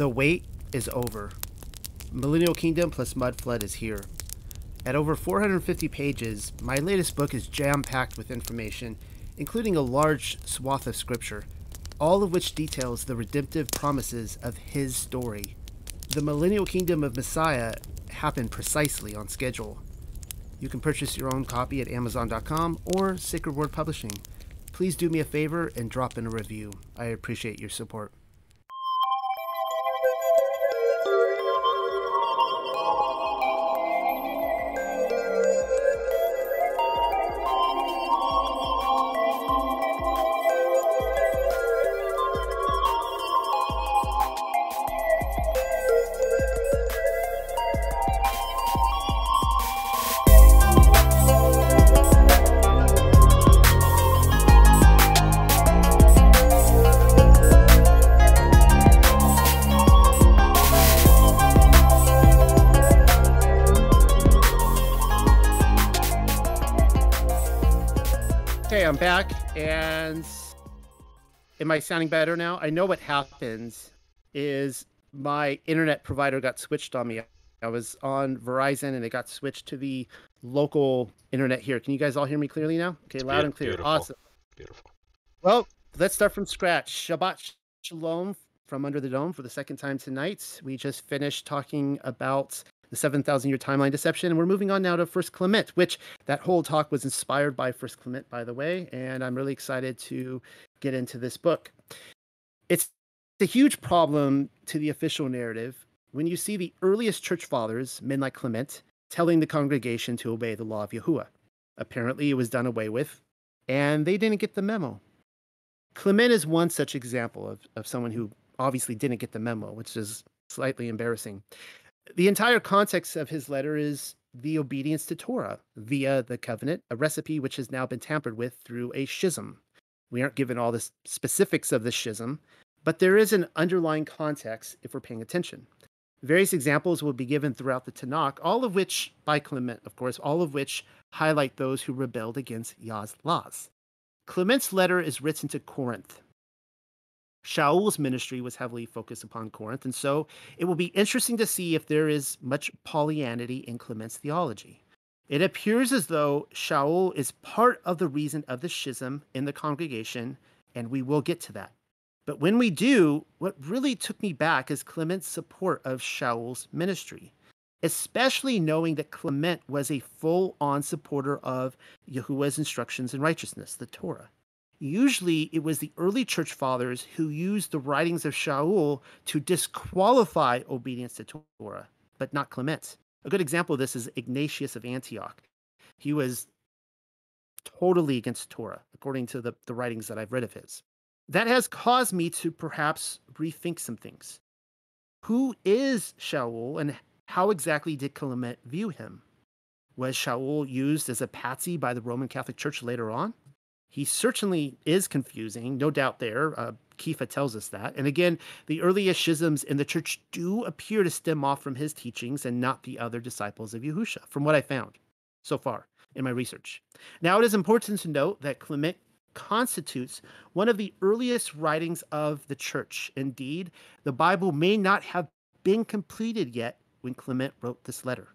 The wait is over. Millennial Kingdom plus Mud Flood is here. At over 450 pages, my latest book is jam packed with information, including a large swath of scripture, all of which details the redemptive promises of his story. The Millennial Kingdom of Messiah happened precisely on schedule. You can purchase your own copy at Amazon.com or Sacred Word Publishing. Please do me a favor and drop in a review. I appreciate your support. Am I sounding better now? I know what happens is my internet provider got switched on me. I was on Verizon, and it got switched to the local internet here. Can you guys all hear me clearly now? Okay, loud and clear. Awesome. Beautiful. Well, let's start from scratch. Shabbat Shalom from Under the Dome for the second time tonight. We just finished talking about the 7,000 year timeline deception, and we're moving on now to First Clement, which that whole talk was inspired by First Clement, by the way, and I'm really excited to get into this book. It's a huge problem to the official narrative when you see the earliest church fathers, men like Clement, telling the congregation to obey the law of Yahuwah. Apparently, it was done away with, and they didn't get the memo. Clement is one such example of, of someone who obviously didn't get the memo, which is slightly embarrassing. The entire context of his letter is the obedience to Torah via the covenant, a recipe which has now been tampered with through a schism. We aren't given all the specifics of the schism, but there is an underlying context if we're paying attention. Various examples will be given throughout the Tanakh, all of which, by Clement, of course, all of which highlight those who rebelled against Yah's laws. Clement's letter is written to Corinth. Shaul's ministry was heavily focused upon Corinth, and so it will be interesting to see if there is much Paulianity in Clement's theology. It appears as though Shaul is part of the reason of the schism in the congregation, and we will get to that. But when we do, what really took me back is Clement's support of Shaul's ministry, especially knowing that Clement was a full on supporter of Yahuwah's instructions in righteousness, the Torah. Usually, it was the early church fathers who used the writings of Shaul to disqualify obedience to Torah, but not Clement. A good example of this is Ignatius of Antioch. He was totally against Torah, according to the, the writings that I've read of his. That has caused me to perhaps rethink some things. Who is Shaul and how exactly did Clement view him? Was Shaul used as a patsy by the Roman Catholic Church later on? He certainly is confusing, no doubt there. Uh, Kepha tells us that. And again, the earliest schisms in the church do appear to stem off from his teachings and not the other disciples of Yahusha, from what I found so far in my research. Now, it is important to note that Clement constitutes one of the earliest writings of the church. Indeed, the Bible may not have been completed yet when Clement wrote this letter.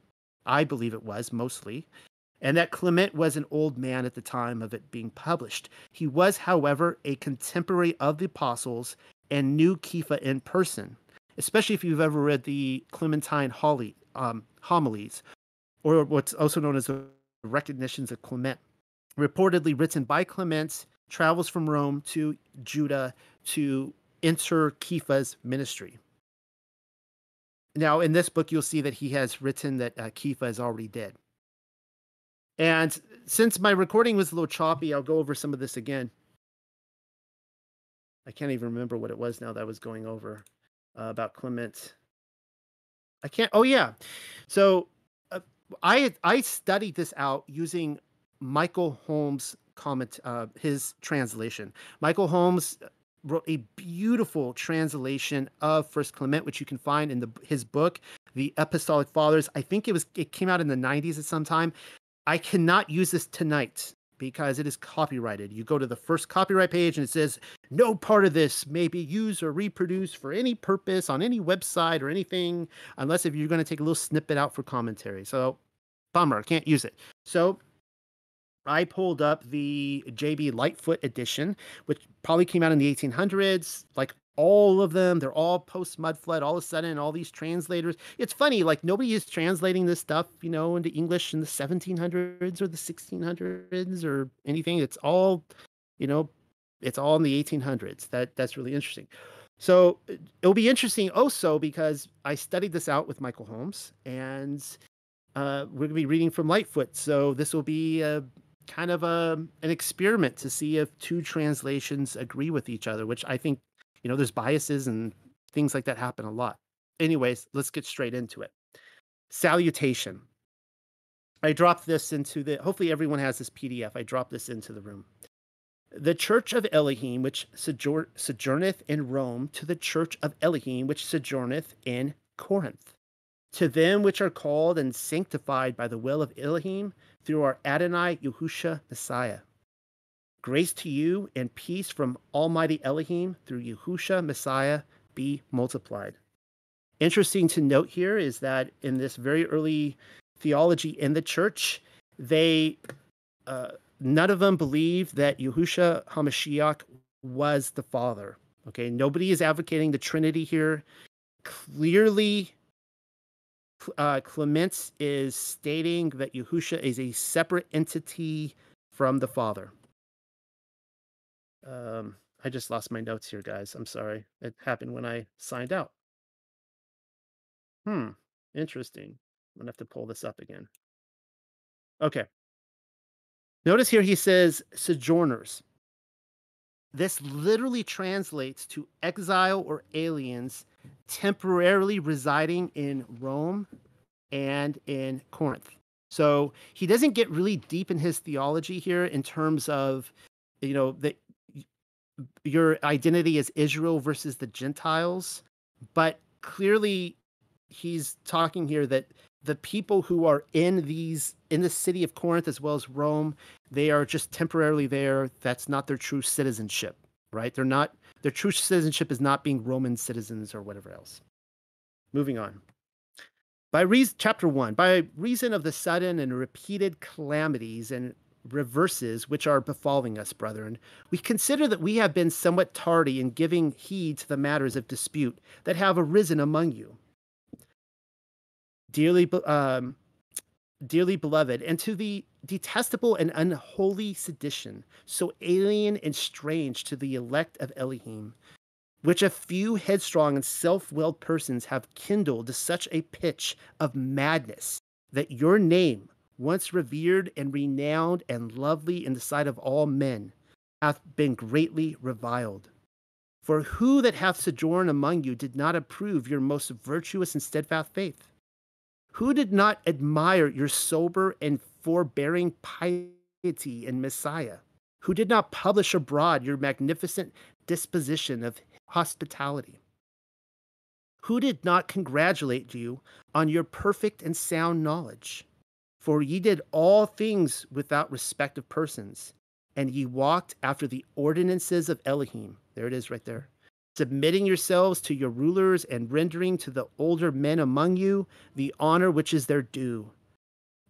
I believe it was mostly, and that Clement was an old man at the time of it being published. He was, however, a contemporary of the apostles and knew Kepha in person, especially if you've ever read the Clementine Holly, um, homilies, or what's also known as the Recognitions of Clement, reportedly written by Clement, travels from Rome to Judah to enter Kepha's ministry. Now, in this book, you'll see that he has written that uh, Kepha is already dead. And since my recording was a little choppy, I'll go over some of this again. I can't even remember what it was now that I was going over uh, about Clement. I can't. Oh yeah, so uh, I I studied this out using Michael Holmes' comment, uh, his translation. Michael Holmes wrote a beautiful translation of First Clement, which you can find in the his book, The Apostolic Fathers. I think it was it came out in the '90s at some time. I cannot use this tonight because it is copyrighted. You go to the first copyright page and it says, no part of this may be used or reproduced for any purpose on any website or anything, unless if you're going to take a little snippet out for commentary. So, bummer, can't use it. So, I pulled up the JB Lightfoot edition, which probably came out in the 1800s. Like all of them, they're all post mud flood. All of a sudden, all these translators. It's funny, like nobody is translating this stuff, you know, into English in the 1700s or the 1600s or anything. It's all, you know, it's all in the 1800s. That that's really interesting. So it'll be interesting also because I studied this out with Michael Holmes, and uh, we're going to be reading from Lightfoot. So this will be a kind of a an experiment to see if two translations agree with each other, which I think you know there's biases and things like that happen a lot. Anyways, let's get straight into it. Salutation. I dropped this into the hopefully everyone has this PDF. I dropped this into the room. The church of Elohim, which sojour- sojourneth in Rome, to the church of Elohim, which sojourneth in Corinth. To them which are called and sanctified by the will of Elohim, through our Adonai Yahusha Messiah. Grace to you and peace from Almighty Elohim through Yehusha Messiah be multiplied. Interesting to note here is that in this very early theology in the church, they uh, none of them believe that Yehusha Hamashiach was the Father. Okay, nobody is advocating the Trinity here. Clearly, uh, Clement is stating that Yehusha is a separate entity from the Father. Um, I just lost my notes here, guys. I'm sorry. It happened when I signed out. Hmm, interesting. I'm gonna have to pull this up again. Okay. Notice here he says sojourners. This literally translates to exile or aliens temporarily residing in Rome and in Corinth. So he doesn't get really deep in his theology here in terms of, you know, that your identity as Israel versus the Gentiles, but clearly he's talking here that the people who are in these in the city of Corinth as well as Rome, they are just temporarily there. That's not their true citizenship, right? They're not their true citizenship is not being Roman citizens or whatever else. Moving on. By reason, chapter one, by reason of the sudden and repeated calamities and reverses which are befalling us, brethren, we consider that we have been somewhat tardy in giving heed to the matters of dispute that have arisen among you. Dearly, um, dearly beloved, and to the detestable and unholy sedition, so alien and strange to the elect of Elohim, which a few headstrong and self willed persons have kindled to such a pitch of madness that your name, once revered and renowned and lovely in the sight of all men, hath been greatly reviled. For who that hath sojourned among you did not approve your most virtuous and steadfast faith? Who did not admire your sober and forbearing piety in Messiah? Who did not publish abroad your magnificent disposition of hospitality? Who did not congratulate you on your perfect and sound knowledge? For ye did all things without respect of persons, and ye walked after the ordinances of Elohim. There it is right there submitting yourselves to your rulers and rendering to the older men among you the honor which is their due.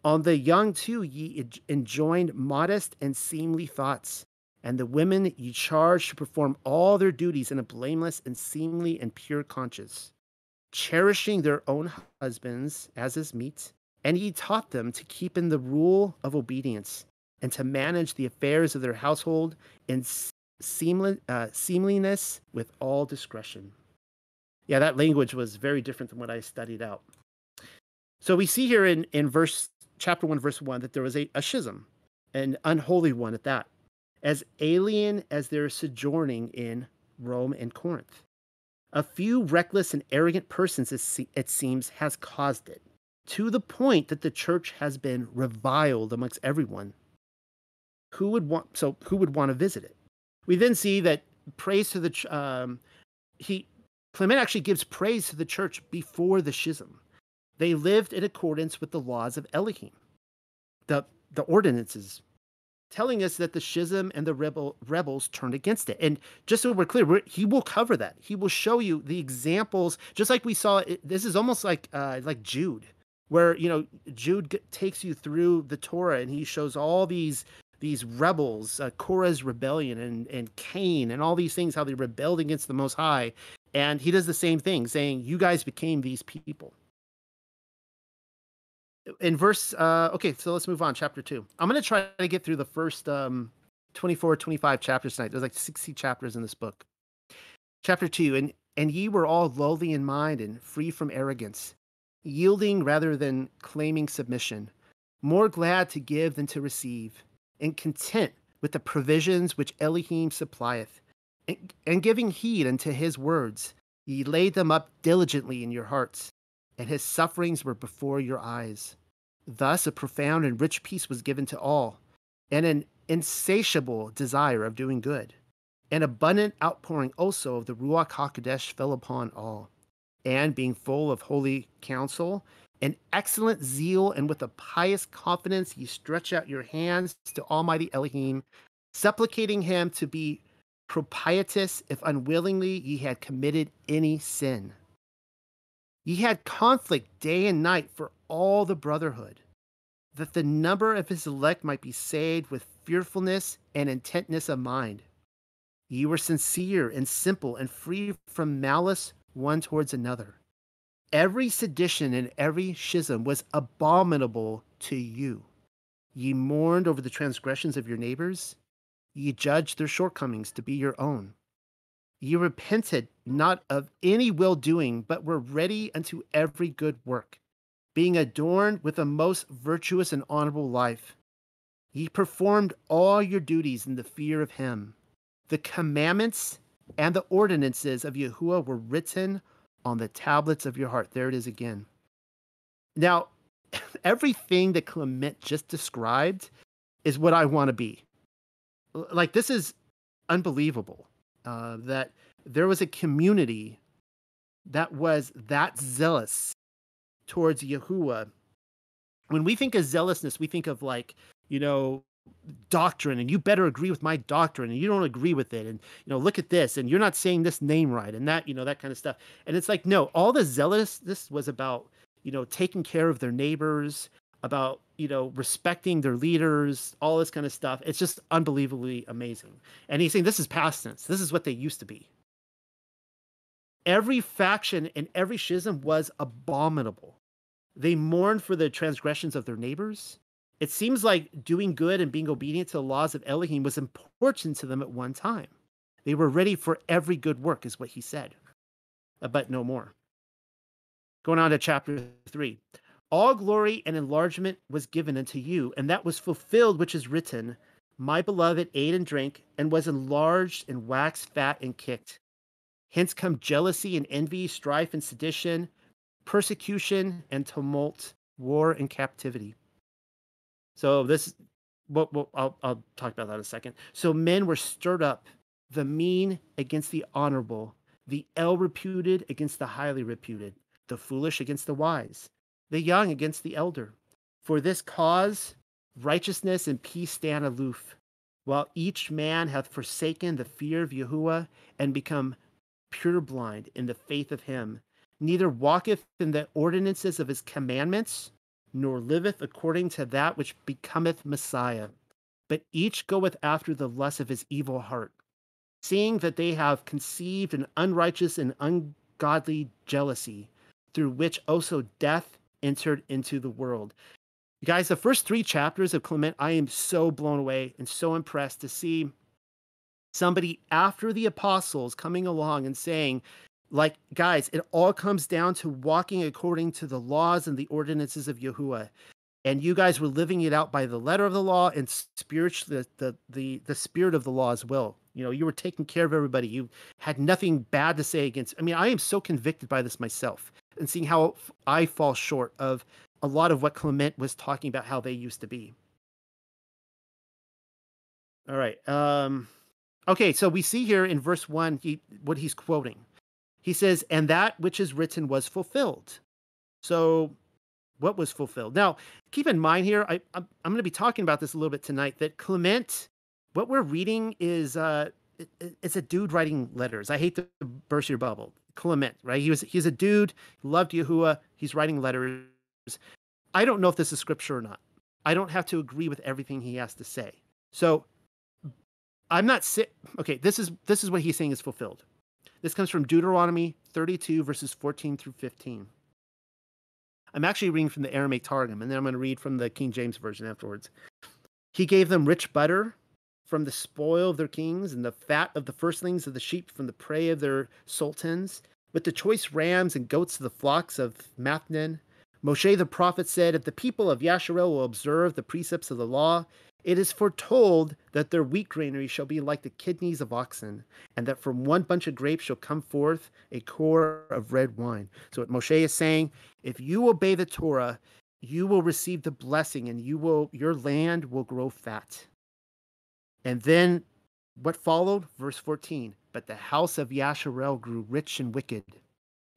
On the young too ye enjoined modest and seemly thoughts, and the women ye charged to perform all their duties in a blameless and seemly and pure conscience, cherishing their own husbands as is meet, and he taught them to keep in the rule of obedience, and to manage the affairs of their household in uh, seamliness with all discretion. Yeah, that language was very different than what I studied out. So we see here in, in verse chapter 1, verse 1, that there was a, a schism, an unholy one at that, as alien as their sojourning in Rome and Corinth. A few reckless and arrogant persons, it seems, has caused it, to the point that the church has been reviled amongst everyone. Who would want so who would want to visit it? We then see that praise to the um, he Clement actually gives praise to the church before the schism. They lived in accordance with the laws of Elohim, the the ordinances, telling us that the schism and the rebel rebels turned against it. And just so we're clear, we're, he will cover that. He will show you the examples, just like we saw. This is almost like uh, like Jude, where you know Jude takes you through the Torah and he shows all these these rebels, uh, Korah's rebellion and and Cain and all these things, how they rebelled against the Most High. And he does the same thing, saying, "You guys became these people." in verse uh okay so let's move on chapter 2 i'm going to try to get through the first um 24 25 chapters tonight there's like 60 chapters in this book chapter 2 and and ye were all lowly in mind and free from arrogance yielding rather than claiming submission more glad to give than to receive and content with the provisions which elohim supplieth and, and giving heed unto his words ye laid them up diligently in your hearts and his sufferings were before your eyes. Thus, a profound and rich peace was given to all, and an insatiable desire of doing good. An abundant outpouring also of the Ruach HaKodesh fell upon all. And being full of holy counsel, an excellent zeal, and with a pious confidence, ye stretch out your hands to Almighty Elohim, supplicating him to be propitious if unwillingly ye had committed any sin. Ye had conflict day and night for all the brotherhood, that the number of his elect might be saved with fearfulness and intentness of mind. Ye were sincere and simple and free from malice one towards another. Every sedition and every schism was abominable to you. Ye mourned over the transgressions of your neighbors. Ye judged their shortcomings to be your own. Ye repented not of any well doing, but were ready unto every good work, being adorned with a most virtuous and honorable life. Ye performed all your duties in the fear of him. The commandments and the ordinances of Yahuwah were written on the tablets of your heart. There it is again. Now, everything that Clement just described is what I want to be. Like, this is unbelievable uh, that there was a community that was that zealous towards Yahuwah. When we think of zealousness, we think of like, you know, doctrine and you better agree with my doctrine and you don't agree with it and you know look at this and you're not saying this name right and that you know that kind of stuff. And it's like no all the zealousness was about you know taking care of their neighbors about you know respecting their leaders all this kind of stuff. It's just unbelievably amazing. And he's saying this is past tense. This is what they used to be. Every faction and every schism was abominable. They mourned for the transgressions of their neighbors it seems like doing good and being obedient to the laws of elohim was important to them at one time they were ready for every good work is what he said uh, but no more going on to chapter 3 all glory and enlargement was given unto you, and that was fulfilled which is written, My beloved ate and drank, and was enlarged, and waxed fat and kicked. Hence come jealousy and envy, strife and sedition, persecution and tumult, war and captivity. So this, well, well, I'll, I'll talk about that in a second. So men were stirred up, the mean against the honorable, the ill reputed against the highly reputed, the foolish against the wise the young against the elder. For this cause, righteousness and peace stand aloof, while each man hath forsaken the fear of Yahuwah and become purblind in the faith of him, neither walketh in the ordinances of his commandments, nor liveth according to that which becometh Messiah, but each goeth after the lust of his evil heart, seeing that they have conceived an unrighteous and ungodly jealousy, through which also death entered into the world. Guys, the first three chapters of Clement, I am so blown away and so impressed to see somebody after the apostles coming along and saying, like, guys, it all comes down to walking according to the laws and the ordinances of Yahuwah. And you guys were living it out by the letter of the law and spiritually the, the the the spirit of the law as well. You know, you were taking care of everybody. You had nothing bad to say against. I mean, I am so convicted by this myself and seeing how I fall short of a lot of what Clement was talking about how they used to be. All right. Um, okay, so we see here in verse one he, what he's quoting. He says, "And that which is written was fulfilled." So what was fulfilled. Now, keep in mind here, I, I'm, I'm going to be talking about this a little bit tonight. That Clement, what we're reading is uh, it, it's a dude writing letters. I hate to burst your bubble. Clement, right? He was he's a dude, loved Yahuwah. He's writing letters. I don't know if this is scripture or not. I don't have to agree with everything he has to say. So I'm not. Okay, this is this is what he's saying is fulfilled. This comes from Deuteronomy 32 verses 14 through 15. I'm actually reading from the Aramaic Targum, and then I'm going to read from the King James version afterwards. He gave them rich butter from the spoil of their kings, and the fat of the firstlings of the sheep from the prey of their sultans, with the choice rams and goats of the flocks of Mathanan. Moshe the prophet said, If the people of Yasharel will observe the precepts of the law it is foretold that their wheat granary shall be like the kidneys of oxen, and that from one bunch of grapes shall come forth a cor of red wine. So what Moshe is saying, if you obey the Torah, you will receive the blessing and you will your land will grow fat. And then what followed? Verse 14. But the house of Yasharel grew rich and wicked.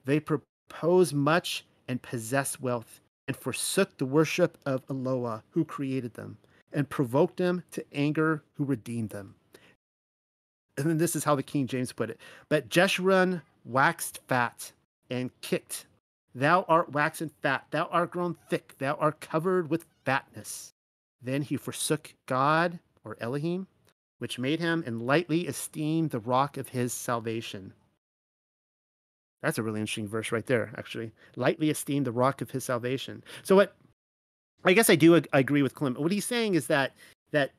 They proposed much and possessed wealth, and forsook the worship of Eloah, who created them and provoked them to anger who redeemed them. And then this is how the King James put it. But Jeshurun waxed fat and kicked. Thou art waxen fat, thou art grown thick, thou art covered with fatness. Then he forsook God or Elohim, which made him, and lightly esteemed the rock of his salvation. That's a really interesting verse right there, actually. Lightly esteemed the rock of his salvation. So what I guess I do ag- agree with Clement. What he's saying is that that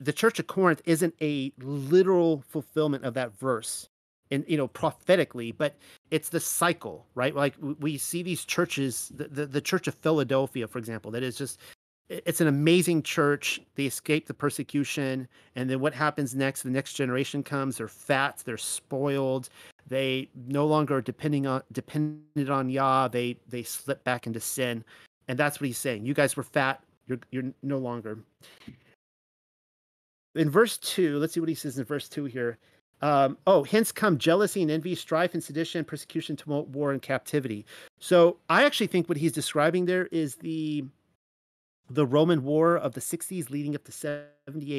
the Church of Corinth isn't a literal fulfillment of that verse, and you know prophetically, but it's the cycle, right? Like we see these churches, the, the, the Church of Philadelphia, for example, that is just it's an amazing church. They escape the persecution, and then what happens next? The next generation comes. They're fat. They're spoiled. They no longer are depending on dependent on Yah. They they slip back into sin. And that's what he's saying. You guys were fat. You're you're no longer. In verse two, let's see what he says in verse two here. Um, oh, hence come jealousy and envy, strife and sedition, persecution, tumult, war, and captivity. So I actually think what he's describing there is the the Roman War of the 60s leading up to 70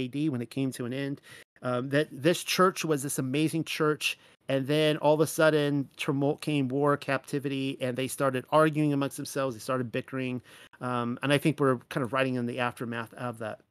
AD when it came to an end. Um, that this church was this amazing church and then all of a sudden tumult came war captivity and they started arguing amongst themselves. They started bickering um, and i think we're kind of writing in the aftermath of that.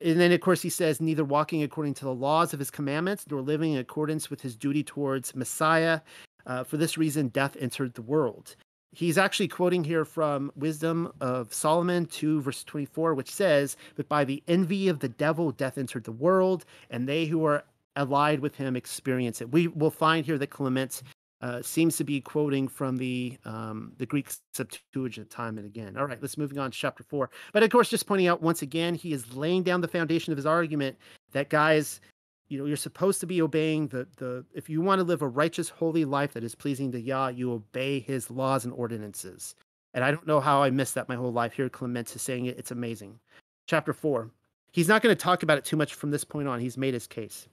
And then of course he says neither walking according to the laws of his commandments nor living in accordance with his duty towards messiah uh, for this reason death entered the world he's actually quoting here from wisdom of solomon 2 verse 24 which says but by the envy of the devil death entered the world and they who are allied with him experience it. We will find here that Clement uh, seems to be quoting from the um, the Greek Septuagint time and again. All right, let's moving on to chapter four. But of course, just pointing out once again, he is laying down the foundation of his argument that guys, you know, you're supposed to be obeying the the. If you want to live a righteous, holy life that is pleasing to Yah, you obey His laws and ordinances. And I don't know how I missed that my whole life. Here, Clement is saying it. It's amazing. Chapter four. He's not going to talk about it too much from this point on. He's made his case.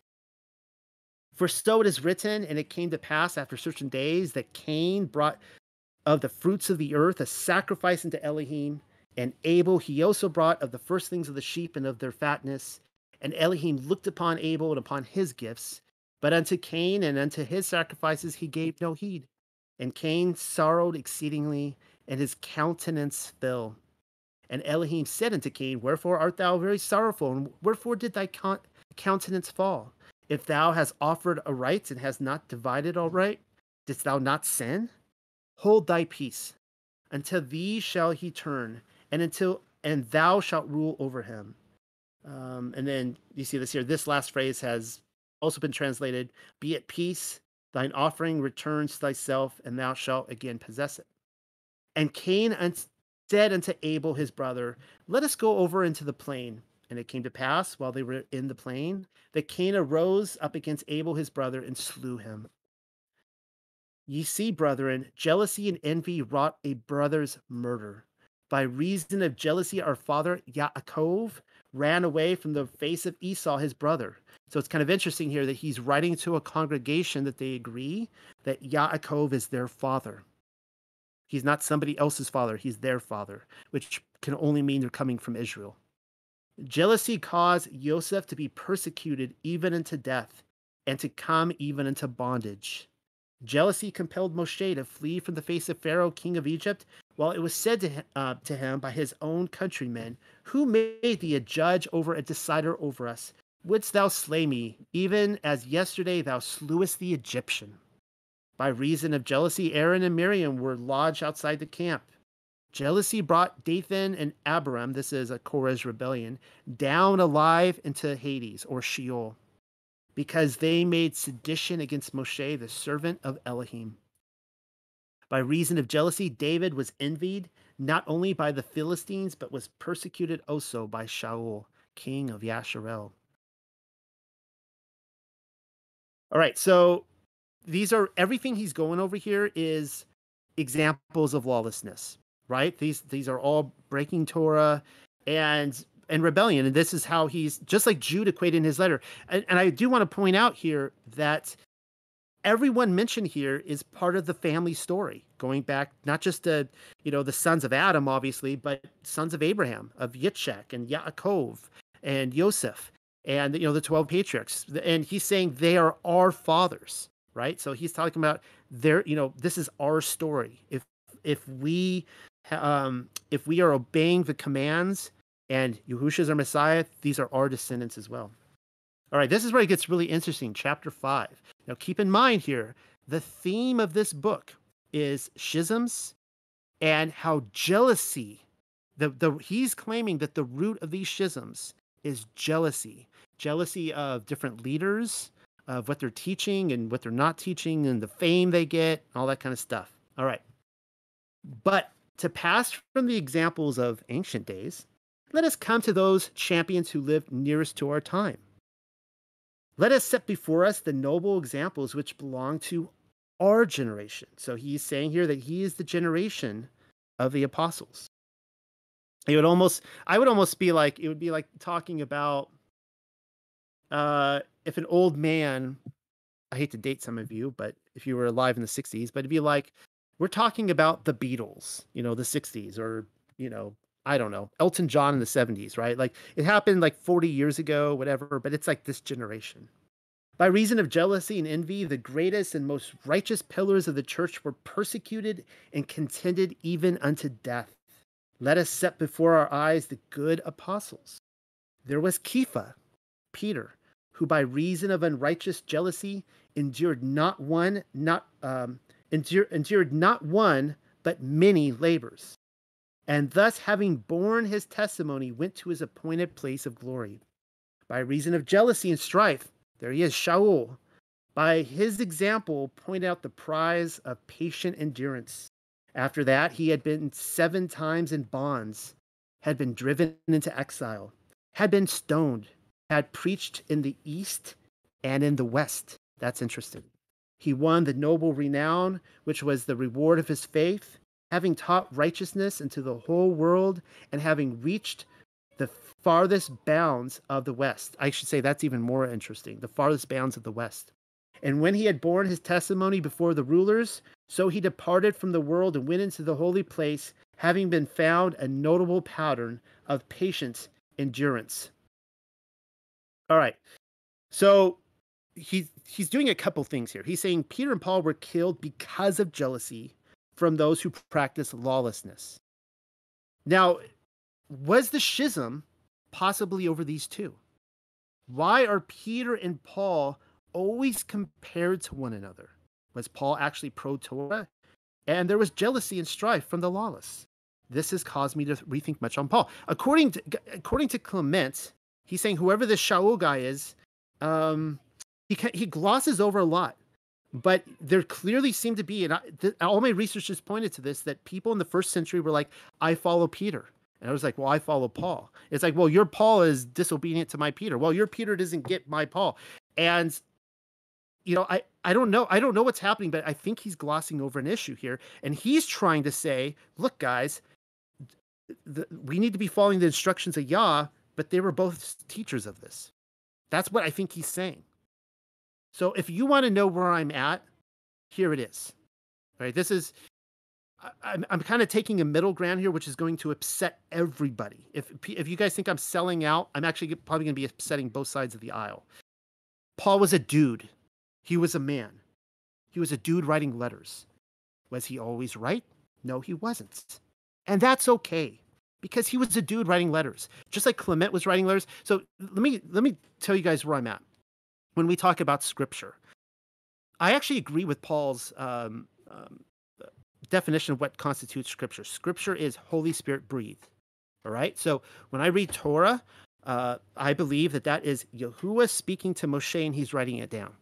For so it is written, and it came to pass after certain days that Cain brought of the fruits of the earth a sacrifice unto Elohim, and Abel he also brought of the firstlings of the sheep and of their fatness. And Elohim looked upon Abel and upon his gifts, but unto Cain and unto his sacrifices he gave no heed. And Cain sorrowed exceedingly, and his countenance fell. And Elohim said unto Cain, Wherefore art thou very sorrowful, and wherefore did thy countenance fall? If thou hast offered aright and hast not divided aright, didst thou not sin? Hold thy peace. Until thee shall he turn, and until and thou shalt rule over him. Um, and then you see this here. This last phrase has also been translated: "Be at peace. Thine offering returns to thyself, and thou shalt again possess it." And Cain said unto Abel his brother, Let us go over into the plain. And it came to pass, while they were in the plain, that Cain arose up against Abel his brother and slew him. Ye see, brethren, jealousy and envy wrought a brother's murder. By reason of jealousy, our father Yaakov ran away from the face of Esau, his brother. So it's kind of interesting here that he's writing to a congregation that they agree that Yaakov is their father. He's not somebody else's father, he's their father, which can only mean they're coming from Israel. Jealousy caused Joseph to be persecuted even unto death and to come even into bondage. Jealousy compelled Moshe to flee from the face of Pharaoh, king of Egypt, while it was said to him, uh, to him by his own countrymen, Who made thee a judge over a decider over us? Wouldst thou slay me, even as yesterday thou slewest the Egyptian? By reason of jealousy, Aaron and Miriam were lodged outside the camp. Jealousy brought Dathan and Abiram, this is a Korah's rebellion, down alive into Hades or Sheol, because they made sedition against Moshe, the servant of Elohim. By reason of jealousy, David was envied not only by the Philistines, but was persecuted also by Shaul, king of Yasharel. All right, so these are everything he's going over here is examples of lawlessness, right? These these are all breaking Torah and and rebellion, and this is how he's just like Jude equated in his letter. And, and I do want to point out here that everyone mentioned here is part of the family story, going back not just to you know the sons of Adam, obviously, but sons of Abraham, of Yitzchak and Yaakov and Yosef, and you know the twelve patriarchs. And he's saying they are our fathers right? So he's talking about there, you know, this is our story. If if we um if we are obeying the commands and Yahushua is our Messiah, these are our descendants as well. All right, this is where it gets really interesting. Chapter five. Now keep in mind here, the theme of this book is schisms and how jealousy the, the he's claiming that the root of these schisms is jealousy jealousy of different leaders of what they're teaching and what they're not teaching and the fame they get, all that kind of stuff. All right. But to pass from the examples of ancient days, let us come to those champions who lived nearest to our time. Let us set before us the noble examples which belong to our generation. So he's saying here that he is the generation of the apostles. It would almost, I would almost be like, it would be like talking about uh, if an old man, I hate to date some of you, but if you were alive in the 60s, but it'd be like, we're talking about the Beatles, you know, the 60s, or, you know, I don't know, Elton John in the 70s, right? Like it happened like 40 years ago, whatever, but it's like this generation. By reason of jealousy and envy, the greatest and most righteous pillars of the church were persecuted and contended even unto death. Let us set before our eyes the good apostles. There was Kepha, Peter, who by reason of unrighteous jealousy endured not one, not um, endured, endured not one, but many labors, and thus having borne his testimony, went to his appointed place of glory. By reason of jealousy and strife, there he is, Shaul. By his example, point out the prize of patient endurance. After that, he had been seven times in bonds, had been driven into exile, had been stoned, had preached in the East and in the West. That's interesting. He won the noble renown, which was the reward of his faith, having taught righteousness into the whole world and having reached the farthest bounds of the West. I should say that's even more interesting the farthest bounds of the West. And when he had borne his testimony before the rulers, so he departed from the world and went into the holy place, having been found a notable pattern of patience, endurance, all right. So he's he's doing a couple things here. He's saying Peter and Paul were killed because of jealousy from those who practice lawlessness. Now, was the schism possibly over these two? Why are Peter and Paul always compared to one another? Was Paul actually pro Torah? And there was jealousy and strife from the lawless. This has caused me to rethink much on Paul. According to according to Clement, he's saying whoever this Shaul guy is, um, he he glosses over a lot, but there clearly seemed to be, and I, th- all my research has pointed to this, that people in the first century were like, "I follow Peter," and I was like, "Well, I follow Paul." It's like, "Well, your Paul is disobedient to my Peter." Well, your Peter doesn't get my Paul, and you know, I I don't know, I don't know what's happening, but I think he's glossing over an issue here, and he's trying to say, "Look, guys." We need to be following the instructions of Yah but they were both teachers of this. That's what I think he's saying. So if you want to know where I'm at, here it is. Right? This is I'm, I'm kind of taking a middle ground here, which is going to upset everybody. If if you guys think I'm selling out, I'm actually probably going to be upsetting both sides of the aisle. Paul was a dude. He was a man. He was a dude writing letters. Was he always right? No, he wasn't. And that's okay because he was a dude writing letters, just like Clement was writing letters. So let me let me tell you guys where I'm at when we talk about scripture. I actually agree with Paul's um, um, definition of what constitutes scripture. Scripture is Holy Spirit breathed. All right. So when I read Torah, uh, I believe that that is Yahuwah speaking to Moshe and he's writing it down.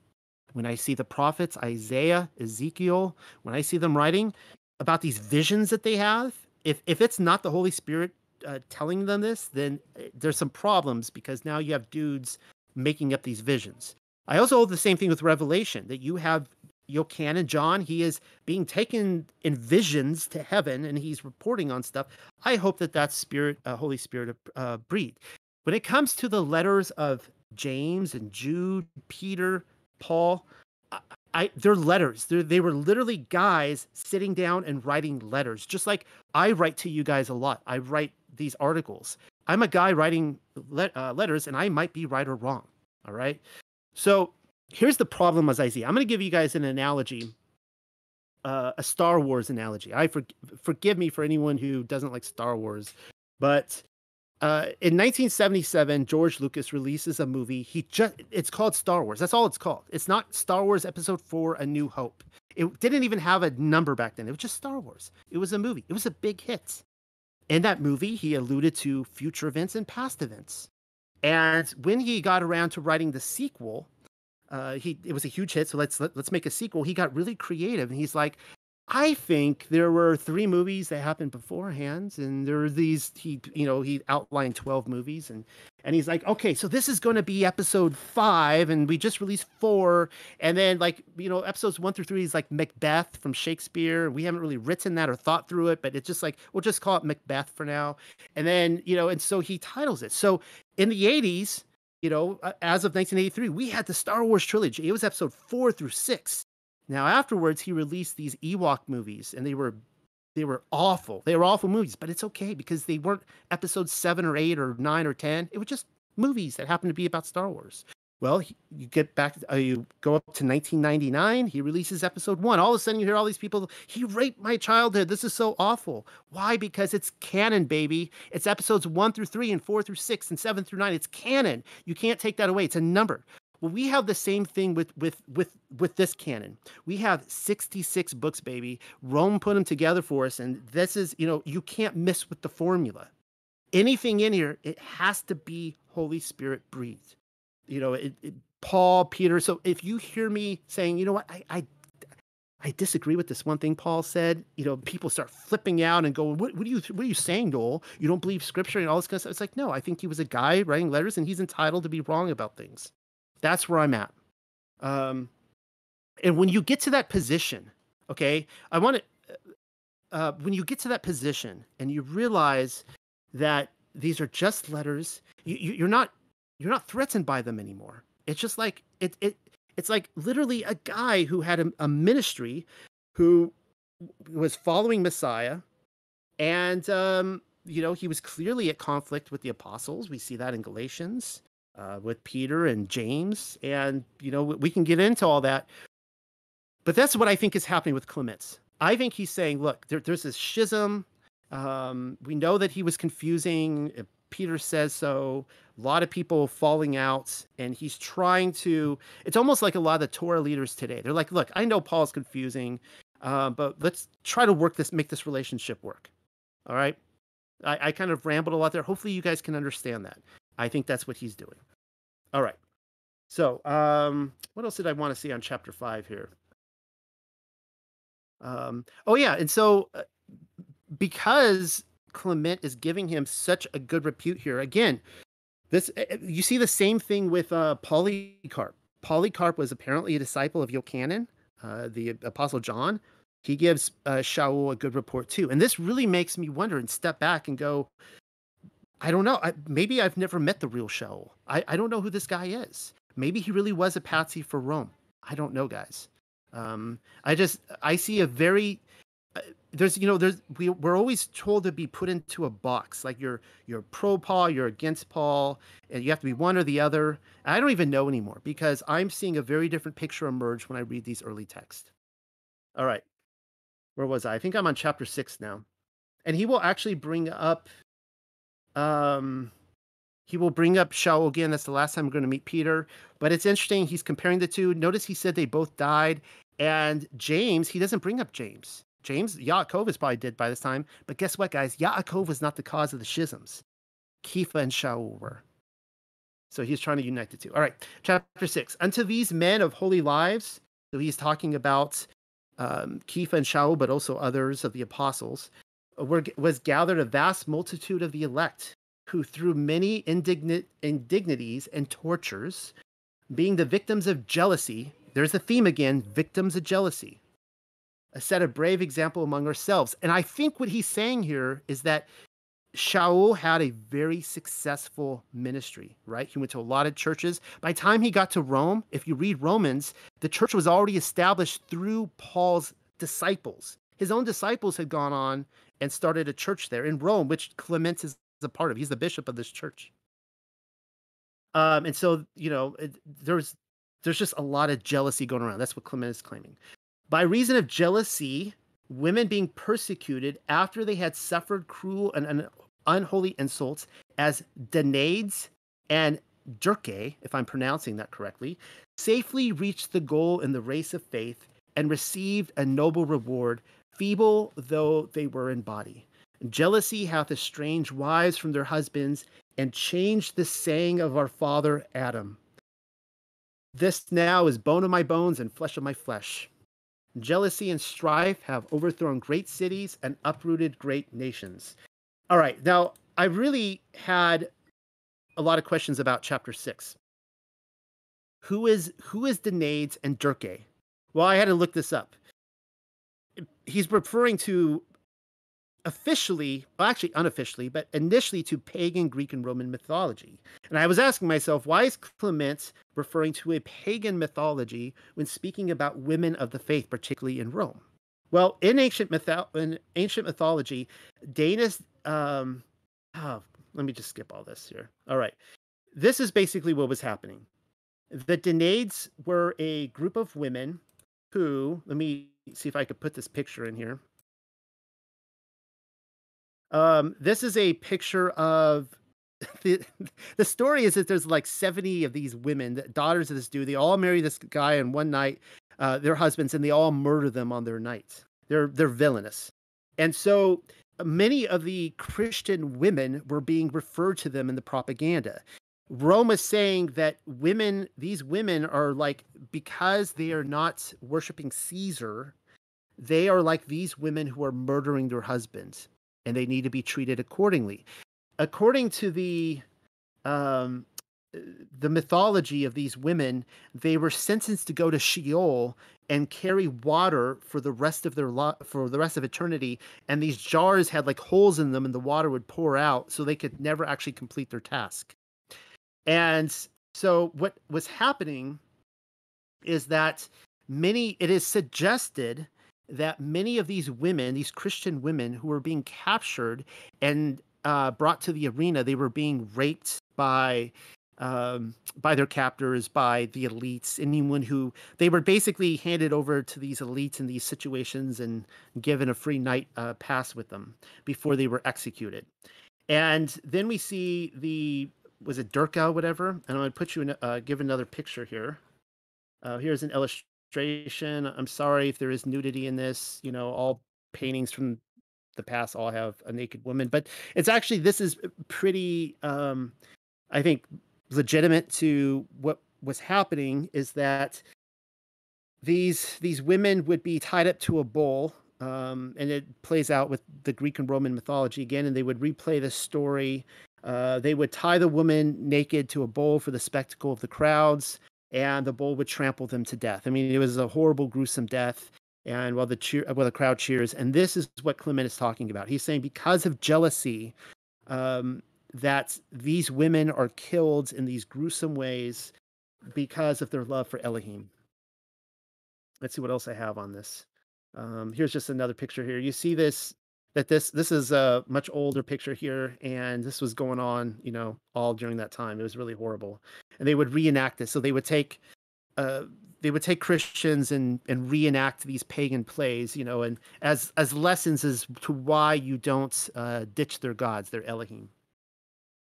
When I see the prophets, Isaiah, Ezekiel, when I see them writing about these visions that they have, if if it's not the Holy Spirit uh, telling them this, then uh, there's some problems because now you have dudes making up these visions. I also hold the same thing with Revelation that you have Yochanan John. He is being taken in visions to heaven and he's reporting on stuff. I hope that that's Spirit, uh, Holy Spirit, uh, breathed. When it comes to the letters of James and Jude, Peter, Paul, I, I they're letters. They're, they were literally guys sitting down and writing letters, just like I write to you guys a lot. I write these articles. I'm a guy writing le- uh, letters, and I might be right or wrong. All right. So here's the problem as I see. I'm going to give you guys an analogy, uh, a Star Wars analogy. I for, forgive me for anyone who doesn't like Star Wars, but uh, in 1977, George Lucas releases a movie. He just it's called Star Wars. That's all it's called. It's not Star Wars Episode 4 A New Hope. It didn't even have a number back then. It was just Star Wars. It was a movie. It was a big hit. In that movie, he alluded to future events and past events. And when he got around to writing the sequel, uh, he it was a huge hit. So let's let, us let us make a sequel. He got really creative, and he's like, I think there were three movies that happened beforehand, and there were these. He, you know, he outlined twelve movies, and and he's like, okay, so this is going to be episode five, and we just released four, and then like you know, episodes one through three is like Macbeth from Shakespeare. We haven't really written that or thought through it, but it's just like we'll just call it Macbeth for now, and then you know, and so he titles it. So in the '80s, you know, uh, as of 1983, we had the Star Wars trilogy. It was episode four through six now afterwards, he released these Ewok movies, and they were they were awful. They were awful movies, but it's okay because they weren't episode seven or eight or nine or ten. It was just movies that happened to be about Star Wars. Well, you get back, uh, you go up to 1999. He releases episode one. All of a sudden, you hear all these people. He raped my childhood. This is so awful. Why? Because it's canon, baby. It's episodes one through three and four through six and seven through nine. It's canon. You can't take that away. It's a number. Well, we have the same thing with with with with this canon. We have 66 books, baby. Rome put them together for us, and this is, you know, you can't miss with the formula. Anything in here, it has to be Holy Spirit breathed. You know, it, it, Paul, Peter. So if you hear me saying, you know what, I, I I disagree with this one thing Paul said. You know, people start flipping out and going, what, what, are you what are you saying, Noel? You don't believe scripture and all this kind of stuff. It's like, no, I think he was a guy writing letters and he's entitled to be wrong about things. That's where I'm at. Um, and when you get to that position, okay, I want to. Uh, when you get to that position and you realize that these are just letters, you, you, you're not you're not threatened by them anymore. It's just like it it it's like literally a guy who had a, a ministry who was following Messiah, and um, you know he was clearly at conflict with the apostles. We see that in Galatians uh, with Peter and James, and you know we can get into all that. But that's what I think is happening with Clements. I think he's saying, look, there, there's this schism. Um, we know that he was confusing. Peter says so. A lot of people falling out, and he's trying to. It's almost like a lot of the Torah leaders today. They're like, look, I know Paul's confusing, uh, but let's try to work this, make this relationship work. All right. I, I kind of rambled a lot there. Hopefully, you guys can understand that. I think that's what he's doing. All right. So, um, what else did I want to see on chapter five here? Um, oh yeah, and so uh, because Clement is giving him such a good repute here, again, this uh, you see the same thing with uh, Polycarp. Polycarp was apparently a disciple of Yochanan, uh, the apostle John. He gives uh, Shaul a good report too, and this really makes me wonder and step back and go, I don't know. I, maybe I've never met the real Shaul. I, I don't know who this guy is. Maybe he really was a patsy for Rome. I don't know, guys. Um, I just I see a very uh, there's you know there's we we're always told to be put into a box like you're you're pro Paul, you're against Paul, and you have to be one or the other. I don't even know anymore because I'm seeing a very different picture emerge when I read these early texts. All right, where was I? I think I'm on chapter six now, and he will actually bring up, um, he will bring up Shaul again. That's the last time we're going to meet Peter. But it's interesting. He's comparing the two. Notice he said they both died, and James he doesn't bring up James. James Yaakov is probably dead by this time. But guess what, guys? Yaakov was not the cause of the schisms. Kepha and Shaul were. So he's trying to unite the two. All right, chapter six. Unto these men of holy lives, so he's talking about um, Kepha and Shaul, but also others of the apostles, were, was gathered a vast multitude of the elect, who through many indignant indignities and tortures, being the victims of jealousy, there's the theme again, victims of jealousy, A set a brave example among ourselves. And I think what he's saying here is that Shaul had a very successful ministry, right? He went to a lot of churches. By the time he got to Rome, if you read Romans, the church was already established through Paul's disciples. His own disciples had gone on and started a church there in Rome, which Clement is a part of. He's the bishop of this church. Um, and so, you know, it, there's there's just a lot of jealousy going around. That's what Clement is claiming. By reason of jealousy, women being persecuted after they had suffered cruel and, unholy insults as Danaids and Dircae, if I'm pronouncing that correctly, safely reached the goal in the race of faith and received a noble reward, feeble though they were in body. Jealousy hath estranged wives from their husbands and changed the saying of our father Adam. This now is bone of my bones and flesh of my flesh. Jealousy and strife have overthrown great cities and uprooted great nations. All right, now I really had a lot of questions about chapter six. Who is who is Danaids and Dircae? Well, I had to look this up. He's referring to officially, well, actually unofficially, but initially to pagan Greek and Roman mythology. And I was asking myself, why is Clement referring to a pagan mythology when speaking about women of the faith, particularly in Rome? Well, in ancient mytho- in ancient mythology, Danis. Um, oh, let me just skip all this here. All right, this is basically what was happening. The Danaids were a group of women who. Let me see if I could put this picture in here. Um, this is a picture of the the story is that there's like 70 of these women, daughters of this dude. They all marry this guy in one night, uh, their husbands, and they all murder them on their nights. They're they're villainous, and so many of the Christian women were being referred to them in the propaganda. Rome is saying that women, these women are like because they are not worshiping Caesar, they are like these women who are murdering their husbands and they need to be treated accordingly. According to the um, the mythology of these women, they were sentenced to go to Sheol and carry water for the rest of their lo- for the rest of eternity. And these jars had like holes in them, and the water would pour out, so they could never actually complete their task. And so, what was happening is that many it is suggested that many of these women, these Christian women who were being captured and uh, brought to the arena, they were being raped by um, by their captors, by the elites, anyone who they were basically handed over to these elites in these situations and given a free night uh, pass with them before they were executed. And then we see the was it Durka, or whatever. And I'm to put you in, uh, give another picture here. Uh, here's an illustration. I'm sorry if there is nudity in this. You know, all paintings from the past all have a naked woman, but it's actually this is pretty. Um, I think legitimate to what was happening is that these these women would be tied up to a bull um, and it plays out with the Greek and Roman mythology again, and they would replay the story. Uh, they would tie the woman naked to a bull for the spectacle of the crowds and the bull would trample them to death. I mean, it was a horrible, gruesome death. And while the cheer, while the crowd cheers, and this is what Clement is talking about. He's saying because of jealousy, um, that these women are killed in these gruesome ways because of their love for Elohim. Let's see what else I have on this. Um, here's just another picture here. You see this that this this is a much older picture here, and this was going on, you know, all during that time. It was really horrible, and they would reenact this. So they would take uh, they would take Christians and and reenact these pagan plays, you know, and as as lessons as to why you don't uh, ditch their gods, their Elohim.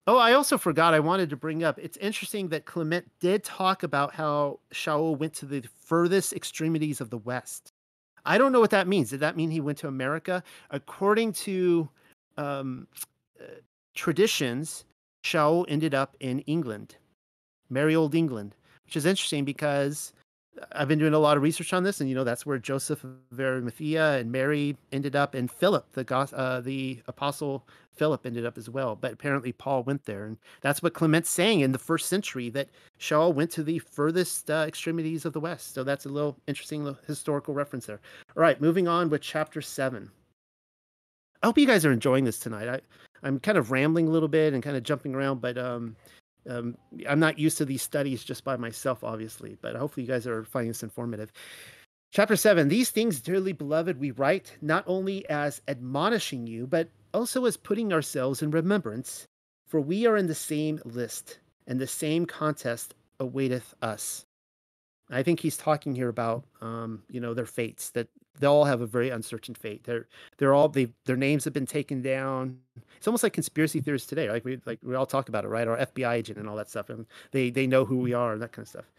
Oh, I also forgot. I wanted to bring up. It's interesting that Clement did talk about how Shaul went to the furthest extremities of the West. I don't know what that means. Did that mean he went to America? According to um, uh, traditions, Shaul ended up in England, merry old England, which is interesting because I've been doing a lot of research on this, and you know that's where Joseph of Arimathea and Mary ended up, and Philip, the uh, the apostle Philip, ended up as well. But apparently Paul went there, and that's what Clement's saying in the first century that Shaul went to the furthest uh, extremities of the West. So that's a little interesting little historical reference there. All right, moving on with chapter seven. I hope you guys are enjoying this tonight. I I'm kind of rambling a little bit and kind of jumping around, but um, um, I'm not used to these studies just by myself, obviously, but hopefully you guys are finding this informative. Chapter 7 These things, dearly beloved, we write not only as admonishing you, but also as putting ourselves in remembrance, for we are in the same list, and the same contest awaiteth us. I think he's talking here about, um, you know, their fates that they all have a very uncertain fate. They're they're all they their names have been taken down. It's almost like conspiracy theories today. Like we like we all talk about it, right? Our FBI agent and all that stuff, and they they know who we are and that kind of stuff.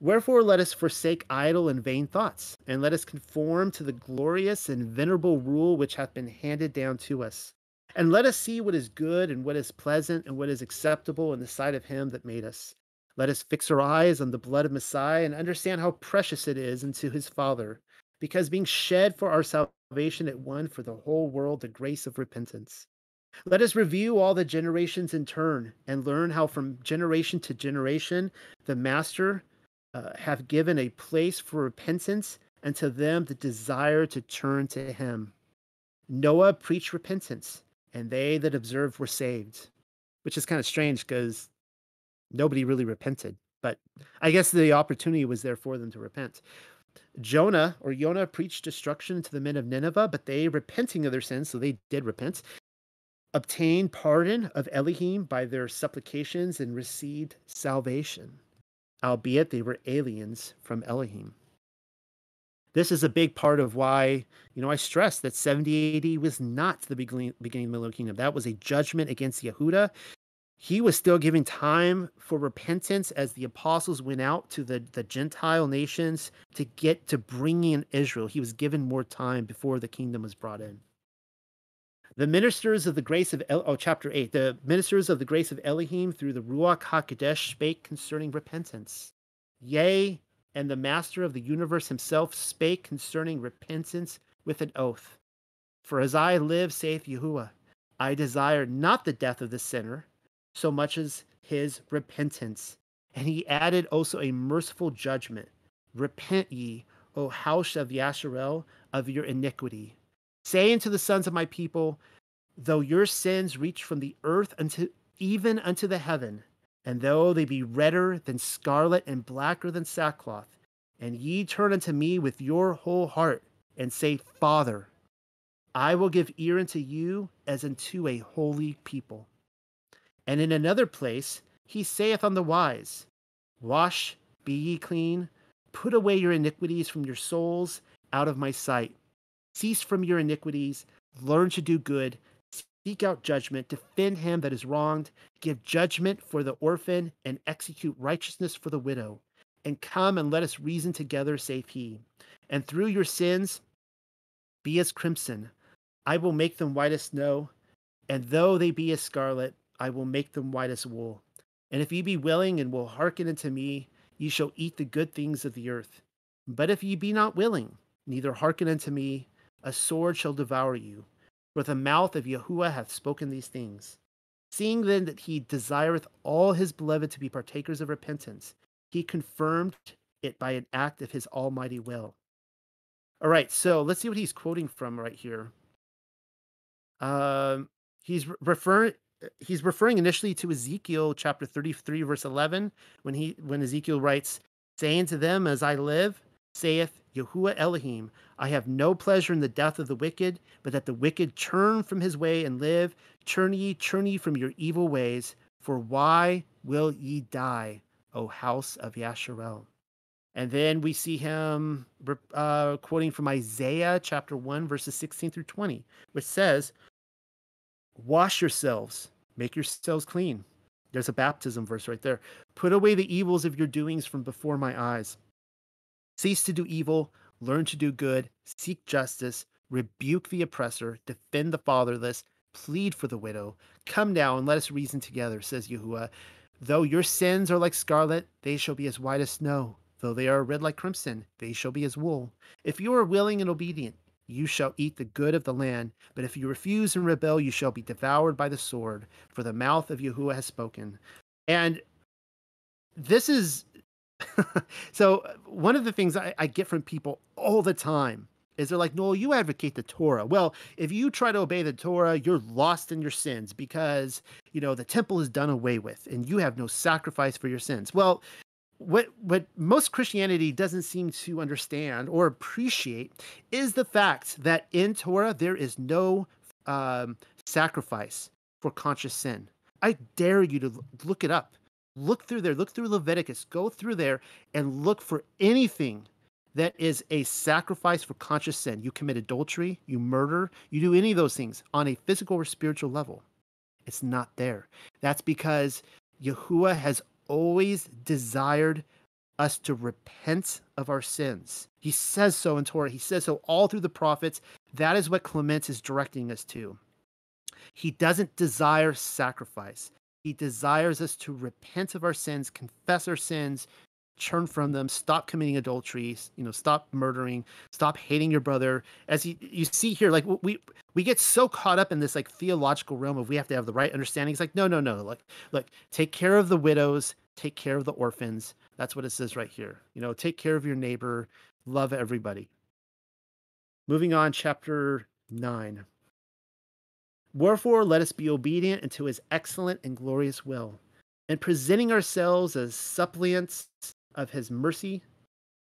Wherefore, let us forsake idle and vain thoughts, and let us conform to the glorious and venerable rule which hath been handed down to us. And let us see what is good and what is pleasant and what is acceptable in the sight of him that made us. Let us fix our eyes on the blood of Messiah and understand how precious it is unto his Father, because being shed for our salvation, it won for the whole world the grace of repentance. Let us review all the generations in turn and learn how from generation to generation the Master uh, have given a place for repentance and to them the desire to turn to him. Noah preached repentance, and they that observed were saved, which is kind of strange because nobody really repented. But I guess the opportunity was there for them to repent. Jonah or Jonah preached destruction to the men of Nineveh, but they repenting of their sins, so they did repent, obtained pardon of Elohim by their supplications and received salvation, albeit they were aliens from Elohim. This is a big part of why, you know, I stress that 70 AD was not the beginning, beginning of the Middle Kingdom. That was a judgment against Yehuda he was still giving time for repentance as the apostles went out to the, the Gentile nations to get to bring in Israel. He was given more time before the kingdom was brought in. The ministers of the grace of El- oh, chapter eight. The ministers of the grace of Elohim through the Ruach Hakodesh spake concerning repentance. Yea, and the Master of the universe himself spake concerning repentance with an oath. For as I live, saith Yahuwah, I desire not the death of the sinner, so much as his repentance. And he added also a merciful judgment. Repent ye, O house of Yasharel, of your iniquity. Say unto the sons of my people, though your sins reach from the earth unto even unto the heaven, and though they be redder than scarlet and blacker than sackcloth, and ye turn unto me with your whole heart, and say, Father, I will give ear unto you as unto a holy people. And in another place, he saith on the wise, Wash, be ye clean, put away your iniquities from your souls out of my sight. Cease from your iniquities, learn to do good, seek out judgment, defend him that is wronged, give judgment for the orphan, and execute righteousness for the widow. And come and let us reason together, saith he. And through your sins, be as crimson. I will make them white as snow, and though they be as scarlet, I will make them white as wool. And if ye be willing and will hearken unto me, ye shall eat the good things of the earth. But if ye be not willing, neither hearken unto me, a sword shall devour you. For the mouth of Yahuwah hath spoken these things. Seeing then that he desireth all his beloved to be partakers of repentance, he confirmed it by an act of his almighty will. All right, so let's see what he's quoting from right here. Um, he's referring he's referring initially to Ezekiel chapter 33 verse 11 when he when Ezekiel writes saying to them as I live saith Yahuwah Elohim, I have no pleasure in the death of the wicked, but that the wicked turn from his way and live. Turn ye, turn ye from your evil ways, for why will ye die, O house of Yasharel? And then we see him uh, quoting from Isaiah chapter 1, verses 16 through 20, which says, Wash yourselves, make yourselves clean. There's a baptism verse right there. Put away the evils of your doings from before my eyes. Cease to do evil, learn to do good, seek justice, rebuke the oppressor, defend the fatherless, plead for the widow. Come now and let us reason together, says Yahuwah. Though your sins are like scarlet, they shall be as white as snow. Though they are red like crimson, they shall be as wool. If you are willing and obedient, you shall eat the good of the land. But if you refuse and rebel, you shall be devoured by the sword, for the mouth of Yahuwah has spoken. And this is so uh, one of the things I, I, get from people all the time is they're like, Noel, you advocate the Torah. Well, if you try to obey the Torah, you're lost in your sins because, you know, the temple is done away with and you have no sacrifice for your sins. Well, what what most Christianity doesn't seem to understand or appreciate is the fact that in Torah there is no um, sacrifice for conscious sin. I dare you to look it up. Look through there. Look through Leviticus. Go through there and look for anything that is a sacrifice for conscious sin. You commit adultery, you murder, you do any of those things on a physical or spiritual level. It's not there. That's because Yahuwah has always desired us to repent of our sins. He says so in Torah. He says so all through the prophets. That is what Clement is directing us to. He doesn't desire sacrifice. He desires us to repent of our sins, confess our sins, turn from them, stop committing adultery, you know, stop murdering, stop hating your brother. As you, you see here, like we we get so caught up in this like theological realm of we have to have the right understanding. It's like, no, no, no. Like, look, take care of the widows, take care of the orphans. That's what it says right here. You know, take care of your neighbor, love everybody. Moving on, chapter 9. Wherefore, let us be obedient unto his excellent and glorious will, and presenting ourselves as suppliants of his mercy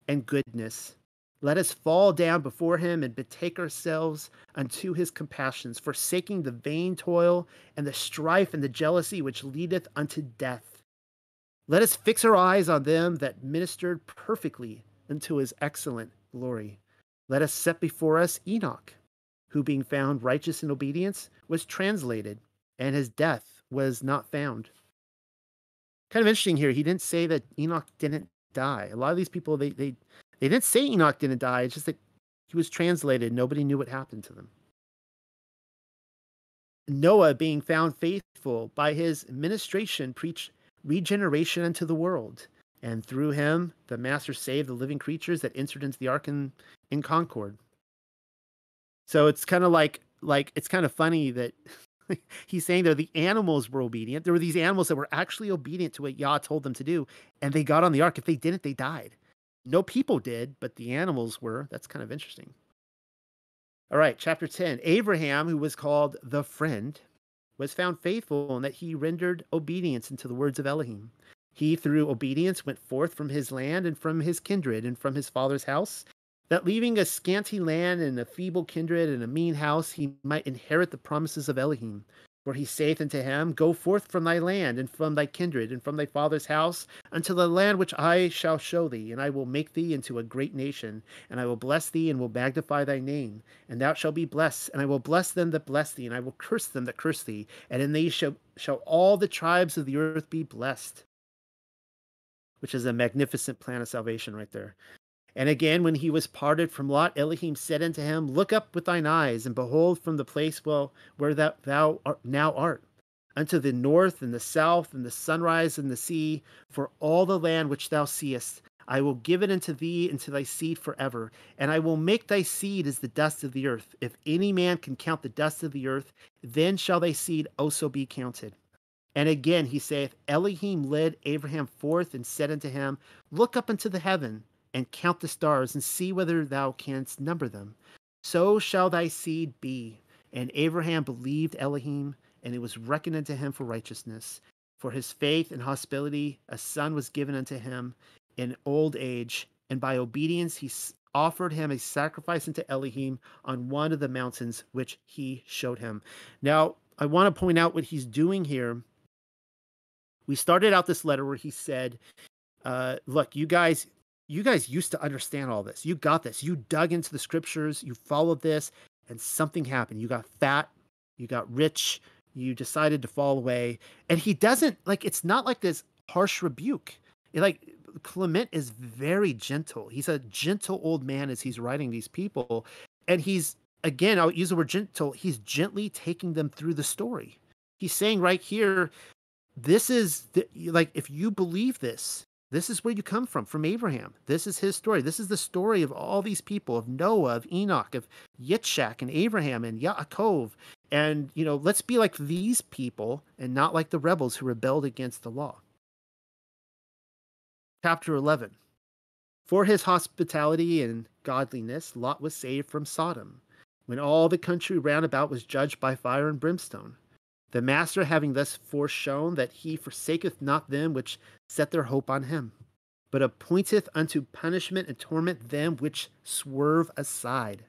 and goodness. Let us fall down before him and betake ourselves unto his compassions, forsaking the vain toil and the strife and the jealousy which leadeth unto death. Let us fix our eyes on them that ministered perfectly unto his excellent glory. Let us set before us Enoch, who being found righteous in obedience was translated, and his death was not found. Kind of interesting here. He didn't say that Enoch didn't die. A lot of these people they they they didn't say Enoch didn't die. It's just that he was translated. Nobody knew what happened to them. Noah, being found faithful by his ministration, preached regeneration unto the world. And through him, the Master saved the living creatures that entered into the ark in, in concord. So it's kind of like like it's kind of funny that he's saying there the animals were obedient. There were these animals that were actually obedient to what Yah told them to do, and they got on the ark. If they didn't, they died. No people did, but the animals were. That's kind of interesting. All right, chapter 10. Abraham, who was called the friend, was found faithful in that he rendered obedience unto the words of Elohim. He, through obedience, went forth from his land and from his kindred and from his father's house, that leaving a scanty land and a feeble kindred and a mean house, he might inherit the promises of Elohim. For he saith unto him, Go forth from thy land, and from thy kindred, and from thy father's house, unto the land which I shall show thee, and I will make thee into a great nation, and I will bless thee, and will magnify thy name, and thou shalt be blessed, and I will bless them that bless thee, and I will curse them that curse thee, and in thee shall, shall all the tribes of the earth be blessed. Which is a magnificent plan of salvation right there. And again, when he was parted from Lot, Elohim said unto him, Look up with thine eyes, and behold from the place well, where thou, thou art, now art, unto the north and the south, and the sunrise and the sea, for all the land which thou seest. I will give it unto thee and to thy seed forever, and I will make thy seed as the dust of the earth. If any man can count the dust of the earth, then shall thy seed also be counted. And again he saith, Elohim led Abraham forth and said unto him, Look up into the heaven and count the stars and see whether thou canst number them. So shall thy seed be. And Abraham believed Elohim, and it was reckoned unto him for righteousness. For his faith and hospitality, a son was given unto him in old age, and by obedience he offered him a sacrifice unto Elohim on one of the mountains which he showed him. Now, I want to point out what he's doing here. We started out this letter where he said, uh, look, you guys, you guys used to understand all this. You got this. You dug into the scriptures, you followed this, and something happened. You got fat, you got rich, you decided to fall away. And he doesn't like it's not like this harsh rebuke. Like Clement is very gentle. He's a gentle old man as he's writing these people. And he's again, I'll use the word gentle, he's gently taking them through the story. He's saying right here, this is the, like if you believe this, this is where you come from, from Abraham. This is his story. This is the story of all these people, of Noah, of Enoch, of Yitzhak, and Abraham, and Yaakov. And, you know, let's be like these people and not like the rebels who rebelled against the law. Chapter 11 For his hospitality and godliness, Lot was saved from Sodom, when all the country round about was judged by fire and brimstone. The master having thus foreshown that he forsaketh not them which set their hope on him, but appointeth unto punishment and torment them which swerve aside.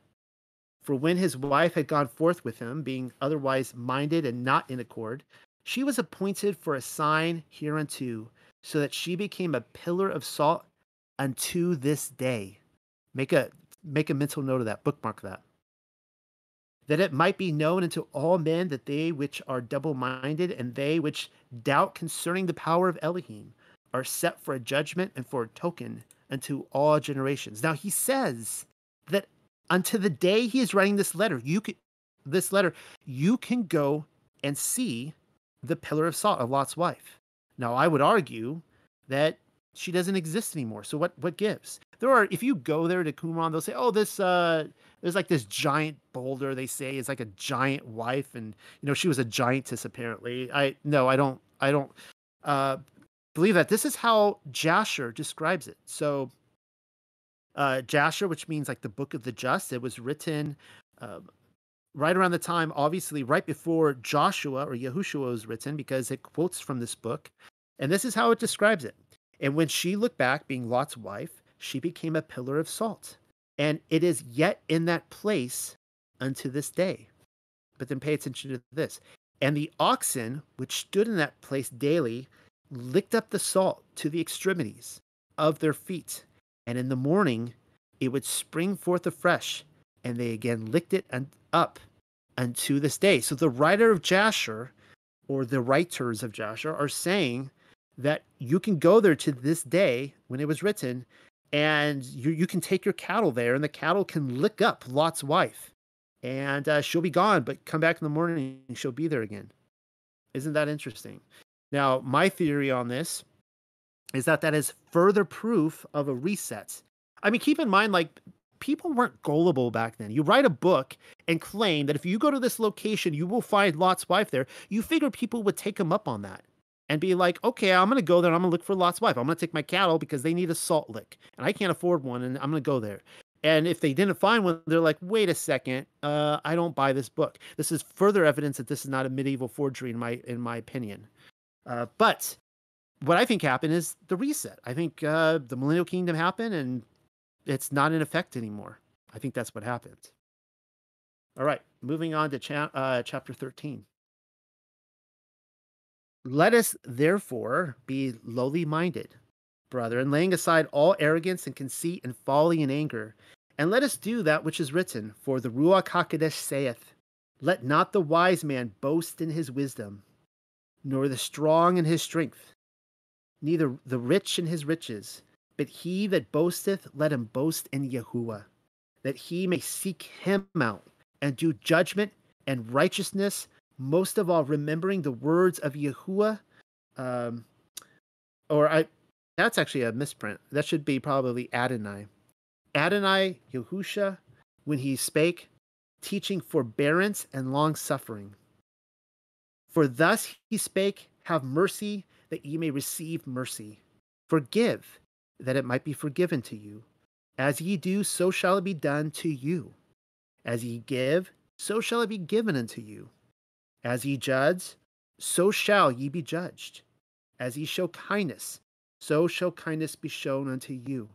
For when his wife had gone forth with him, being otherwise minded and not in accord, she was appointed for a sign hereunto, so that she became a pillar of salt unto this day. Make a make a mental note of that, bookmark that that it might be known unto all men that they which are double minded and they which doubt concerning the power of Elohim are set for a judgment and for a token unto all generations. Now he says that unto the day he is writing this letter, you can this letter, you can go and see the pillar of salt of Lot's wife. Now I would argue that she doesn't exist anymore. So what what gives? There are if you go there to Qumran, they'll say, "Oh, this uh there's like this giant boulder they say is like a giant wife and you know she was a giantess apparently. I no i don't i don't uh believe that. This is how jasher describes it. So uh jasher which means like the book of the just it was written um, right around the time obviously right before joshua or yahushua was written because it quotes from this book. And this is how it describes it. And when she looked back being lot's wife she became a pillar of salt and it is yet in that place unto this day. But then pay attention to this. And the oxen which stood in that place daily licked up the salt to the extremities of their feet. And in the morning it would spring forth afresh, and they again licked it up unto this day. So the writer of Jasher, or the writers of Jasher, are saying that you can go there to this day when it was written and you you can take your cattle there, and the cattle can lick up Lot's wife, and uh, she'll be gone, but come back in the morning, and she'll be there again. Isn't that interesting? Now, my theory on this is that that is further proof of a reset. I mean, keep in mind, like people weren't gullible back then. You write a book and claim that if you go to this location, you will find Lot's wife there. You figure people would take him up on that and be like, okay, I'm gonna go there. I'm gonna look for Lot's wife. I'm gonna take my cattle because they need a salt lick, and I can't afford one, and I'm gonna go there. And if they didn't find one, they're like, wait a second, uh, I don't buy this book. This is further evidence that this is not a medieval forgery, in my in my opinion. Uh, but what I think happened is the reset. I think uh, the Millennial Kingdom happened, and it's not in effect anymore. I think that's what happened. All right, moving on to cha- uh, chapter 13. Let us therefore be lowly minded, brethren, laying aside all arrogance and conceit and folly and anger, and let us do that which is written. For the Ruach HaKodesh saith, Let not the wise man boast in his wisdom, nor the strong in his strength, neither the rich in his riches, but he that boasteth, let him boast in Yahuwah, that he may seek him out and do judgment and righteousness most of all remembering the words of Yahuwah. Um, or I, that's actually a misprint. That should be probably Adonai. Adonai Yahusha, when he spake, teaching forbearance and long suffering. For thus he spake, Have mercy, that ye may receive mercy. Forgive, that it might be forgiven to you. As ye do, so shall it be done to you. As ye give, so shall it be given unto you. As ye judge, so shall ye be judged. As ye show kindness, so shall kindness be shown unto you.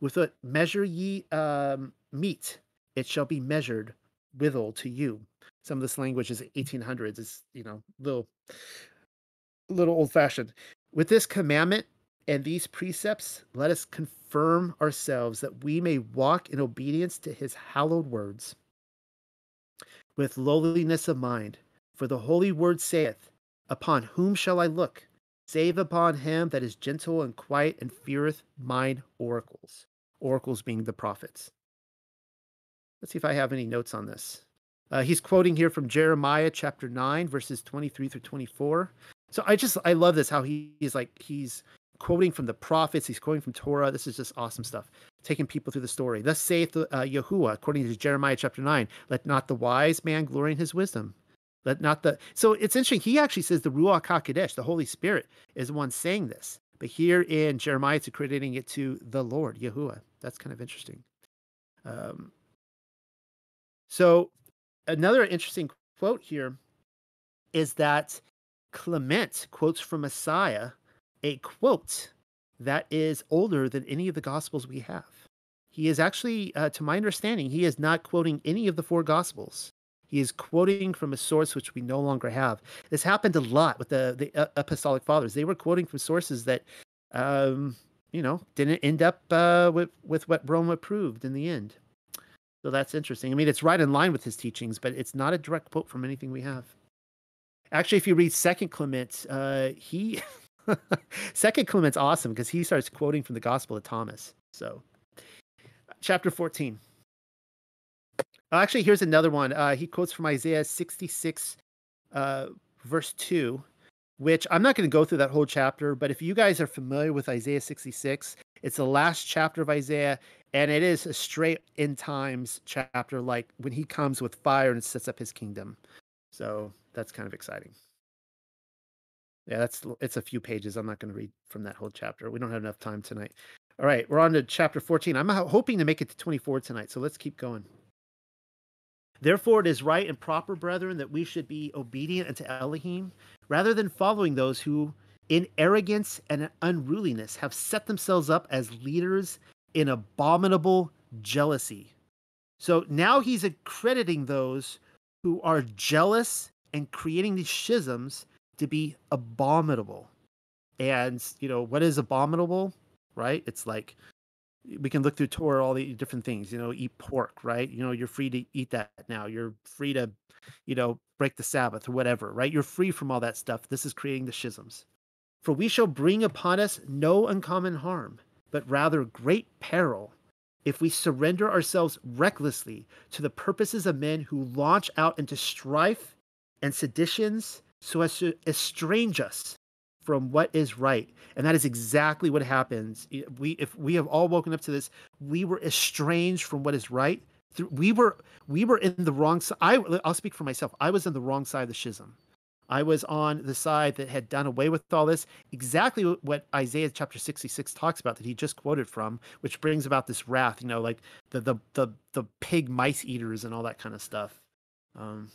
With what measure ye um, meet, it shall be measured withal to you. Some of this language is 1800s. It's you know little little old fashioned. With this commandment and these precepts, let us confirm ourselves that we may walk in obedience to his hallowed words with lowliness of mind. For the holy word saith, Upon whom shall I look? Save upon him that is gentle and quiet and feareth mine oracles. Oracles being the prophets. Let's see if I have any notes on this. Uh, he's quoting here from Jeremiah chapter 9, verses 23 through 24. So I just, I love this how he, he's like, he's quoting from the prophets, he's quoting from Torah. This is just awesome stuff. Taking people through the story. Thus saith uh, Yahuwah, according to Jeremiah chapter 9, let not the wise man glory in his wisdom. Let not the. So it's interesting. He actually says the Ruach HaKodesh, the Holy Spirit, is the one saying this. But here in Jeremiah, it's accrediting it to the Lord, Yahuwah. That's kind of interesting. Um, so another interesting quote here is that Clement quotes from Messiah a quote that is older than any of the gospels we have. He is actually, uh, to my understanding, he is not quoting any of the four gospels. He is quoting from a source which we no longer have. This happened a lot with the the uh, apostolic fathers. They were quoting from sources that, um, you know, didn't end up uh, with with what Rome approved in the end. So that's interesting. I mean, it's right in line with his teachings, but it's not a direct quote from anything we have. Actually, if you read Second Clement, uh, he Second Clement's awesome because he starts quoting from the Gospel of Thomas. So, chapter 14. Actually, here's another one. Uh, he quotes from Isaiah 66, uh, verse 2, which I'm not going to go through that whole chapter, but if you guys are familiar with Isaiah 66, it's the last chapter of Isaiah, and it is a straight in times chapter, like when he comes with fire and sets up his kingdom. So that's kind of exciting. Yeah, that's it's a few pages. I'm not going to read from that whole chapter. We don't have enough time tonight. All right, we're on to chapter 14. I'm hoping to make it to 24 tonight, so let's keep going. Therefore, it is right and proper, brethren, that we should be obedient unto Elohim, rather than following those who, in arrogance and unruliness, have set themselves up as leaders in abominable jealousy. So now he's accrediting those who are jealous and creating these schisms to be abominable. And, you know, what is abominable, right? It's like we can look through Torah all the different things, you know, eat pork, right? You know, you're free to eat that now. You're free to, you know, break the Sabbath or whatever, right? You're free from all that stuff. This is creating the schisms. For we shall bring upon us no uncommon harm, but rather great peril if we surrender ourselves recklessly to the purposes of men who launch out into strife and seditions so as to estrange us from what is right. And that is exactly what happens. We if we have all woken up to this we were estranged from what is right we were we were in the wrong side i'll speak for myself. I was on the wrong side of the schism. I was on the side that had done away with all this. Exactly what isaiah chapter 66 talks about that he just quoted from which brings about this wrath you know like the the the, the pig mice eaters and all that kind of stuff. Um,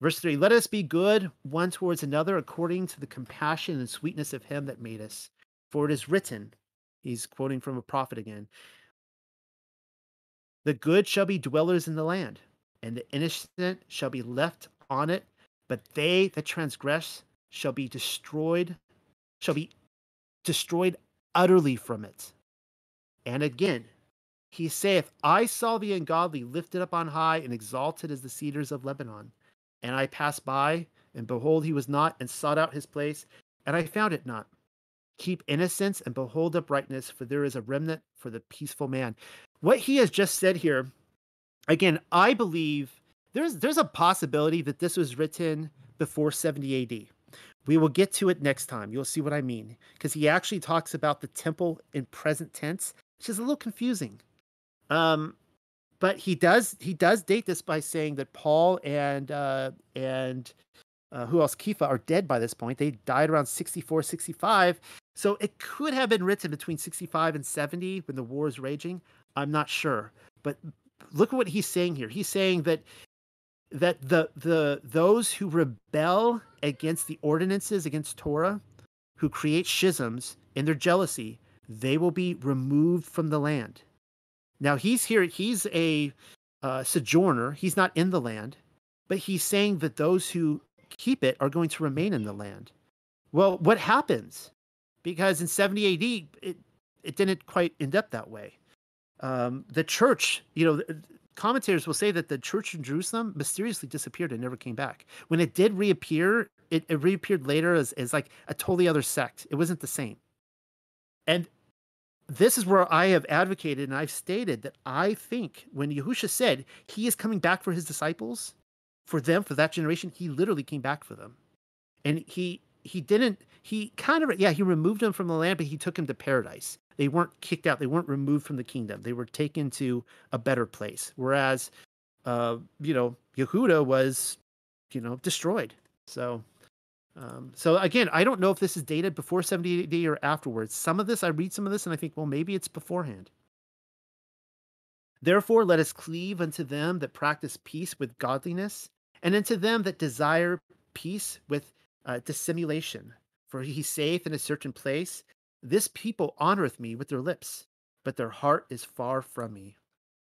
Verse 3 Let us be good one towards another according to the compassion and sweetness of him that made us. For it is written, he's quoting from a prophet again The good shall be dwellers in the land, and the innocent shall be left on it, but they that transgress shall be destroyed, shall be destroyed utterly from it. And again, he saith, I saw the ungodly lifted up on high and exalted as the cedars of Lebanon. And I passed by, and behold, he was not, and sought out his place, and I found it not. Keep innocence and behold uprightness, for there is a remnant for the peaceful man. What he has just said here, again, I believe there's there's a possibility that this was written before 70 AD. We will get to it next time. You'll see what I mean. Because he actually talks about the temple in present tense, which is a little confusing. Um, but he does he does date this by saying that Paul and uh, and uh, who else Kepha are dead by this point. They died around 64, 65. So it could have been written between 65 and 70 when the war is raging. I'm not sure. But look at what he's saying here. He's saying that that the the those who rebel against the ordinances against Torah, who create schisms in their jealousy, they will be removed from the land. Now he's here, he's a uh, sojourner, he's not in the land, but he's saying that those who keep it are going to remain in the land. Well, what happens? Because in 70 AD, it, it didn't quite end up that way. Um, the church, you know, commentators will say that the church in Jerusalem mysteriously disappeared and never came back. When it did reappear, it, it reappeared later as, as like a totally other sect. It wasn't the same. And this is where I have advocated and I've stated that I think when Yahusha said he is coming back for his disciples, for them, for that generation, he literally came back for them. And he he didn't he kind of yeah, he removed them from the land, but he took them to paradise. They weren't kicked out, they weren't removed from the kingdom. They were taken to a better place. Whereas uh, you know, Yehuda was, you know, destroyed. So um, so again, I don't know if this is dated before 70 AD or afterwards. Some of this, I read some of this and I think, well, maybe it's beforehand. Therefore, let us cleave unto them that practice peace with godliness, and unto them that desire peace with uh, dissimulation. For he saith in a certain place, This people honoreth me with their lips, but their heart is far from me.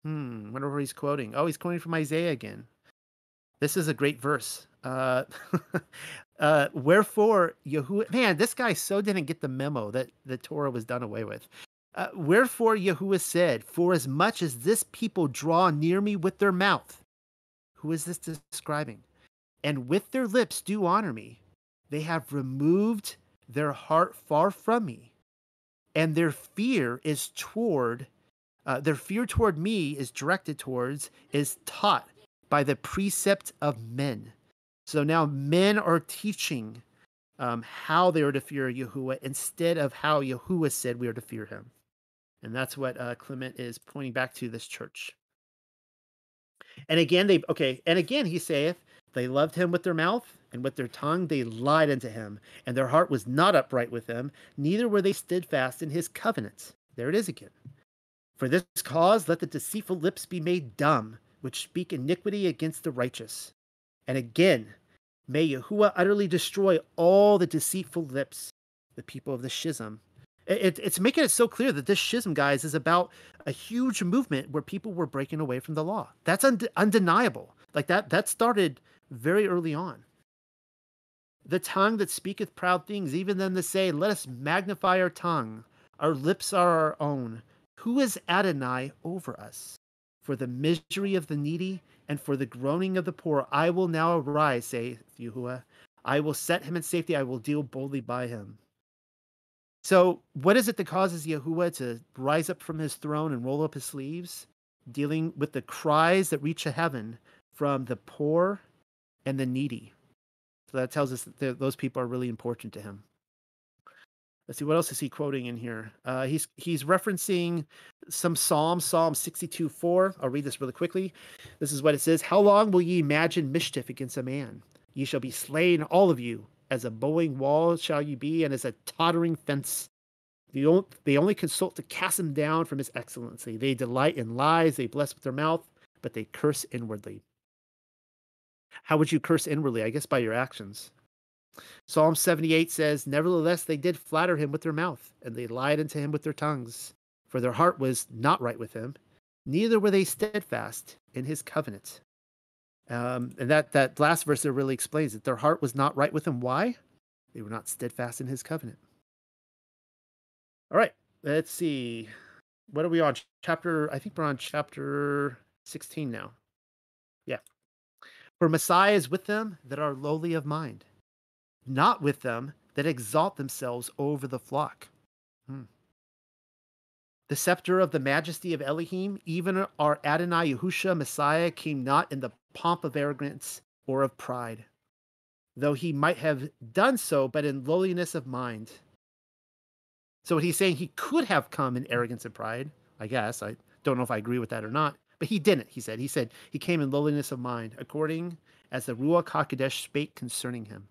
Hmm, wonder where he's quoting. Oh, he's quoting from Isaiah again. This is a great verse. Uh, uh, wherefore Yahuwah, man, this guy so didn't get the memo that the Torah was done away with. Uh, wherefore Yahuwah said, For as much as this people draw near me with their mouth, who is this describing? And with their lips do honor me, they have removed their heart far from me, and their fear is toward, uh, their fear toward me is directed towards, is taught by the precept of men. So now men are teaching um, how they are to fear Yahuwah instead of how Yahuwah said we are to fear him. And that's what uh, Clement is pointing back to this church. And again, they, okay, and again he saith, they loved him with their mouth, and with their tongue they lied unto him, and their heart was not upright with him, neither were they steadfast in his covenant. There it is again. For this cause let the deceitful lips be made dumb, which speak iniquity against the righteous. And again, may Yahuwah utterly destroy all the deceitful lips, the people of the schism. It, it's making it so clear that this schism, guys, is about a huge movement where people were breaking away from the law. That's und- undeniable. Like that, that started very early on. The tongue that speaketh proud things, even them that say, Let us magnify our tongue. Our lips are our own. Who is Adonai over us? For the misery of the needy and for the groaning of the poor, I will now arise, saith Yahuwah. I will set him in safety. I will deal boldly by him. So, what is it that causes Yahuwah to rise up from his throne and roll up his sleeves? Dealing with the cries that reach heaven from the poor and the needy. So that tells us that those people are really important to him. Let's see what else is he quoting in here. Uh, he's he's referencing some psalm, Psalm sixty-two four. I'll read this really quickly. This is what it says: How long will ye imagine mischief against a man? Ye shall be slain, all of you. As a bowing wall shall ye be, and as a tottering fence. The they only consult to cast him down from his excellency. They delight in lies. They bless with their mouth, but they curse inwardly. How would you curse inwardly? I guess by your actions. Psalm 78 says, Nevertheless, they did flatter him with their mouth, and they lied unto him with their tongues, for their heart was not right with him, neither were they steadfast in his covenant. Um, and that, that last verse there really explains that their heart was not right with him. Why? They were not steadfast in his covenant. All right, let's see. What are we on? Chapter, I think we're on chapter 16 now. Yeah. For Messiah is with them that are lowly of mind not with them that exalt themselves over the flock. Hmm. The scepter of the majesty of Elohim, even our Adonai Yahusha Messiah, came not in the pomp of arrogance or of pride, though he might have done so, but in lowliness of mind. So what he's saying, he could have come in arrogance and pride, I guess. I don't know if I agree with that or not, but he didn't, he said. He said he came in lowliness of mind, according as the Ruach HaKodesh spake concerning him.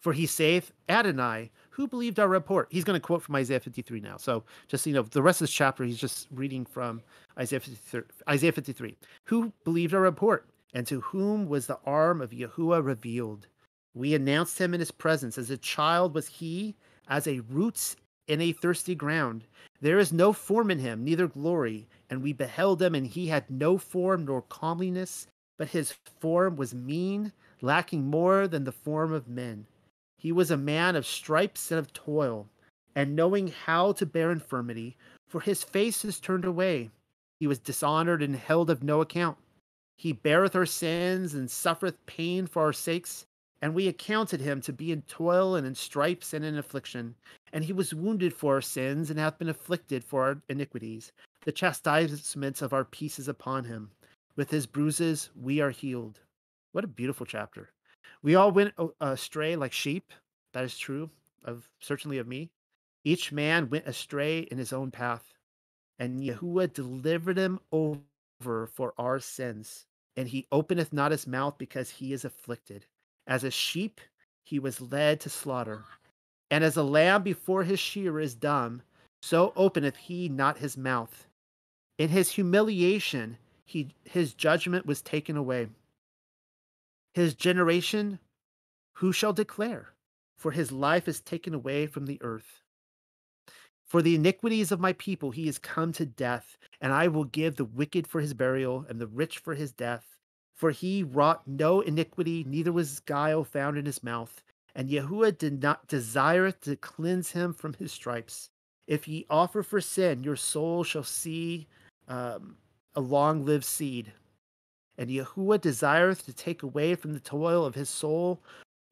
For he saith, Adonai, who believed our report? He's going to quote from Isaiah 53 now. So just, you know, the rest of this chapter, he's just reading from Isaiah 53. Isaiah 53. Who believed our report? And to whom was the arm of Yahuwah revealed? We announced him in his presence. As a child was he, as a root in a thirsty ground. There is no form in him, neither glory. And we beheld him, and he had no form nor comeliness, but his form was mean, lacking more than the form of men. He was a man of stripes and of toil, and knowing how to bear infirmity, for his face is turned away. He was dishonored and held of no account. He beareth our sins and suffereth pain for our sakes, and we accounted him to be in toil and in stripes and in affliction. And he was wounded for our sins and hath been afflicted for our iniquities. The chastisements of our peace is upon him. With his bruises we are healed. What a beautiful chapter. We all went astray like sheep. That is true of certainly of me. Each man went astray in his own path, and Yahuwah delivered him over for our sins. And he openeth not his mouth because he is afflicted. As a sheep, he was led to slaughter. And as a lamb before his shearer is dumb, so openeth he not his mouth. In his humiliation, he, his judgment was taken away. His generation, who shall declare? For his life is taken away from the earth. For the iniquities of my people he is come to death, and I will give the wicked for his burial, and the rich for his death. For he wrought no iniquity, neither was guile found in his mouth. And Yahuwah did not desire to cleanse him from his stripes. If ye offer for sin, your soul shall see um, a long lived seed. And Yahuwah desireth to take away from the toil of his soul,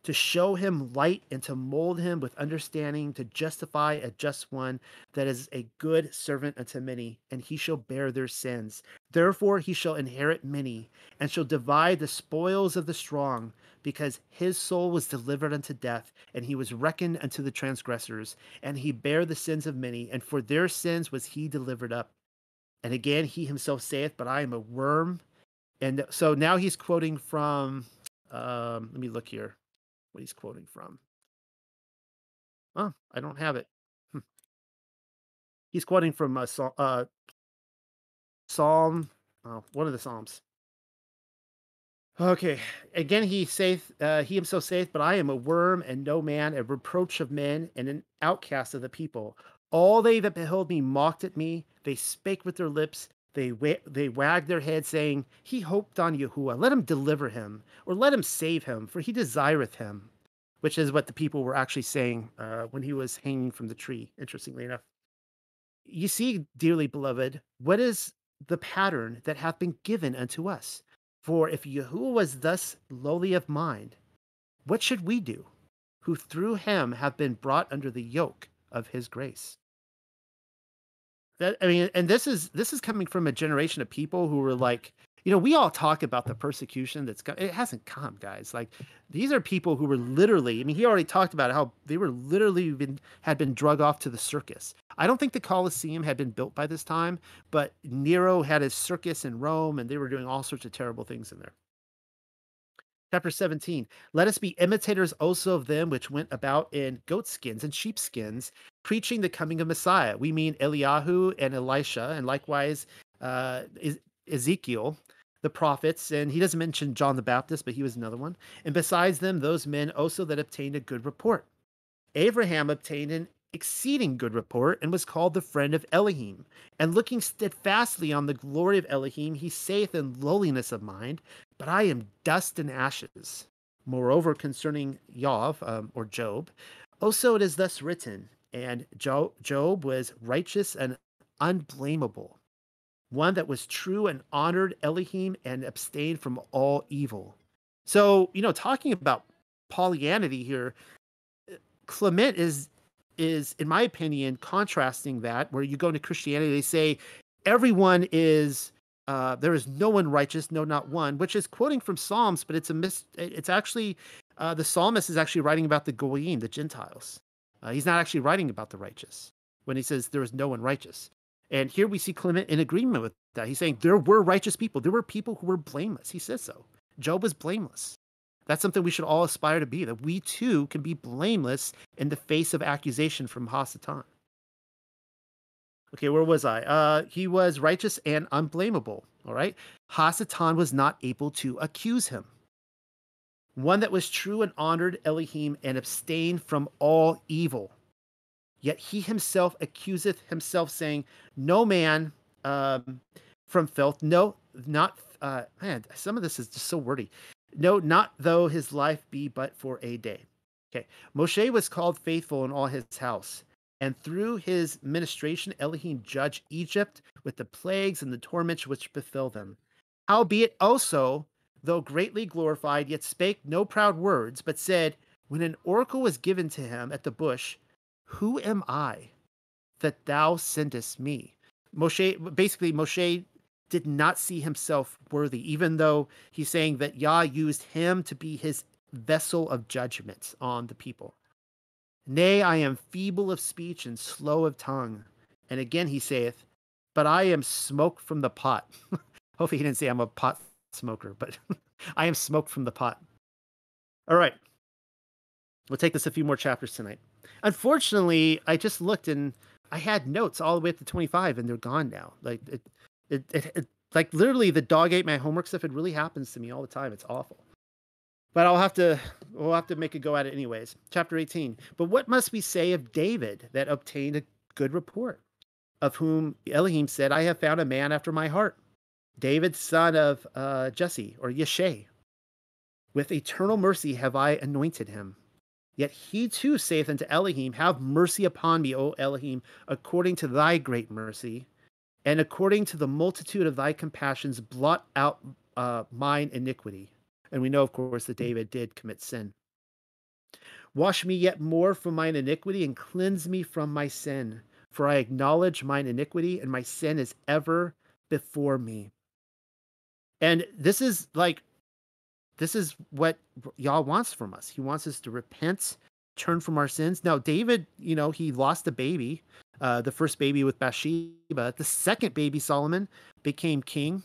to show him light and to mold him with understanding, to justify a just one that is a good servant unto many, and he shall bear their sins. Therefore he shall inherit many, and shall divide the spoils of the strong, because his soul was delivered unto death, and he was reckoned unto the transgressors, and he bare the sins of many, and for their sins was he delivered up. And again, he himself saith, But I am a worm. And so now he's quoting from, um, let me look here what he's quoting from. Oh, I don't have it. Hmm. He's quoting from a uh, Psalm, oh, one of the Psalms. Okay, again he saith, uh, he himself saith, But I am a worm and no man, a reproach of men, and an outcast of the people. All they that beheld me mocked at me. They spake with their lips. They wa- they wagged their head, saying, He hoped on Yahuwah. Let him deliver him, or let him save him, for he desireth him. Which is what the people were actually saying uh, when he was hanging from the tree, interestingly enough. You see, dearly beloved, what is the pattern that hath been given unto us? For if Yahuwah was thus lowly of mind, what should we do, who through him have been brought under the yoke of his grace? That I mean, and this is this is coming from a generation of people who were like, you know, we all talk about the persecution that's it hasn't come, guys. Like these are people who were literally. I mean, he already talked about how they were literally been had been drug off to the circus. I don't think the Colosseum had been built by this time, but Nero had his circus in Rome, and they were doing all sorts of terrible things in there. Chapter 17 Let us be imitators also of them which went about in goatskins and sheepskins, preaching the coming of Messiah. We mean Eliyahu and Elisha, and likewise uh, Ezekiel, the prophets. And he doesn't mention John the Baptist, but he was another one. And besides them, those men also that obtained a good report. Abraham obtained an exceeding good report and was called the friend of Elohim. And looking steadfastly on the glory of Elohim, he saith in lowliness of mind, But I am dust and ashes. Moreover, concerning Job um, or Job, also it is thus written, and Job, Job was righteous and unblameable, one that was true and honored Elohim and abstained from all evil. So, you know, talking about Paulianity here, Clement is is, in my opinion, contrasting that where you go into Christianity, they say everyone is uh, there is no one righteous, no, not one, which is quoting from Psalms, but it's a mis. It's actually uh, the psalmist is actually writing about the goyim, the Gentiles. Uh, he's not actually writing about the righteous when he says there is no one righteous. And here we see Clement in agreement with that. He's saying there were righteous people. There were people who were blameless. He says so. Job was blameless. That's something we should all aspire to be, that we too can be blameless in the face of accusation from Hasatan. Okay, where was I? Uh, he was righteous and unblameable. All right. Hasatan was not able to accuse him. One that was true and honored Elohim and abstained from all evil. Yet he himself accuseth himself, saying, No man um, from filth, no, not, uh, man, some of this is just so wordy. No, not though his life be but for a day. Okay. Moshe was called faithful in all his house. And through his ministration, Elohim judged Egypt with the plagues and the torments which befell them. Howbeit also, though greatly glorified, yet spake no proud words, but said, When an oracle was given to him at the bush, Who am I that thou sendest me? Moshe, basically, Moshe did not see himself worthy, even though he's saying that Yah used him to be his vessel of judgment on the people. Nay, I am feeble of speech and slow of tongue. And again he saith, But I am smoke from the pot. Hopefully he didn't say I'm a pot smoker, but I am smoke from the pot. All right. We'll take this a few more chapters tonight. Unfortunately, I just looked and I had notes all the way up to 25 and they're gone now. Like it, it, it, it like literally the dog ate my homework stuff. It really happens to me all the time. It's awful but I'll have to we'll have to make a go at it anyways. Chapter 18. But what must we say of David that obtained a good report, of whom Elohim said, I have found a man after my heart, David, son of uh, Jesse or Yeshai. With eternal mercy have I anointed him. Yet he too saith unto Elohim, Have mercy upon me, O Elohim, according to thy great mercy, and according to the multitude of thy compassions, blot out uh, mine iniquity. And we know, of course, that David did commit sin. Wash me yet more from mine iniquity and cleanse me from my sin. For I acknowledge mine iniquity, and my sin is ever before me. And this is like, this is what Yah wants from us. He wants us to repent, turn from our sins. Now, David, you know, he lost a baby, uh, the first baby with Bathsheba. The second baby, Solomon, became king.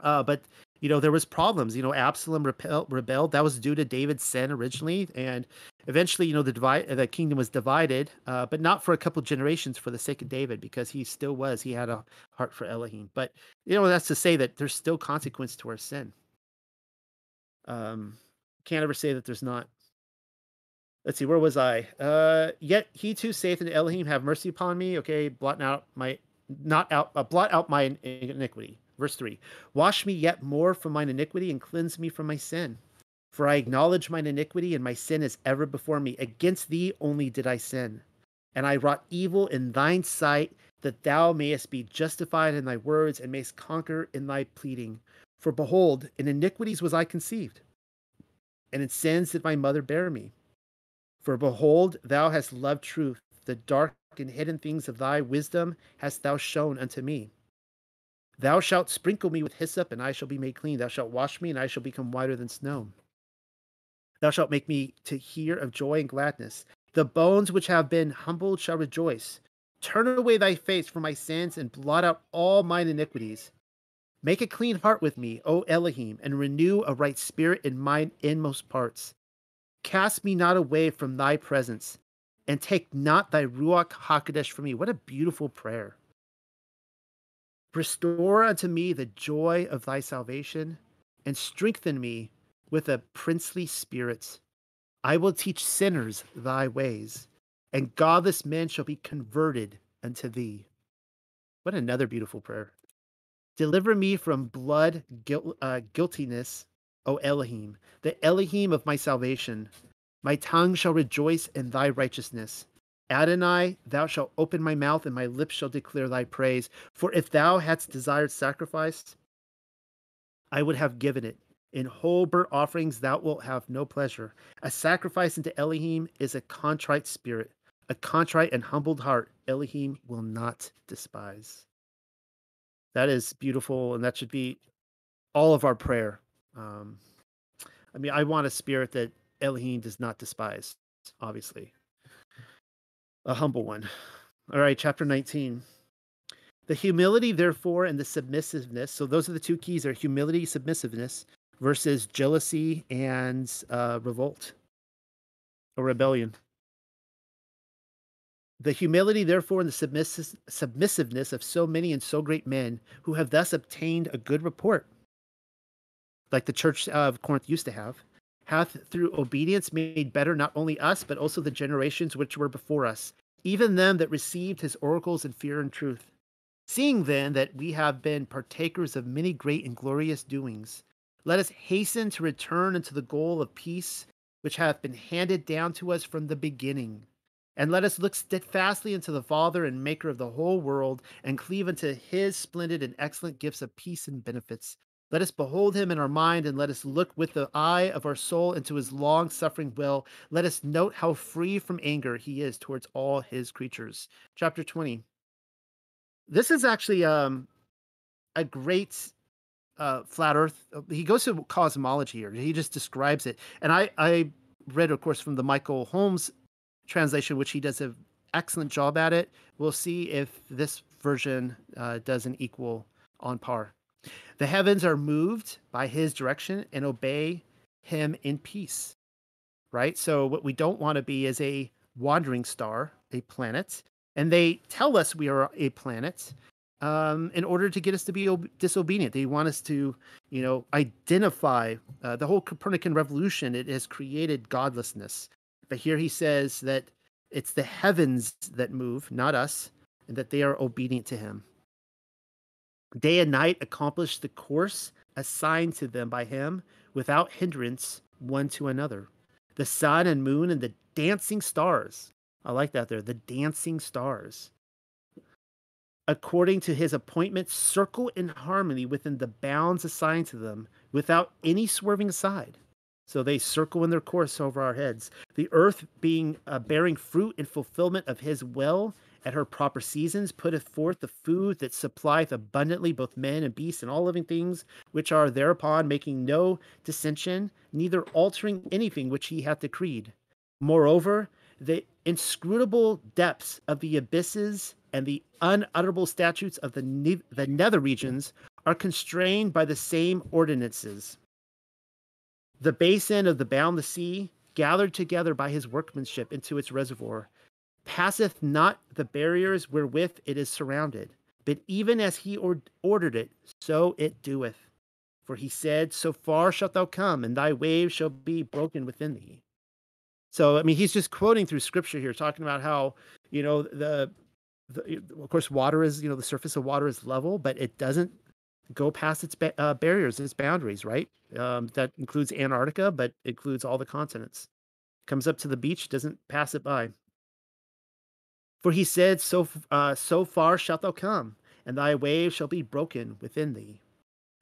Uh, but you know there was problems you know absalom rebelled that was due to david's sin originally and eventually you know the divide the kingdom was divided uh, but not for a couple generations for the sake of david because he still was he had a heart for elohim. But you know that's to say that there's still consequence to our sin. Um can't ever say that there's not. Let's see where was i? Uh yet he too saith unto elohim have mercy upon me okay blot out my not out uh, blot out my iniquity Verse 3 Wash me yet more from mine iniquity and cleanse me from my sin. For I acknowledge mine iniquity, and my sin is ever before me. Against thee only did I sin. And I wrought evil in thine sight, that thou mayest be justified in thy words, and mayest conquer in thy pleading. For behold, in iniquities was I conceived, and in sins did my mother bear me. For behold, thou hast loved truth, the dark and hidden things of thy wisdom hast thou shown unto me. Thou shalt sprinkle me with hyssop, and I shall be made clean. Thou shalt wash me, and I shall become whiter than snow. Thou shalt make me to hear of joy and gladness. The bones which have been humbled shall rejoice. Turn away thy face from my sins, and blot out all mine iniquities. Make a clean heart with me, O Elohim, and renew a right spirit in mine inmost parts. Cast me not away from thy presence, and take not thy Ruach HaKodesh from me. What a beautiful prayer. Restore unto me the joy of thy salvation, and strengthen me with a princely spirit. I will teach sinners thy ways, and godless men shall be converted unto thee. What another beautiful prayer. Deliver me from blood guilt, uh, guiltiness, O Elohim, the Elohim of my salvation. My tongue shall rejoice in thy righteousness Adonai, thou shalt open my mouth, and my lips shall declare thy praise. For if thou hadst desired sacrifice, I would have given it. In whole burnt offerings thou wilt have no pleasure. A sacrifice unto Elohim is a contrite spirit, a contrite and humbled heart. Elohim will not despise. That is beautiful, and that should be all of our prayer. Um, I mean, I want a spirit that Elohim does not despise, obviously a humble one. All right, chapter 19. The humility, therefore, and the submissiveness. So those are the two keys: are humility, submissiveness, versus jealousy and uh, revolt or rebellion. The humility, therefore, and the submiss- submissiveness of so many and so great men who have thus obtained a good report, like the church of Corinth used to have, hath through obedience made better not only us, but also the generations which were before us. even them that received his oracles in fear and truth. Seeing then that we have been partakers of many great and glorious doings, let us hasten to return unto the goal of peace, which hath been handed down to us from the beginning. And let us look steadfastly unto the Father and Maker of the whole world, and cleave unto his splendid and excellent gifts of peace and benefits. Let us behold him in our mind, and let us look with the eye of our soul into his long suffering will. Let us note how free from anger he is towards all his creatures. Chapter 20. This is actually um, a great uh, flat earth. He goes to cosmology here. He just describes it. And I, I read, of course, from the Michael Holmes translation, which he does an excellent job at it. We'll see if this version uh, does an equal on par. The heavens are moved by his direction and obey him in peace. Right? So, what we don't want to be is a wandering star, a planet. And they tell us we are a planet um, in order to get us to be ob- disobedient. They want us to, you know, identify uh, the whole Copernican revolution. It has created godlessness. But here he says that it's the heavens that move, not us, and that they are obedient to him. Day and night accomplish the course assigned to them by him without hindrance one to another. The sun and moon and the dancing stars. I like that there. The dancing stars. According to his appointment, circle in harmony within the bounds assigned to them without any swerving aside. So they circle in their course over our heads. The earth being uh, bearing fruit in fulfillment of his will at her proper seasons, putteth forth the food that supplieth abundantly both men and beasts and all living things, which are thereupon making no dissension, neither altering anything which he hath decreed. Moreover, the inscrutable depths of the abysses and the unutterable statutes of the, ne- the nether regions are constrained by the same ordinances the basin of the boundless sea, gathered together by his workmanship into its reservoir, passeth not the barriers wherewith it is surrounded, but even as he or- ordered it, so it doeth. For he said, So far shalt thou come, and thy waves shall be broken within thee. So, I mean, he's just quoting through scripture here, talking about how, you know, the, the of course, water is, you know, the surface of water is level, but it doesn't go past its ba- uh, barriers, its boundaries, right? Um, that includes Antarctica, but includes all the continents. Comes up to the beach, doesn't pass it by. For he said, "So uh, so far shalt thou come, and thy waves shall be broken within thee."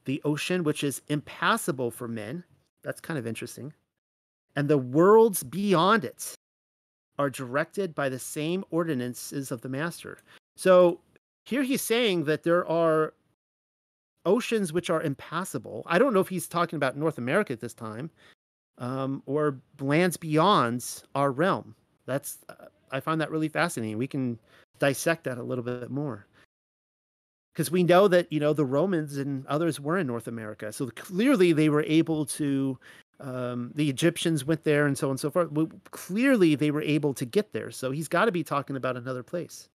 The ocean, which is impassable for men, that's kind of interesting, and the worlds beyond it are directed by the same ordinances of the master. So here he's saying that there are oceans which are impassable. I don't know if he's talking about North America at this time, um, or lands beyond our realm. That's uh, I find that really fascinating. We can dissect that a little bit more because we know that you know the Romans and others were in North America, so clearly they were able to. Um, the Egyptians went there, and so on and so forth. Clearly, they were able to get there. So he's got to be talking about another place.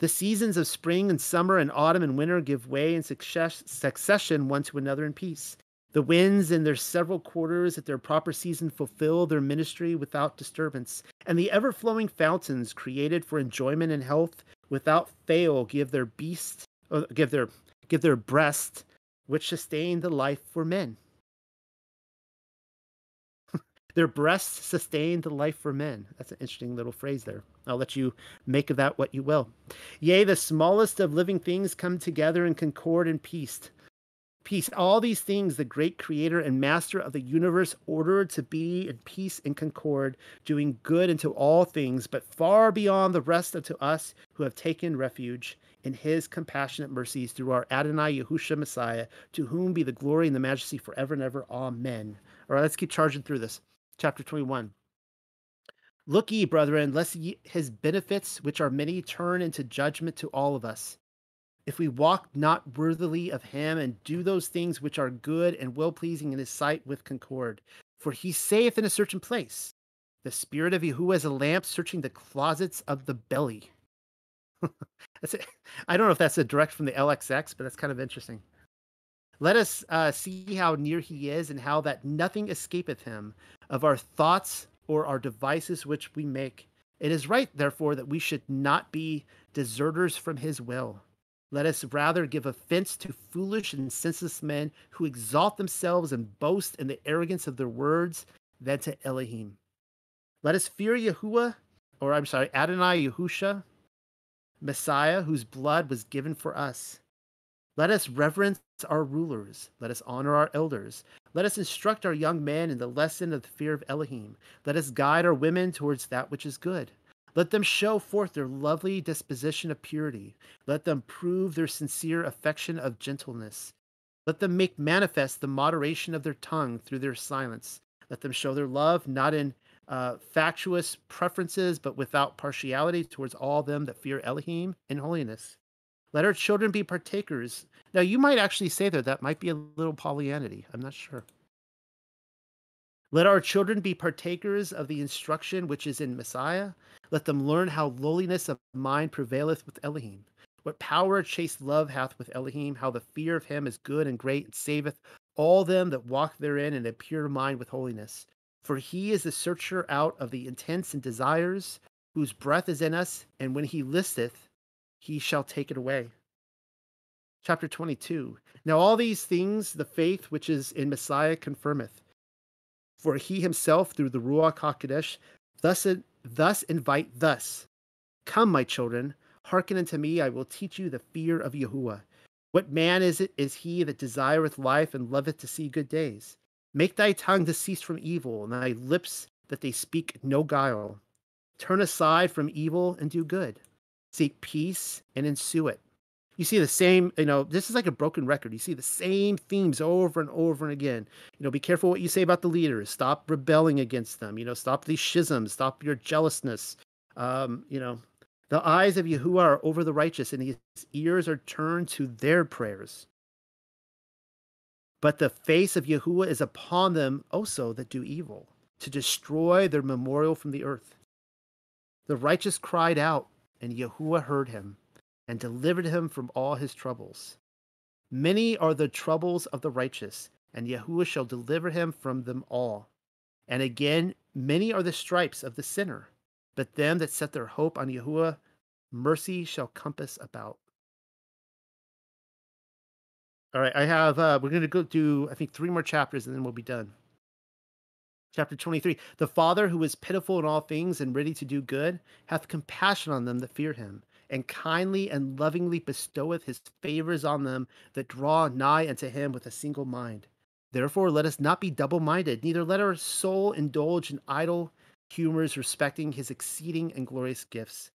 The seasons of spring and summer and autumn and winter give way in success, succession one to another in peace. The winds in their several quarters at their proper season fulfill their ministry without disturbance, and the ever flowing fountains created for enjoyment and health without fail give their beast or uh, give their give their breast which sustain the life for men. Their breasts sustain the life for men. That's an interesting little phrase there. I'll let you make of that what you will. Yea, the smallest of living things come together in concord and peace. Peace. All these things the great creator and master of the universe ordered to be in peace and concord, doing good unto all things, but far beyond the rest unto us who have taken refuge in his compassionate mercies through our Adonai Yahusha Messiah, to whom be the glory and the majesty forever and ever. Amen. All right, let's keep charging through this chapter 21. Look ye, brethren, lest ye his benefits, which are many, turn into judgment to all of us. If we walk not worthily of him and do those things which are good and well pleasing in his sight with concord. For he saith in a certain place, The spirit of Yahuwah is a lamp searching the closets of the belly. that's it. I don't know if that's a direct from the LXX, but that's kind of interesting. Let us uh, see how near he is, and how that nothing escapeth him of our thoughts or our devices which we make, It is right, therefore, that we should not be deserters from his will. Let us rather give offense to foolish and senseless men who exalt themselves and boast in the arrogance of their words than to Elohim. Let us fear Yahuwah, or I'm sorry, Adonai Yahusha, Messiah, whose blood was given for us. Let us reverence our rulers. Let us honor our elders. Let us instruct our young men in the lesson of the fear of Elohim. Let us guide our women towards that which is good. Let them show forth their lovely disposition of purity. Let them prove their sincere affection of gentleness. Let them make manifest the moderation of their tongue through their silence. Let them show their love not in uh, factious preferences, but without partiality towards all them that fear Elohim in holiness. Let our children be partakers. Now, you might actually say that that might be a little Paulianity. I'm not sure. Let our children be partakers of the instruction which is in Messiah. Let them learn how lowliness of mind prevaileth with Elohim. What power a chaste love hath with Elohim, how the fear of him is good and great, and saveth all them that walk therein in a pure mind with holiness. For he is the searcher out of the intents and desires, whose breath is in us, and when he listeth, he shall take it away. Chapter 22. Now all these things the faith which is in Messiah confirmeth. For he himself, through the Ruach HaKodesh, thus, thus invite thus, Come, my children, hearken unto me, I will teach you the fear of Yahuwah. What man is it is he that desireth life and loveth to see good days? Make thy tongue to cease from evil, and thy lips that they speak no guile. Turn aside from evil and do good. Seek peace and ensue it you see the same you know this is like a broken record. You see the same themes over and over and again. You know be careful what you say about the leaders. Stop rebelling against them. You know stop these schisms. Stop your jealousness. Um, you know the eyes of Yahuwah are over the righteous and his ears are turned to their prayers. But the face of Yahuwah is upon them also that do evil to destroy their memorial from the earth. The righteous cried out and Yahuwah heard him and delivered him from all his troubles. Many are the troubles of the righteous, and Yahuwah shall deliver him from them all. And again, many are the stripes of the sinner, but them that set their hope on Yahuwah, mercy shall compass about. All right, I have, uh, we're going to go do, I think, three more chapters and then we'll be done. Chapter 23 The Father, who is pitiful in all things and ready to do good, hath compassion on them that fear him and kindly and lovingly bestoweth his favors on them that draw nigh unto him with a single mind. Therefore, let us not be double minded, neither let our soul indulge in idle humors respecting his exceeding and glorious gifts.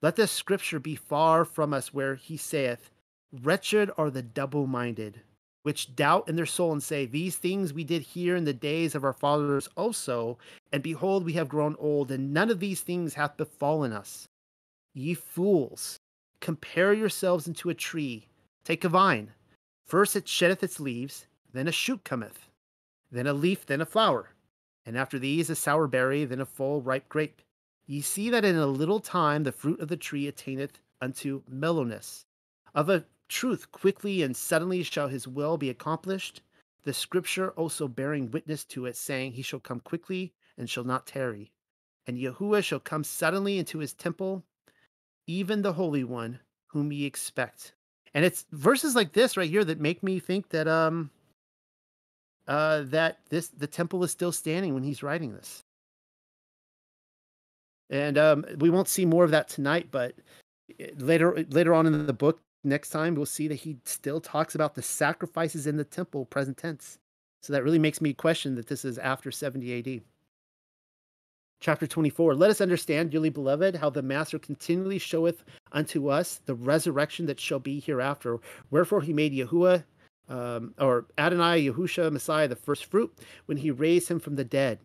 Let the scripture be far from us where he saith, Wretched are the double minded, which doubt in their soul and say, These things we did hear in the days of our fathers also, and behold, we have grown old, and none of these things hath befallen us. Ye fools, compare yourselves unto a tree. Take a vine. First it sheddeth its leaves, then a shoot cometh, then a leaf, then a flower, and after these a sour berry, then a full ripe grape. Ye see that in a little time the fruit of the tree attaineth unto mellowness. Of a truth, quickly and suddenly shall his will be accomplished. The scripture also bearing witness to it, saying, He shall come quickly and shall not tarry. And Yahuwah shall come suddenly into his temple, even the Holy One, whom ye expect. And it's verses like this right here that make me think that um uh that this the temple is still standing when he's writing this. And um we won't see more of that tonight, but eh, later later on in the book, next time we'll see that he still talks about the sacrifices in the temple present tense. So that really makes me question that this is after 70 AD. Chapter 24 Let us understand, dearly beloved, how the Master continually showeth unto us the resurrection that shall be hereafter. Wherefore he made Yahuwah, um, or Adonai, Yahusha, Messiah, the first fruit, when he raised him from the dead.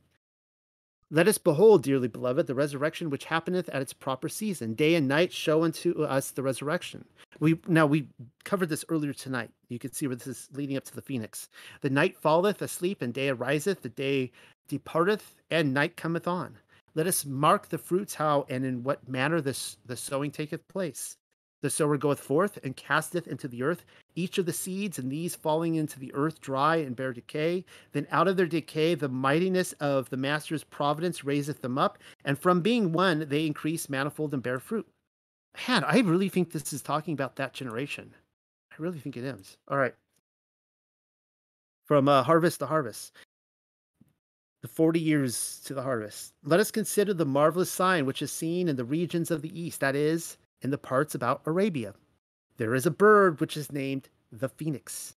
Let us behold, dearly beloved, the resurrection which happeneth at its proper season. Day and night show unto us the resurrection. We now we covered this earlier tonight. You can see where this is leading up to the phoenix. The night falleth asleep, and day ariseth. The day departeth, and night cometh on. Let us mark the fruits how and in what manner this the sowing taketh place. The sower goeth forth and casteth into the earth each of the seeds, and these falling into the earth dry and bear decay. Then out of their decay, the mightiness of the master's providence raiseth them up, and from being one, they increase manifold and bear fruit. Man, I really think this is talking about that generation. I really think it is. All right. From uh, harvest to harvest the 40 years to the harvest. Let us consider the marvelous sign which is seen in the regions of the east, that is, in the parts about Arabia. There is a bird which is named the phoenix.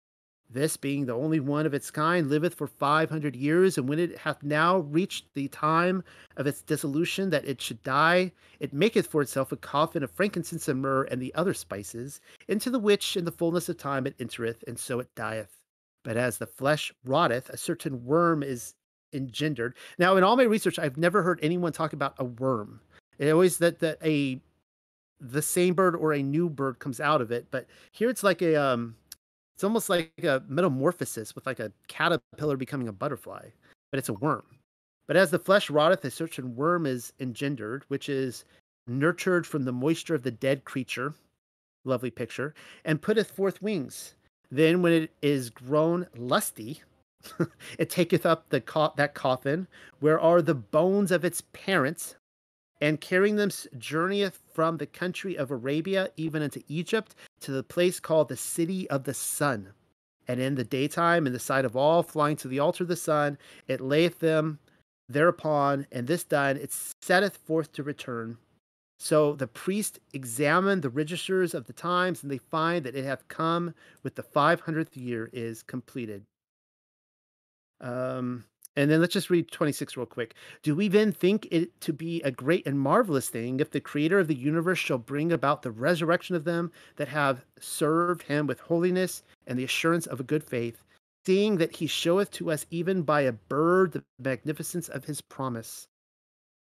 This, being the only one of its kind, liveth for five hundred years, and when it hath now reached the time of its dissolution that it should die, it maketh for itself a coffin of frankincense and myrrh and the other spices, into the which in the fullness of time it entereth, and so it dieth. But as the flesh rotteth, a certain worm is engendered. Now, in all my research, I've never heard anyone talk about a worm. It always that that a the same bird or a new bird comes out of it, but here it's like a um, it's almost like a metamorphosis with like a caterpillar becoming a butterfly, but it's a worm. But as the flesh rotteth, a certain worm is engendered, which is nurtured from the moisture of the dead creature. Lovely picture, and putteth forth wings. Then, when it is grown lusty, it taketh up the co- that coffin, where are the bones of its parents, and carrying them journeyeth from the country of Arabia even unto Egypt to the place called the city of the sun. And in the daytime, in the sight of all, flying to the altar of the sun, it layeth them thereupon, and this done, it setteth forth to return. So the priest examined the registers of the times, and they find that it hath come with the five hundredth year is completed. Um, and then let's just read 26 real quick. Do we then think it to be a great and marvelous thing if the creator of the universe shall bring about the resurrection of them that have served him with holiness and the assurance of a good faith, seeing that he showeth to us even by a bird the magnificence of his promise?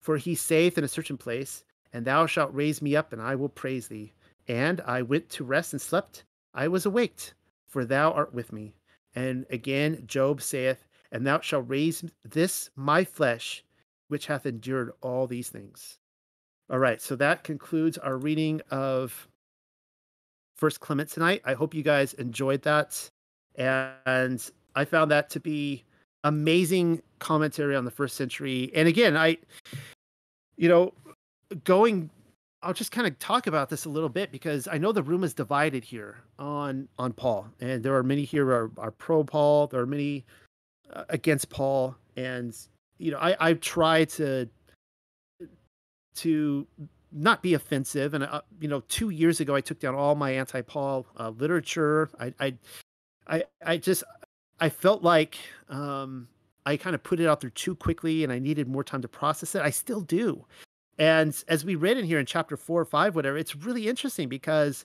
For he saith in a certain place, And thou shalt raise me up, and I will praise thee. And I went to rest and slept. I was awaked, for thou art with me. And again, Job saith, and thou shalt raise this my flesh, which hath endured all these things. All right, so that concludes our reading of First Clement tonight. I hope you guys enjoyed that, and I found that to be amazing commentary on the first century. And again, I, you know, going I'll just kind of talk about this a little bit because I know the room is divided here on on Paul, and there are many here are, are pro Paul. There are many against Paul, and you know, I I try to to not be offensive. And uh, you know, two years ago, I took down all my anti-Paul uh, literature. I, I I just I felt like um, I kind of put it out there too quickly, and I needed more time to process it. I still do. And as we read in here in chapter four or five, whatever, it's really interesting because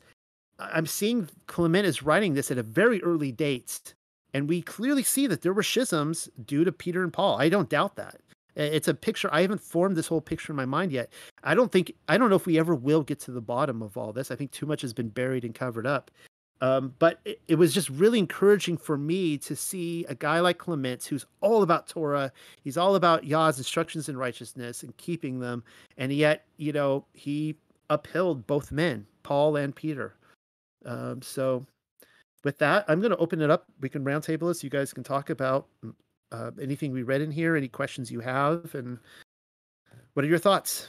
I'm seeing Clement is writing this at a very early date and we clearly see that there were schisms due to Peter and Paul. I don't doubt that. It's a picture. I haven't formed this whole picture in my mind yet. I don't think, I don't know if we ever will get to the bottom of all this. I think too much has been buried and covered up. Um, but it, it, was just really encouraging for me to see a guy like Clement, who's all about Torah. He's all about Yah's instructions in righteousness and keeping them. And yet, you know, he upheld both men, Paul and Peter. Um, so with that, I'm going to open it up. We can roundtable this. You guys can talk about mm, uh, anything we read in here, any questions you have, and what are your thoughts?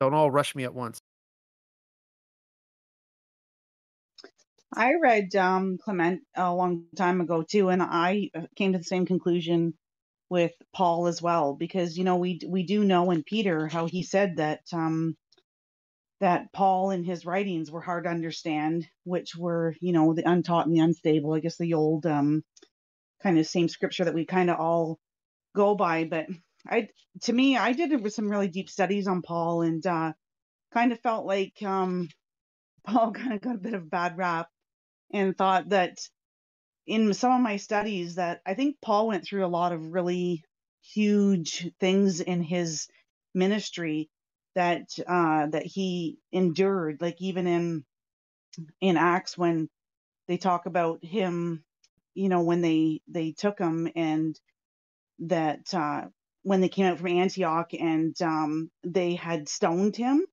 Don't all rush me at once. I read um, Clement a long time ago too, and I uh, came to the same conclusion with Paul as well because you know we we do know in Peter how he said that um that Paul in his writings were hard to understand which were you know the untaught and the unstable I guess the old um kind of same scripture that we kind of all go by but I to me I did some really deep studies on Paul and uh kind of felt like um Paul kind of got a bit of bad rap and thought that in some of my studies that I think Paul went through a lot of really huge things in his ministry that uh, that he endured. Like even in in Acts when they talk about him, you know, when they they took him and that uh, when they came out from Antioch and um, they had stoned him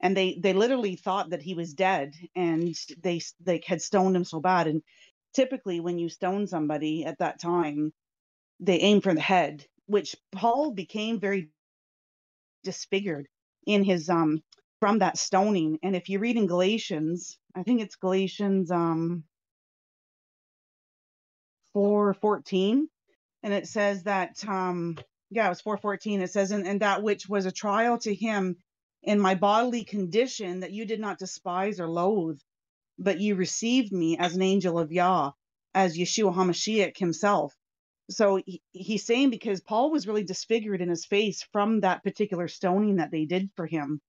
and they they literally thought that he was dead and they they had stoned him so bad and typically when you stone somebody at that time they aim for the head which paul became very disfigured in his um from that stoning. And if you read in galatians i think it's galatians um 414 and it says that um yeah it was 414 it says and, and that which was a trial to him in my bodily condition that you did not despise or loathe, but you received me as an angel of Yah, as Yeshua HaMashiach himself. So he, he's saying because Paul was really disfigured in his face from that particular stoning that they did for him.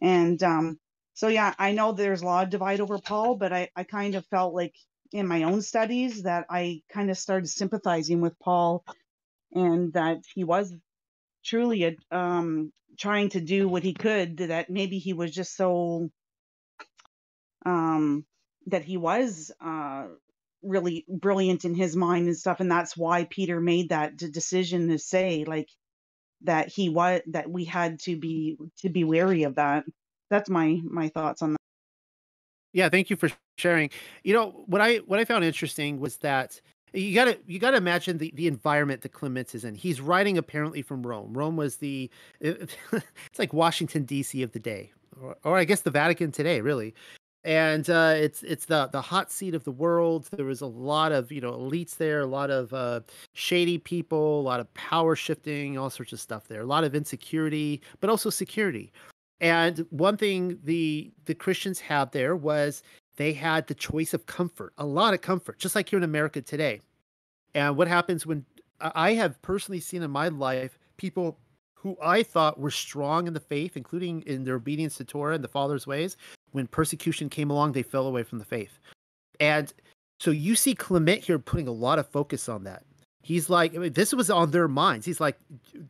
And um, so, yeah, I know there's a lot of divide over Paul, but I, I kind of felt like in my own studies that I kind of started sympathizing with Paul and that he was truly a, um, trying to do what he could that maybe he was just so um that he was uh really brilliant in his mind and stuff and that's why peter made that decision to say like that he was that we had to be to be wary of that that's my my thoughts on that yeah thank you for sharing you know what i what i found interesting was that you gotta you gotta imagine the, the environment that Clements is in. He's writing apparently from Rome. Rome was the it, it's like Washington D.C. of the day, or, or I guess the Vatican today, really. And uh, it's it's the the hot seat of the world. There was a lot of you know elites there, a lot of uh, shady people, a lot of power shifting, all sorts of stuff there. A lot of insecurity, but also security. And one thing the the Christians had there was they had the choice of comfort, a lot of comfort, just like here in America today. And what happens when I have personally seen in my life people who I thought were strong in the faith, including in their obedience to Torah and the Father's ways, when persecution came along, they fell away from the faith. And so you see Clement here putting a lot of focus on that. He's like, I mean, this was on their minds. He's like,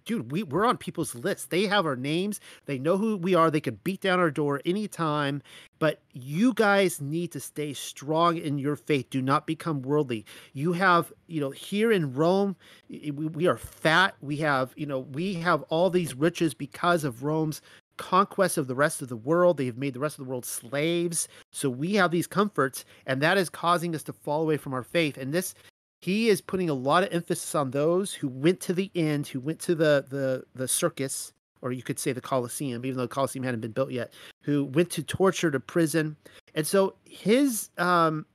dude, we, we're on people's lists. They have our names. They know who we are. They could beat down our door anytime. But you guys need to stay strong in your faith. Do not become worldly. You have, you know, here in Rome, we, we are fat. We have, you know, we have all these riches because of Rome's conquest of the rest of the world. They have made the rest of the world slaves. So we have these comforts, and that is causing us to fall away from our faith. And this he is putting a lot of emphasis on those who went to the end, who went to the the the circus, or you could say the Colosseum, even though the Colosseum hadn't been built yet, who went to torture to prison. And so his um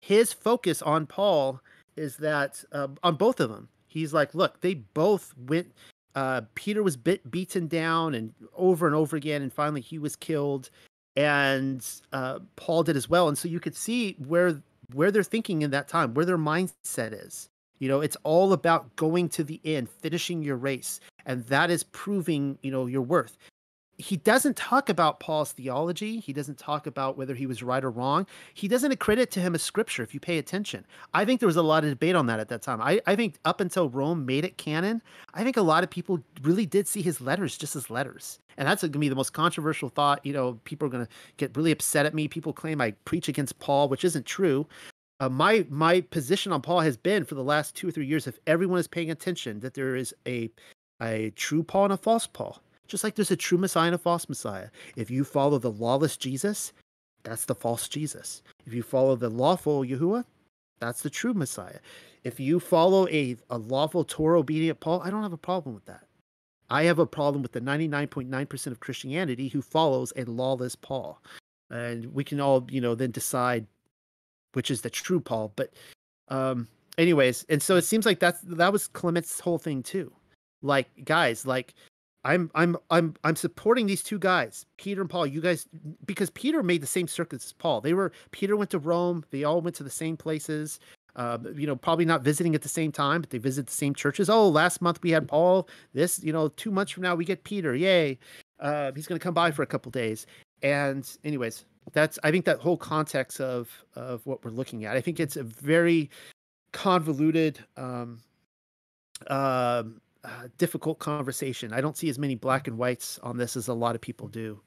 his focus on Paul is that uh, on both of them. He's like, look, they both went uh, Peter was bit, beaten down and over and over again, and finally he was killed, and uh, Paul did as well. And so you could see where where they're thinking in that time, where their mindset is. You know, it's all about going to the end, finishing your race, and that is proving, you know, your worth. He doesn't talk about Paul's theology. He doesn't talk about whether he was right or wrong. He doesn't accredit to him as scripture if you pay attention. I think there was a lot of debate on that at that time. I, I think up until Rome made it canon, I think a lot of people really did see his letters just as letters. And that's going to be the most controversial thought. You know, people are going to get really upset at me. People claim I preach against Paul, which isn't true. Uh, my my position on Paul has been for the last two or three years, if everyone is paying attention, that there is a a true Paul and a false Paul. Just like there's a true Messiah and a false Messiah. If you follow the lawless Jesus, that's the false Jesus. If you follow the lawful Yahuwah, that's the true Messiah. If you follow a, a lawful Torah obedient Paul, I don't have a problem with that. I have a problem with the 99.9% of Christianity who follows a lawless Paul. And we can all, you know, then decide which is the true Paul. But um anyways, and so it seems like that's that was Clement's whole thing too. Like, guys, like I'm I'm I'm I'm supporting these two guys, Peter and Paul. You guys because Peter made the same circuits as Paul. They were Peter went to Rome, they all went to the same places uh, you know, probably not visiting at the same time, but they visit the same churches. Oh, last month we had Paul. This, you know, two months from now we get Peter. Yay! Uh, he's going to come by for a couple days. And, anyways, that's I think that whole context of of what we're looking at. I think it's a very convoluted, um, uh, uh, difficult conversation. I don't see as many black and whites on this as a lot of people do.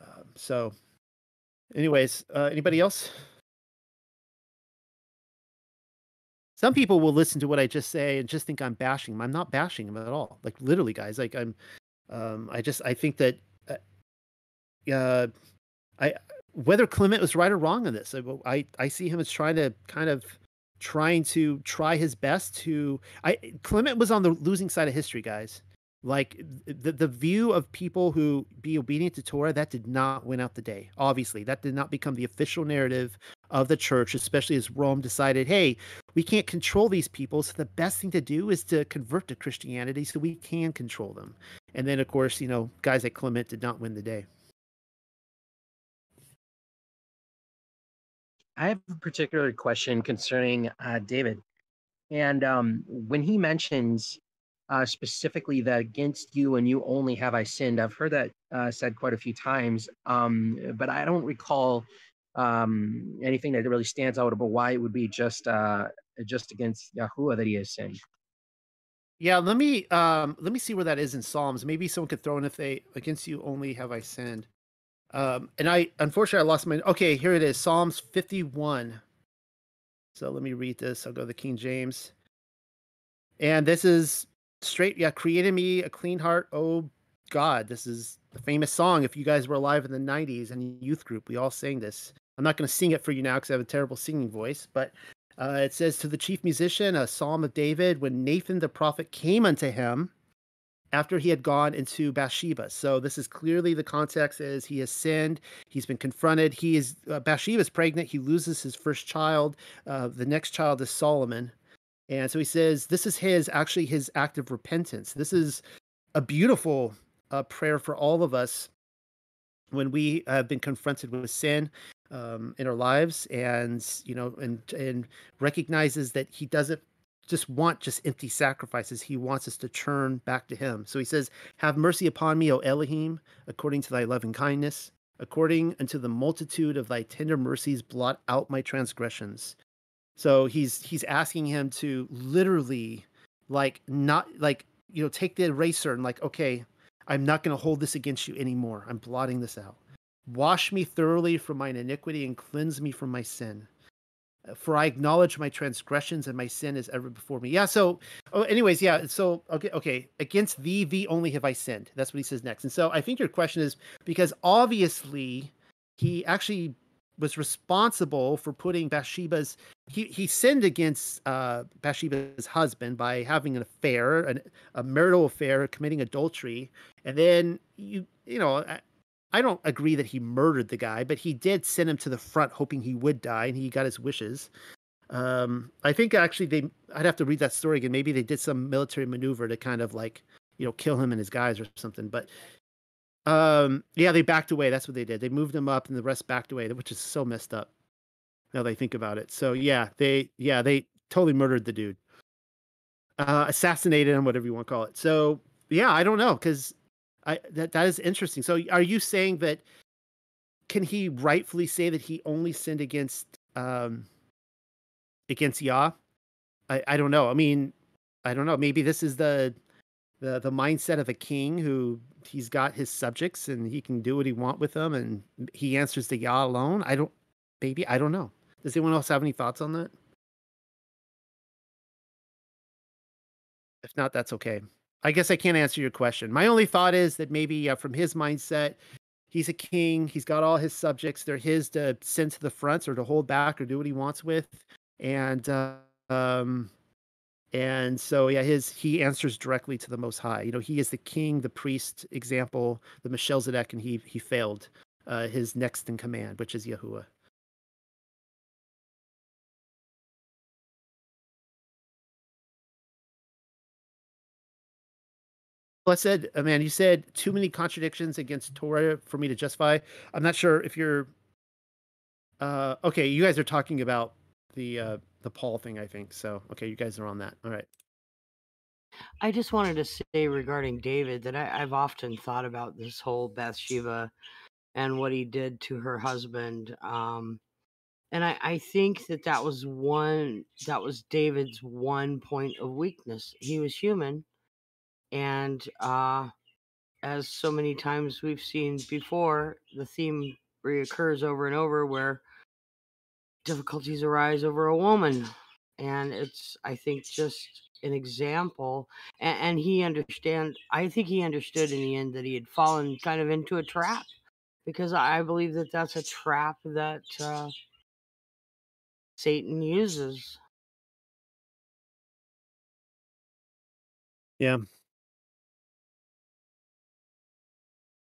Um, so, anyways, uh, anybody else? some people will listen to what I just say and just think I'm bashing him. I'm not bashing him at all. Like literally, guys. Like I'm, um, I just I think that, uh, uh I whether Clement was right or wrong on this, I I I see him as trying to kind of trying to try his best to. I Clement was on the losing side of history, guys. Like the the view of people who be obedient to Torah that did not win out the day. Obviously, that did not become the official narrative of the church, especially as Rome decided, hey, we can't control these people, so the best thing to do is to convert to Christianity so we can control them. And then, of course, you know, guys like Clement did not win the day. I have a particular question concerning uh, David. And um, when he mentions uh, specifically that against you and you only have I sinned. I've heard that uh, said quite a few times, um, but I don't recall um, anything that really stands out about why it would be just uh, just against Yahuwah that he has sinned. Yeah, let me um, let me see where that is in Psalms. Maybe someone could throw in if they against you only have I sinned. Um, and I unfortunately I lost my okay, here it is, Psalms 51. So let me read this. I'll go to the King James. And this is straight yeah created me a clean heart oh god this is the famous song if you guys were alive in the 90s and youth group we all sang this i'm not going to sing it for you now because i have a terrible singing voice but uh, it says to the chief musician a psalm of david when nathan the prophet came unto him after he had gone into bathsheba. So this is clearly the context is he has sinned. He's been confronted. He is uh, bathsheba is pregnant. He loses his first child. Uh, the next child is solomon. And so he says, this is his actually his act of repentance. This is a beautiful uh, prayer for all of us when we have been confronted with sin um, in our lives, and you know, and and recognizes that he doesn't just want just empty sacrifices. He wants us to turn back to him. So he says, "Have mercy upon me, O Elohim, according to thy loving kindness." According unto the multitude of thy tender mercies, blot out my transgressions. So he's he's asking him to literally like not like you know take the eraser and like okay, I'm not going to hold this against you anymore. I'm blotting this out. Wash me thoroughly from mine iniquity and cleanse me from my sin. For I acknowledge my transgressions and my sin is ever before me. Yeah. So, oh, anyways, yeah. So, okay, okay. Against thee, thee only have I sinned. That's what he says next. And so, I think your question is because obviously he actually was responsible for putting Bathsheba's he he sinned against uh, Bathsheba's husband by having an affair, an, a marital affair, committing adultery, and then you you know I, don't agree that he murdered the guy, but he did send him to the front, hoping he would die, and he got his wishes. Um, I think actually they I'd have to read that story again. Maybe they did some military maneuver to kind of like you know kill him and his guys or something, but um, yeah, they backed away. That's what they did. They moved him up, and the rest backed away, which is so messed up. Now they think about it. So yeah, they yeah they totally murdered the dude, uh, assassinated him, whatever you want to call it. So yeah, I don't know because I that that is interesting. So are you saying that? Can he rightfully say that he only sinned against um against Yah? I I don't know. I mean, I don't know. Maybe this is the the the mindset of a king who he's got his subjects and he can do what he want with them and he answers to Yah alone. I don't maybe I don't know. Does anyone else have any thoughts on that? If not, that's okay. I guess I can't answer your question. My only thought is that maybe uh, from his mindset, he's a king. He's got all his subjects. They're his to send to the front or to hold back or do what he wants with. And uh, um, and so yeah his he answers directly to the most high you know he is the king the priest example the Melchizedek, and he he failed uh, his next in command which is yahuwah I said, uh, man, you said too many contradictions against Torah for me to justify. I'm not sure if you're. Uh, okay, you guys are talking about the uh, the Paul thing, I think. So, okay, you guys are on that. All right. I just wanted to say regarding David that I, I've often thought about this whole Bathsheba and what he did to her husband. Um, and I, I think that that was one that was David's one point of weakness. He was human, and uh, as so many times we've seen before, the theme reoccurs over and over where difficulties arise over a woman and it's I think just an example. And, and he understand. I think he understood in the end that he had fallen kind of into a trap because I believe that that's a trap that uh, Satan uses. Yeah.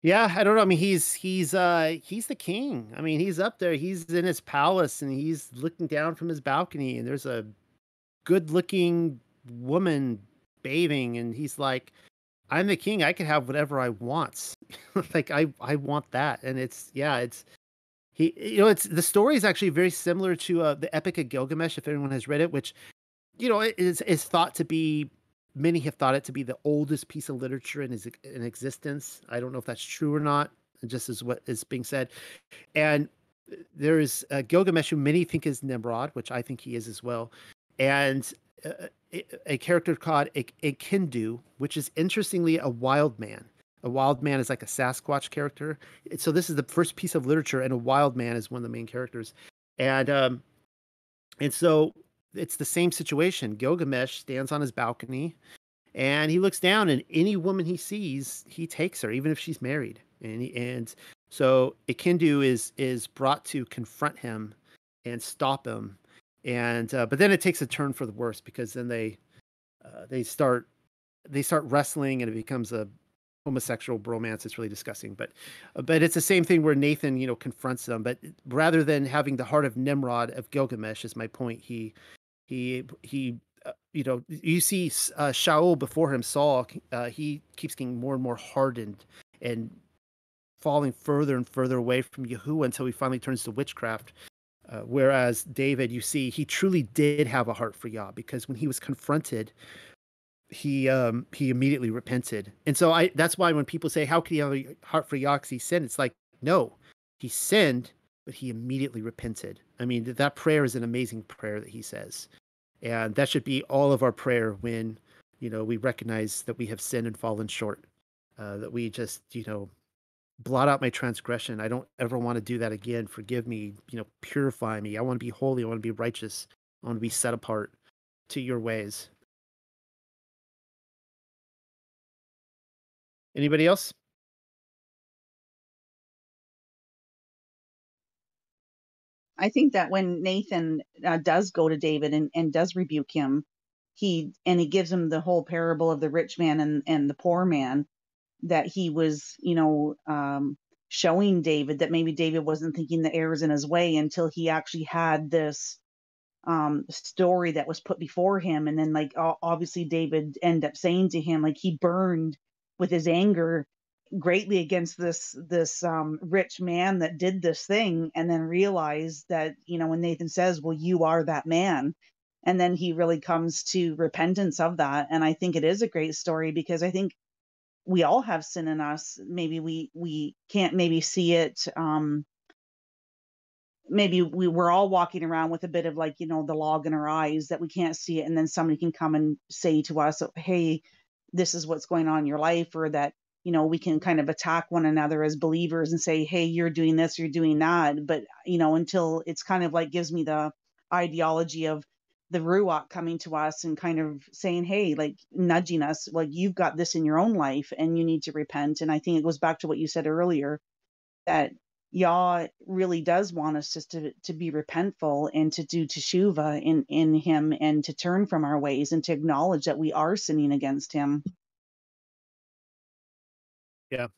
Yeah, I don't know. I mean, he's he's uh he's the king. I mean, he's up there. He's in his palace and he's looking down from his balcony and there's a good-looking woman bathing and he's like, "I'm the king. I can have whatever I want." like I I want that. And it's yeah, it's he you know, it's the story is actually very similar to uh, the Epic of Gilgamesh if anyone has read it, which you know, is is thought to be many have thought it to be the oldest piece of literature in in existence. I don't know if that's true or not. Just as what is being said, and there is uh, Gilgamesh, who many think is Nimrod, which I think he is as well, and uh, a character called a, Enkidu, which is interestingly a wild man. A wild man is like a Sasquatch character. So this is the first piece of literature, and a wild man is one of the main characters, and um, and so it's the same situation. Gilgamesh stands on his balcony and he looks down and any woman he sees, he takes her, even if she's married. And he, and so Enkidu is is brought to confront him and stop him. And uh, but then it takes a turn for the worse because then they uh, they start they start wrestling and it becomes a homosexual bromance. It's really disgusting, but uh, but it's the same thing where Nathan you know confronts them. But rather than having the heart of Nimrod of Gilgamesh, is my point. He he he uh, you know you see uh, Shaul before him Saul uh, he keeps getting more and more hardened and falling further and further away from Yahuwah until he finally turns to witchcraft. Uh, whereas David, you see, he truly did have a heart for Yah because when he was confronted, he um he immediately repented. And so I that's why when people say, How can he have a heart for Yah he sinned? It's like, no, he sinned, but he immediately repented. I mean, that prayer is an amazing prayer that he says. And that should be all of our prayer when, you know, we recognize that we have sinned and fallen short. Uh, that we just, you know, blot out my transgression. I don't ever want to do that again. Forgive me, you know, purify me. I want to be holy. I want to be righteous. I want to be set apart to your ways. Anybody else? I think that when Nathan uh, does go to David and, and does rebuke him, he and he gives him the whole parable of the rich man and, and the poor man, that he was, you know, um, showing David that maybe David wasn't thinking the errors in his way until he actually had this um, story that was put before him. And then, like, obviously, David ended up saying to him, like, he burned with his anger greatly against this this um rich man that did this thing and then realized that you know when Nathan says well you are that man and then he really comes to repentance of that and I think it is a great story because I think we all have sin in us. Maybe we we can't maybe see it um maybe we we're all walking around with a bit of like you know the log in our eyes that we can't see it and then somebody can come and say to us hey this is what's going on in your life or that you know we can kind of attack one another as believers and say hey you're doing this you're doing that but you know until it's kind of like gives me the ideology of the ruach coming to us and kind of saying hey like nudging us like you've got this in your own life and you need to repent and i think it goes back to what you said earlier that Yah really does want us just to, to be repentful and to do teshuva in, in him and to turn from our ways and to acknowledge that we are sinning against him. Yeah.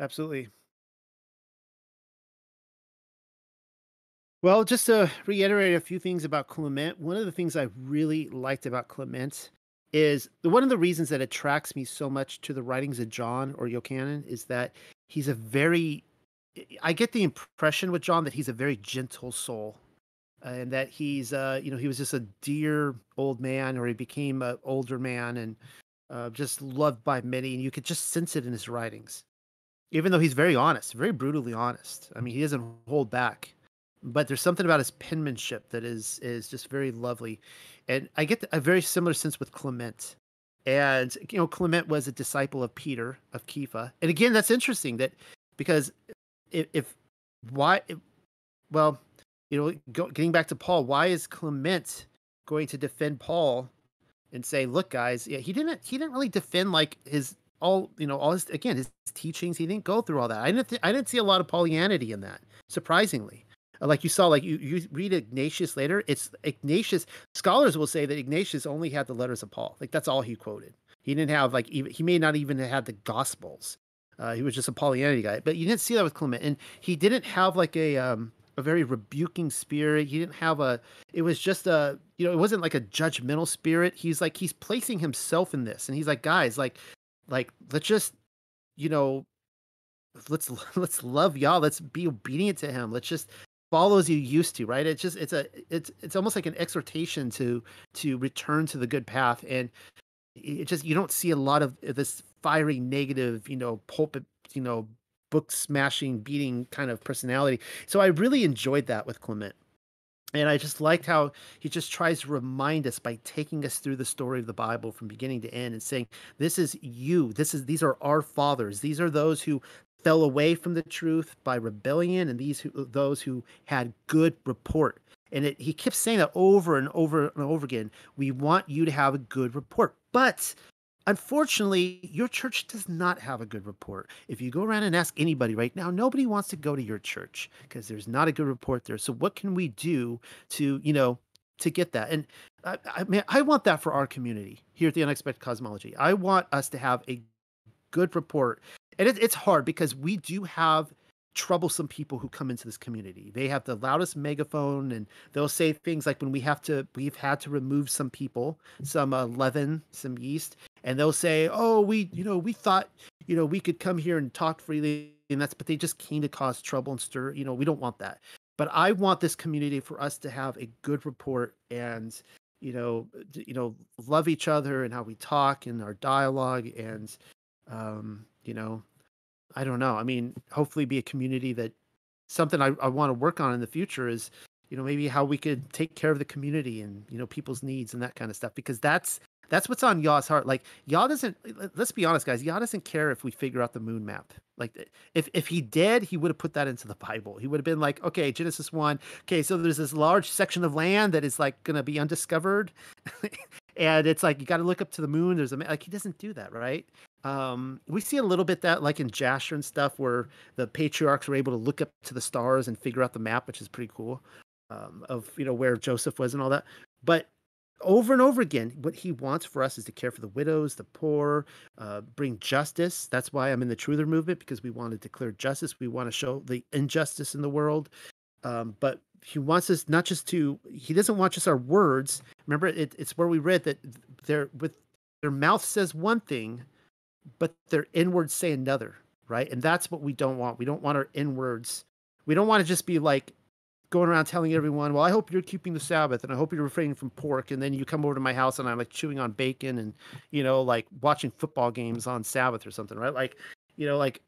Absolutely. Well, just to reiterate a few things about Clement, one of the things I really liked about Clement is one of the reasons that attracts me so much to the writings of John or Yochanan is that he's a very I get the impression with John that he's a very gentle soul. and that he's uh you know he was just a dear old man or he became an older man and uh, just loved by many, and you could just sense it in his writings. Even though he's very honest, very brutally honest. I mean, he doesn't hold back. But there's something about his penmanship that is is just very lovely, and I get a very similar sense with Clement. And you know, Clement was a disciple of Peter of Kepha, and again, that's interesting that because if, if why, if, well, you know, go, getting back to Paul, why is Clement going to defend Paul and say, "Look, guys, yeah, he didn't he didn't really defend like his all you know all his again his teachings. He didn't go through all that. I didn't th- I didn't see a lot of Paulianity in that. Surprisingly, like you saw, like you you read Ignatius later. It's Ignatius. Scholars will say that Ignatius only had the letters of Paul. Like that's all he quoted. He didn't have like even he may not even have had the Gospels. Uh, he was just a Paulianity guy. But you didn't see that with Clement, and he didn't have like a um a very rebuking spirit. He didn't have a. It was just a. You know, it wasn't like a judgmental spirit. He's like he's placing himself in this, and he's like, guys, like, like let's just, you know, let's let's love y'all. Let's be obedient to him. Let's just follow as you used to. Right? It's just it's a it's it's almost like an exhortation to to return to the good path, and it just you don't see a lot of this fiery negative, you know, pulpit, you know, book smashing, beating kind of personality. So I really enjoyed that with Clement. And I just liked how he just tries to remind us by taking us through the story of the Bible from beginning to end and saying, This is you. This is these are our fathers. These are those who fell away from the truth by rebellion, and these who those who had good report. And it, he keeps saying that over and over and over again. We want you to have a good report. But Unfortunately, your church does not have a good report. If you go around and ask anybody right now, nobody wants to go to your church because there's not a good report there. So what can we do to, you know, to get that? And I, I mean, I want that for our community here at the Unexpected Cosmology. I want us to have a good report. And it, it's hard because we do have troublesome people who come into this community. They have the loudest megaphone and they'll say things like when we have to we've had to remove some people, some uh, leaven, some yeast, and they'll say, "Oh, we, you know, we thought, you know, we could come here and talk freely and that's but they just came to cause trouble and stir, you know, we don't want that. But I want this community for us to have a good report and you know, you know, love each other and how we talk and our dialogue and um, you know, I don't know. I mean, hopefully be a community that something I, I want to work on in the future is, you know, maybe how we could take care of the community and, you know, people's needs and that kind of stuff, because that's, that's what's on Yah's heart. Like Yah doesn't, let's be honest, guys, Yah doesn't care if we figure out the moon map. Like if, if he did, he would have put that into the Bible. He would have been like, okay, Genesis one. Okay. So there's this large section of land that is like to be undiscovered. and it's like, you got to look up to the moon. There's a, like, he doesn't do that. Right. Um, we see a little bit that like in Jasher and stuff where the patriarchs were able to look up to the stars and figure out the map, which is pretty cool. Um, of you know where Joseph was and all that. But over and over again, what he wants for us is to care for the widows, the poor, uh, bring justice. That's why I'm in the Truther movement because we want to declare justice. We want to show the injustice in the world. Um, but he wants us not just to. He doesn't want just our words. Remember, it, it's where we read that their with their mouth says one thing, but their inwards say another, right? And that's what we don't want. We don't want our inwards. We don't want to just be like going around telling everyone, "Well, I hope you're keeping the Sabbath, and I hope you're refraining from pork." And then you come over to my house, and I'm like chewing on bacon, and you know, like watching football games on Sabbath or something, right? Like, you know, like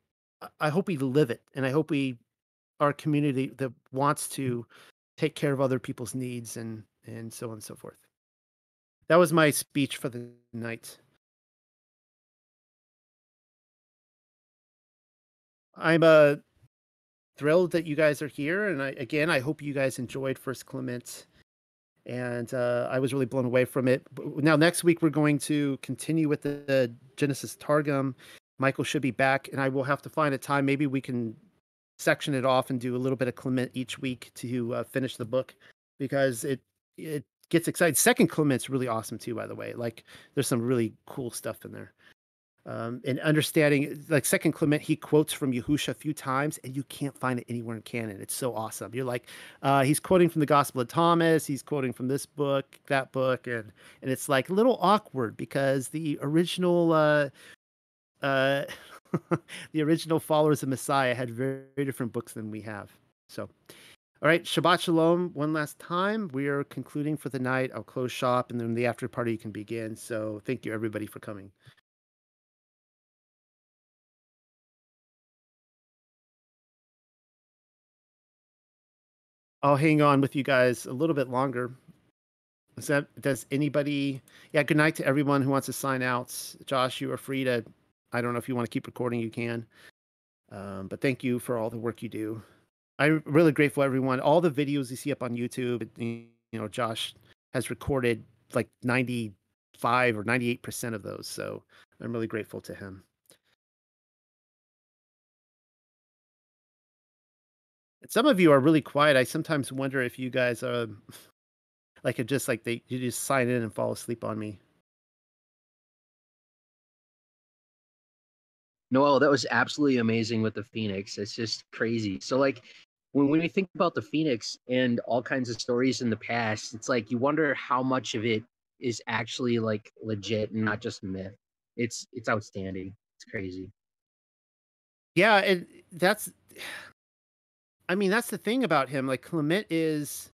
I hope we live it, and I hope we a community that wants to take care of other people's needs, and and so on and so forth. That was my speech for the night. I'm uh, thrilled that you guys are here, and I, again, I hope you guys enjoyed First Clement, and uh, I was really blown away from it. Now, next week we're going to continue with the, the Genesis Targum. Michael should be back, and I will have to find a time. Maybe we can section it off and do a little bit of Clement each week to uh, finish the book because it it gets exciting. Second Clement's really awesome too, by the way. Like, there's some really cool stuff in there um, and understanding like second clement he quotes from yahusha a few times and you can't find it anywhere in canon it's so awesome you're like uh, he's quoting from the gospel of thomas he's quoting from this book that book and and it's like a little awkward because the original uh uh the original followers of messiah had very, very different books than we have so all right, Shabbat Shalom. One last time. We are concluding for the night. I'll close shop and then the after party can begin. So thank you everybody for coming. I'll hang on with you guys a little bit longer. Is that does anybody? Yeah. Good night to everyone who wants to sign out. Josh, you are free to. I don't know if you want to keep recording. You can. Um, but thank you for all the work you do. I'm really grateful everyone. All the videos you see up on YouTube, you know, Josh has recorded like 95 or 98 percent of those. So I'm really grateful to him. Some of you are really quiet. I sometimes wonder if you guys um, are like just like they you just sign in and fall asleep on me. Noel, that was absolutely amazing with the Phoenix. It's just crazy. So like when when we think about the Phoenix and all kinds of stories in the past, it's like you wonder how much of it is actually like legit and not just myth. It's it's outstanding. It's crazy. Yeah, and that's I mean, that's the thing about him. Like Clement is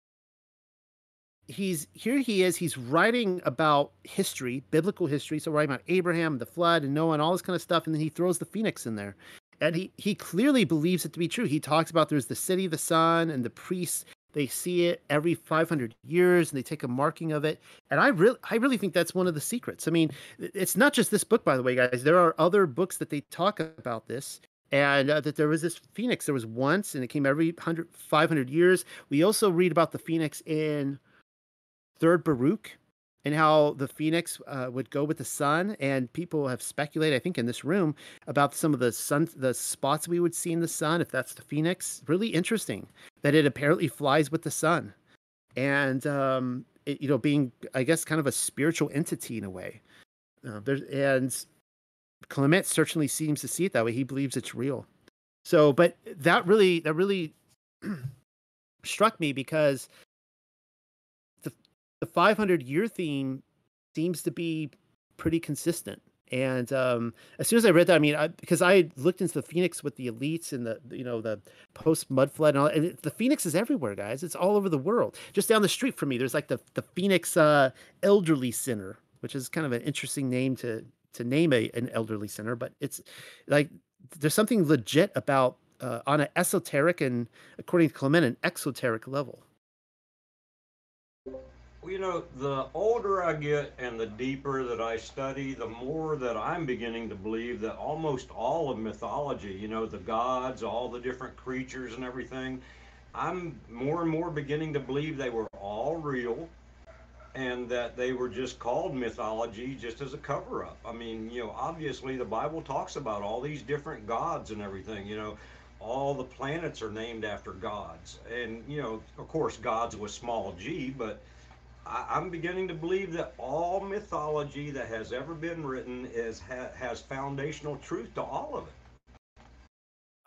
he's here he is he's writing about history biblical history so writing about abraham the flood and noah and all this kind of stuff and then he throws the phoenix in there. And he he clearly believes it to be true. He talks about there's the city of the sun and the priests they see it every 500 years and they take a marking of it. And i really i really think that's one of the secrets. I mean it's not just this book by the way guys. There are other books that they talk about this and uh, that there was this phoenix. There was once and it came every 100 500 years. We also read about the phoenix in third Baruch and how the phoenix uh, would go with the sun and people have speculated i think in this room about some of the sun the spots we would see in the sun if that's the phoenix. Really interesting that it apparently flies with the sun. And um it, you know being i guess kind of a spiritual entity in a way. Uh, there's and clement certainly seems to see it that way he believes it's real so but that really that really struck me because the the 500 year theme seems to be pretty consistent. And um, as soon as I read that, I mean, I, because I looked into the Phoenix with the elites and the you know the post mud flood and all, and the Phoenix is everywhere, guys. It's all over the world. Just down the street from me, there's like the the Phoenix uh, Elderly Center, which is kind of an interesting name to to name a an elderly center, but it's like there's something legit about uh, on an esoteric and according to Clement, an exoteric level. You know, the older I get and the deeper that I study, the more that I'm beginning to believe that almost all of mythology, you know, the gods, all the different creatures and everything, I'm more and more beginning to believe they were all real and that they were just called mythology just as a cover up. I mean, you know, obviously the Bible talks about all these different gods and everything, you know, all the planets are named after gods. And, you know, of course, gods with small g, but I, am beginning to believe that all mythology that has ever been written is ha, has foundational truth to all of it.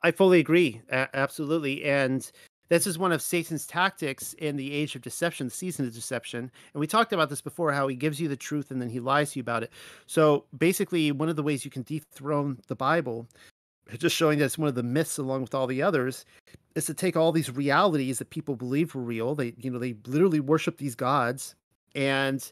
I fully agree, absolutely, and this is one of Satan's tactics in the age of deception, the season of deception. And we talked about this before how he gives you the truth and then he lies to you about it. So basically, one of the ways you can dethrone the Bible, just showing that it's one of the myths along with all the others, is to take all these realities that people believe were real. They, you know, they literally worship these gods, and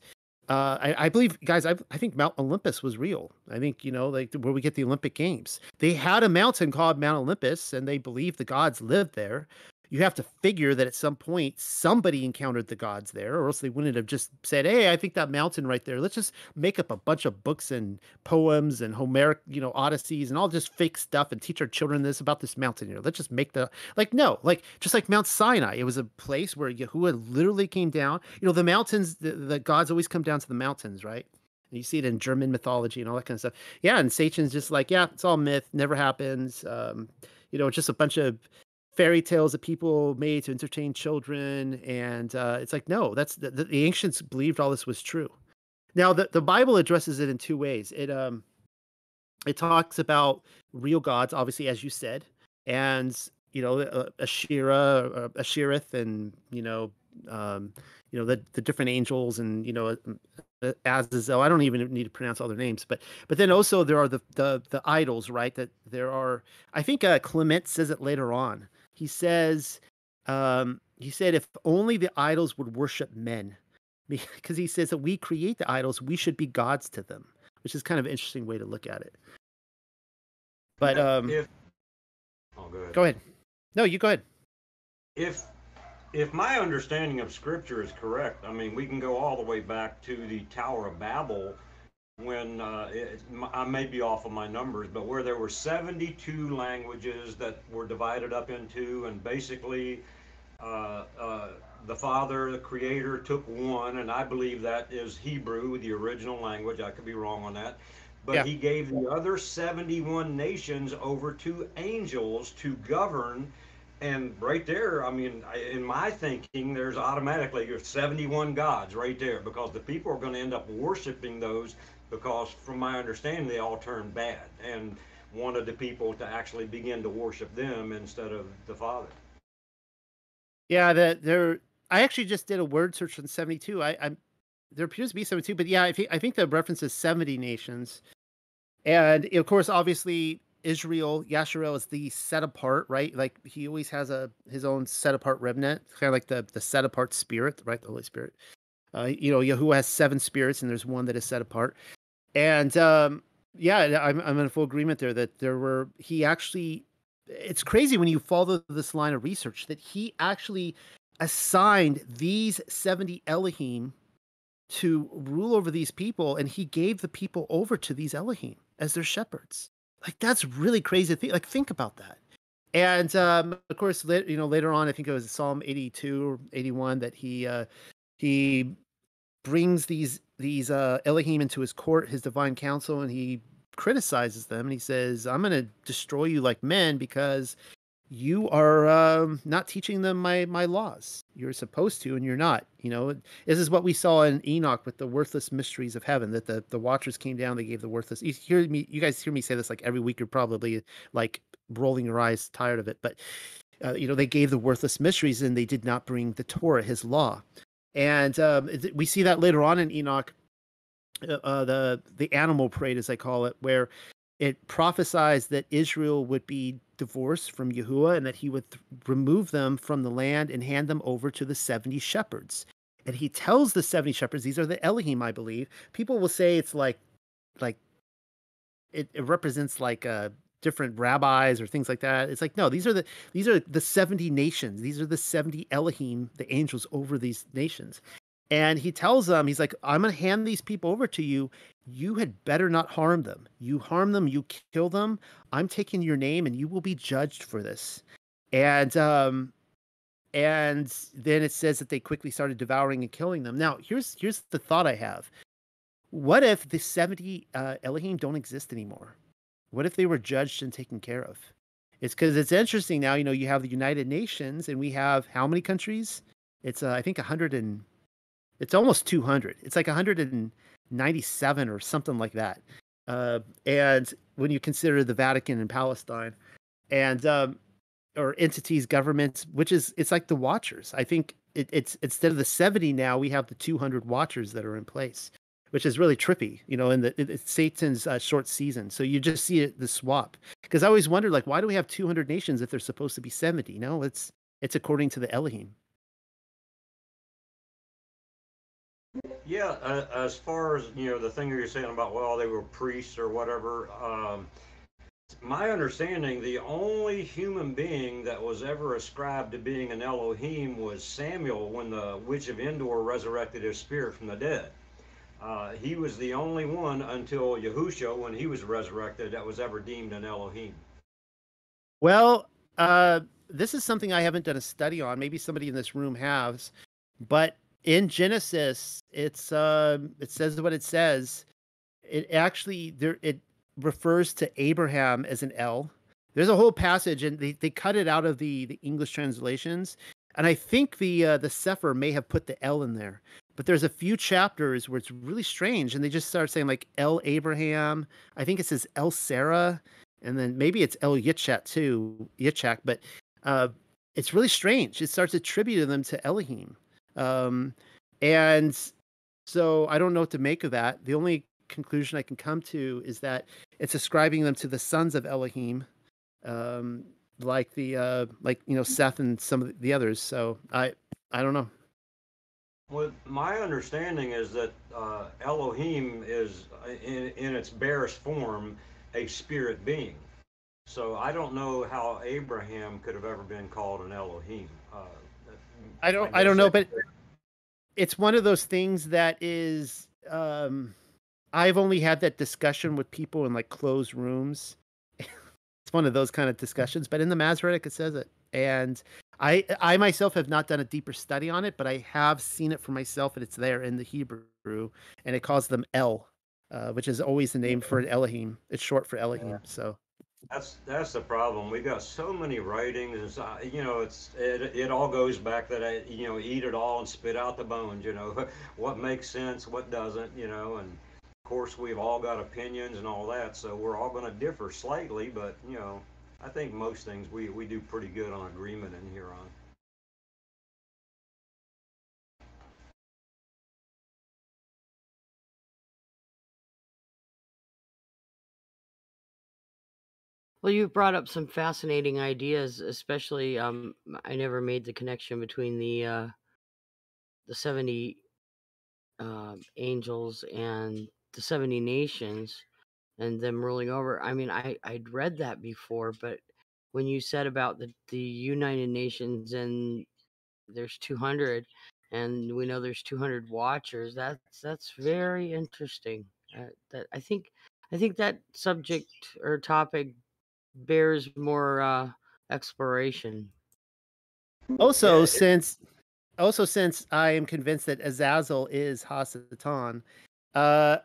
uh, I, I, believe, guys, I, I, think Mount Olympus was real. I think, you know, like where we get the Olympic Games. They had a mountain called Mount Olympus, and they believed the gods lived there you have to figure that at some point somebody encountered the gods there, or else they wouldn't have just said, "Hey, I think that mountain right there. Let's just make up a bunch of books and poems and Homeric, you know, odysseys and all just fake stuff and teach our children this about this mountain here. Let's just make the like no, like just like Mount Sinai. It was a place where Yahuwah literally came down. You know, the mountains, the, the gods always come down to the mountains, right? And you see it in German mythology and all that kind of stuff. Yeah, and Satan's just like, yeah, it's all myth, never happens. Um, you know, it's just a bunch of fairy tales that people made to entertain children and uh, it's like no that's the, the, ancients believed all this was true now the, the bible addresses it in two ways it um it talks about real gods obviously as you said and you know uh, Asherah, uh, and you know um you know the the different angels and you know uh, Azazel. I don't even need to pronounce all their names, but but then also there are the the the idols, right? That there are. I think uh, Clement says it later on he says, um, he said, if only the idols would worship men, because he says that we create the idols, we should be gods to them, which is kind of an interesting way to look at it. But um, if, oh, go ahead. Go ahead. No, you go ahead. If if my understanding of scripture is correct, I mean, we can go all the way back to the Tower of Babel when uh, it, I may be off of my numbers, but where there were 72 languages that were divided up into, and basically uh, uh, the Father, the Creator, took one, and I believe that is Hebrew, the original language. I could be wrong on that. But yeah. he gave the other 71 nations over to angels to govern. And right there, I mean, in my thinking, there's automatically your 71 gods right there because the people are going to end up worshiping those because, from my understanding, they all turned bad and wanted the people to actually begin to worship them instead of the Father. Yeah, that there. I actually just did a word search on 72. I, I'm there appears to be 72, but yeah, I think I think the reference is 70 nations. And of course, obviously, Israel, Yasharel is the set apart, right? Like he always has a his own set apart remnant, kind of like the the set apart spirit, right? The Holy Spirit. Uh, you know, Yahuwah has seven spirits, and there's one that is set apart. And um, yeah, I'm I'm in full agreement there that there were he actually. It's crazy when you follow this line of research that he actually assigned these 70 Elohim to rule over these people, and he gave the people over to these Elohim as their shepherds. Like that's really crazy. Th- like think about that. And um, of course, you know, later on, I think it was Psalm 82 or 81 that he uh, he brings these these uh, Elohim into his court, his divine council, and he criticizes them and he says, "I'm going to destroy you like men because you are um, not teaching them my my laws. You're supposed to, and you're not. You know, this is what we saw in Enoch with the worthless mysteries of heaven. That the the watchers came down, they gave the worthless. You hear me? You guys hear me say this like every week. You're probably like rolling your eyes, tired of it. But uh, you know, they gave the worthless mysteries, and they did not bring the Torah, His law. And um, we see that later on in Enoch. Uh, uh, the the animal parade, as I call it, where it prophesies that Israel would be divorced from Yahuwah and that he would th- remove them from the land and hand them over to the 70 shepherds. And he tells the 70 shepherds, these are the Elohim, I believe. People will say it's like, like, it, it represents like uh, different rabbis or things like that. It's like, no, these are the these are the 70 nations. These are the 70 Elohim, the angels over these nations. And he tells them, he's like, I'm going to hand these people over to you. You had better not harm them. You harm them, you kill them. I'm taking your name and you will be judged for this. And, um, and then it says that they quickly started devouring and killing them. Now, here's here's the thought I have. What if the 70 uh, Elohim don't exist anymore? What if they were judged and taken care of? It's because it's interesting now. You know, you have the United Nations, and we have how many countries? It's uh, I think 100 and it's almost 200. It's like 197 or something like that. Uh, and when you consider the Vatican and Palestine, and um, or entities, governments, which is it's like the Watchers. I think it, it's instead of the 70 now, we have the 200 Watchers that are in place, which is really trippy. You know, in the it, it's Satan's uh, short season, so you just see it, the swap. Because I always wondered, like, why do we have 200 nations if they're supposed to be 70? No, it's it's according to the Elohim. Yeah, uh, as far as you know, the thing you're saying about well, they were priests or whatever. Um, my understanding, the only human being that was ever ascribed to being an Elohim was Samuel when the witch of Endor resurrected his spirit from the dead. Uh, he was the only one until Yahusha, when he was resurrected, that was ever deemed an Elohim. Well, uh, this is something I haven't done a study on. Maybe somebody in this room has, but in Genesis, it's uh, it says what it says. It actually there it refers to Abraham as an L. There's a whole passage, and they, they cut it out of the, the English translations. And I think the uh, the Sefer may have put the L in there. But there's a few chapters where it's really strange, and they just start saying like El Abraham. I think it says El Sarah, and then maybe it's El Yitzhak too, Yitzhak. But uh, it's really strange. It starts attributing them to Elohim. Um, and so I don't know what to make of that. The only conclusion I can come to is that it's ascribing them to the sons of Elohim, um, like the uh, like you know Seth and some of the others. So I I don't know. Well, my understanding is that uh, Elohim is in, in its barest form a spirit being. So I don't know how Abraham could have ever been called an Elohim. Uh, I don't I, I don't know, but it's one of those things that is um I've only had that discussion with people in like closed rooms. it's one of those kind of discussions, but in the Masoretic it says it. And I I myself have not done a deeper study on it, but I have seen it for myself and it's there in the Hebrew and it calls them El, uh, which is always the name for an Elohim. It's short for Elohim. Yeah. So That's that's the problem. We got so many writings, and so, you know, it's it, it all goes back that I, you know, eat it all and spit out the bones. You know, what makes sense, what doesn't. You know, and of course we've all got opinions and all that, so we're all going to differ slightly. But you know, I think most things we we do pretty good on agreement in here on. Well, you brought up some fascinating ideas, especially um, I never made the connection between the uh, the seventy uh, angels and the seventy nations and them ruling over. I mean, I I'd read that before, but when you said about the the United Nations and there's two hundred, and we know there's two hundred watchers, that's that's very interesting. Uh, that I think I think that subject or topic bears more uh exploration. also Yeah, since also since I am convinced that Azazel is Hasatan, uh,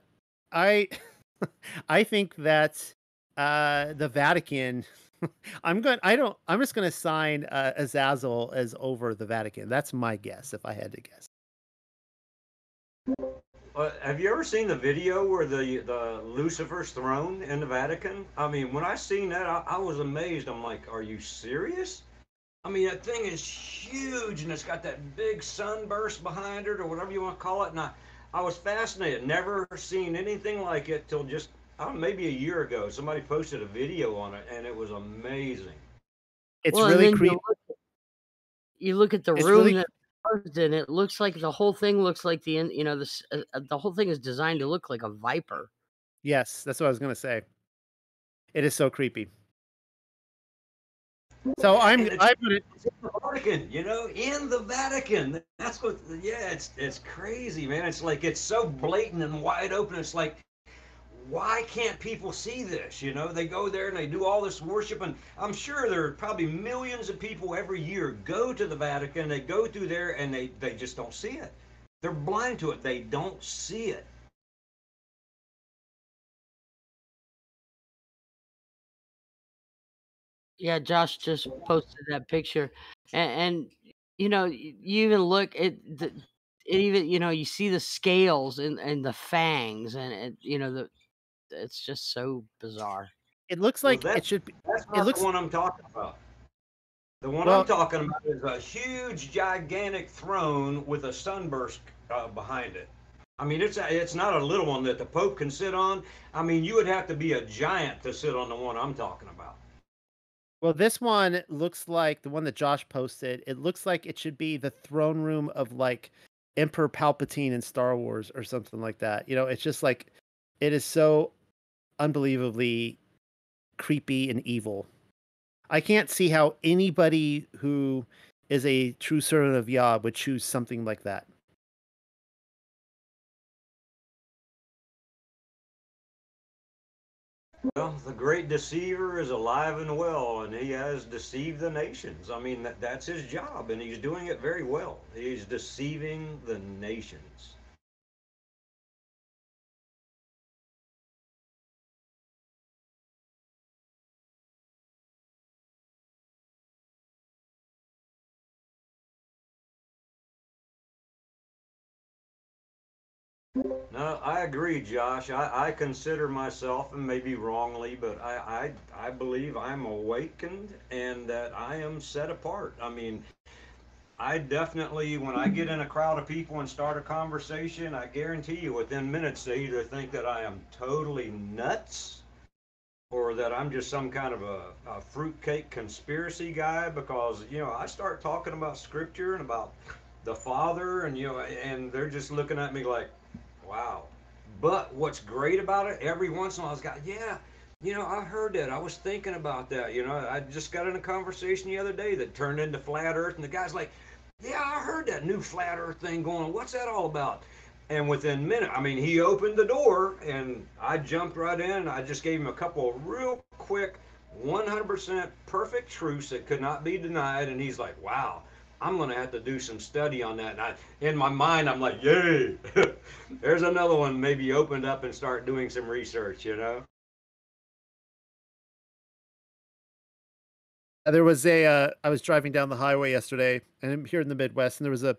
I I think that uh, the Vatican. I'm going. I don't. I'm just going to sign uh, Azazel as over the Vatican. That's my guess, if I had to guess. Uh, have you ever seen the video where the the Lucifer's throne in the Vatican? I mean, when I seen that, I, I was amazed. I'm like, are you serious? I mean, that thing is huge, and it's got that big sunburst behind it, or whatever you want to call it. And I, I was fascinated. Never seen anything like it till just uh, maybe a year ago. Somebody posted a video on it, and it was amazing. It's Well, really then you creepy. you look at the It's room really that it's in. It looks like the whole thing looks like the in- you know this uh, uh, the whole thing is designed to look like a viper. yes. That's what I was going to say. It is so creepy. So I'm and I'm gonna in the Vatican, you know, in the Vatican. That's what. Yeah, it's it's crazy, man. It's like it's so blatant and wide open. It's like, why can't people see this? You know, they go there and they do all this worship, and I'm sure there are probably millions of people every year go to the Vatican. They go through there and they they just don't see it. They're blind to it. They don't see it. Yeah, Josh just posted that picture, and, and you know you even look at the it even you know you see the scales and and the fangs and it, you know the it's just so bizarre. it looks like that it should be that's it not the one I'm talking about. The one well I'm talking about is a huge, gigantic throne with a sunburst uh, behind it. I mean, it's a, it's not a little one that the Pope can sit on. I mean, you would have to be a giant to sit on the one I'm talking about. Well this one looks like the one that Josh posted. It looks like it should be the throne room of like Emperor Palpatine in Star Wars or something like that. You know, it's just like it is so unbelievably creepy and evil. I can't see how anybody who is a true servant of Yah would choose something like that. Well, the great deceiver is alive and well, and he has deceived the nations. I mean, that, that's his job, and he's doing it very well. He's deceiving the nations. I agree, Josh. I, I consider myself, and maybe wrongly, but I, I, I believe I'm awakened and that I am set apart. I mean, I definitely, when I get in a crowd of people and start a conversation, I guarantee you within minutes they either think that I am totally nuts or that I'm just some kind of a, a fruitcake conspiracy guy because, you know, I start talking about scripture and about the Father, and, you know, and they're just looking at me like, wow. But what's great about it, every once in a while, it's got, yeah, you know, I heard that. I was thinking about that. You know, I just got in a conversation the other day that turned into flat Earth, and the guy's like, yeah, I heard that new flat Earth thing going. What's that all about? And within minute, I mean, he opened the door and I jumped right in. I just gave him a couple of real quick, 100% perfect truths that could not be denied. And he's like, wow, I'm going to have to do some study on that. And I, in my mind, I'm like, yay, there's another one. Maybe opened up and start doing some research, you know? There was a. Uh, I was driving down the highway yesterday, and I'm here in the Midwest, and there was a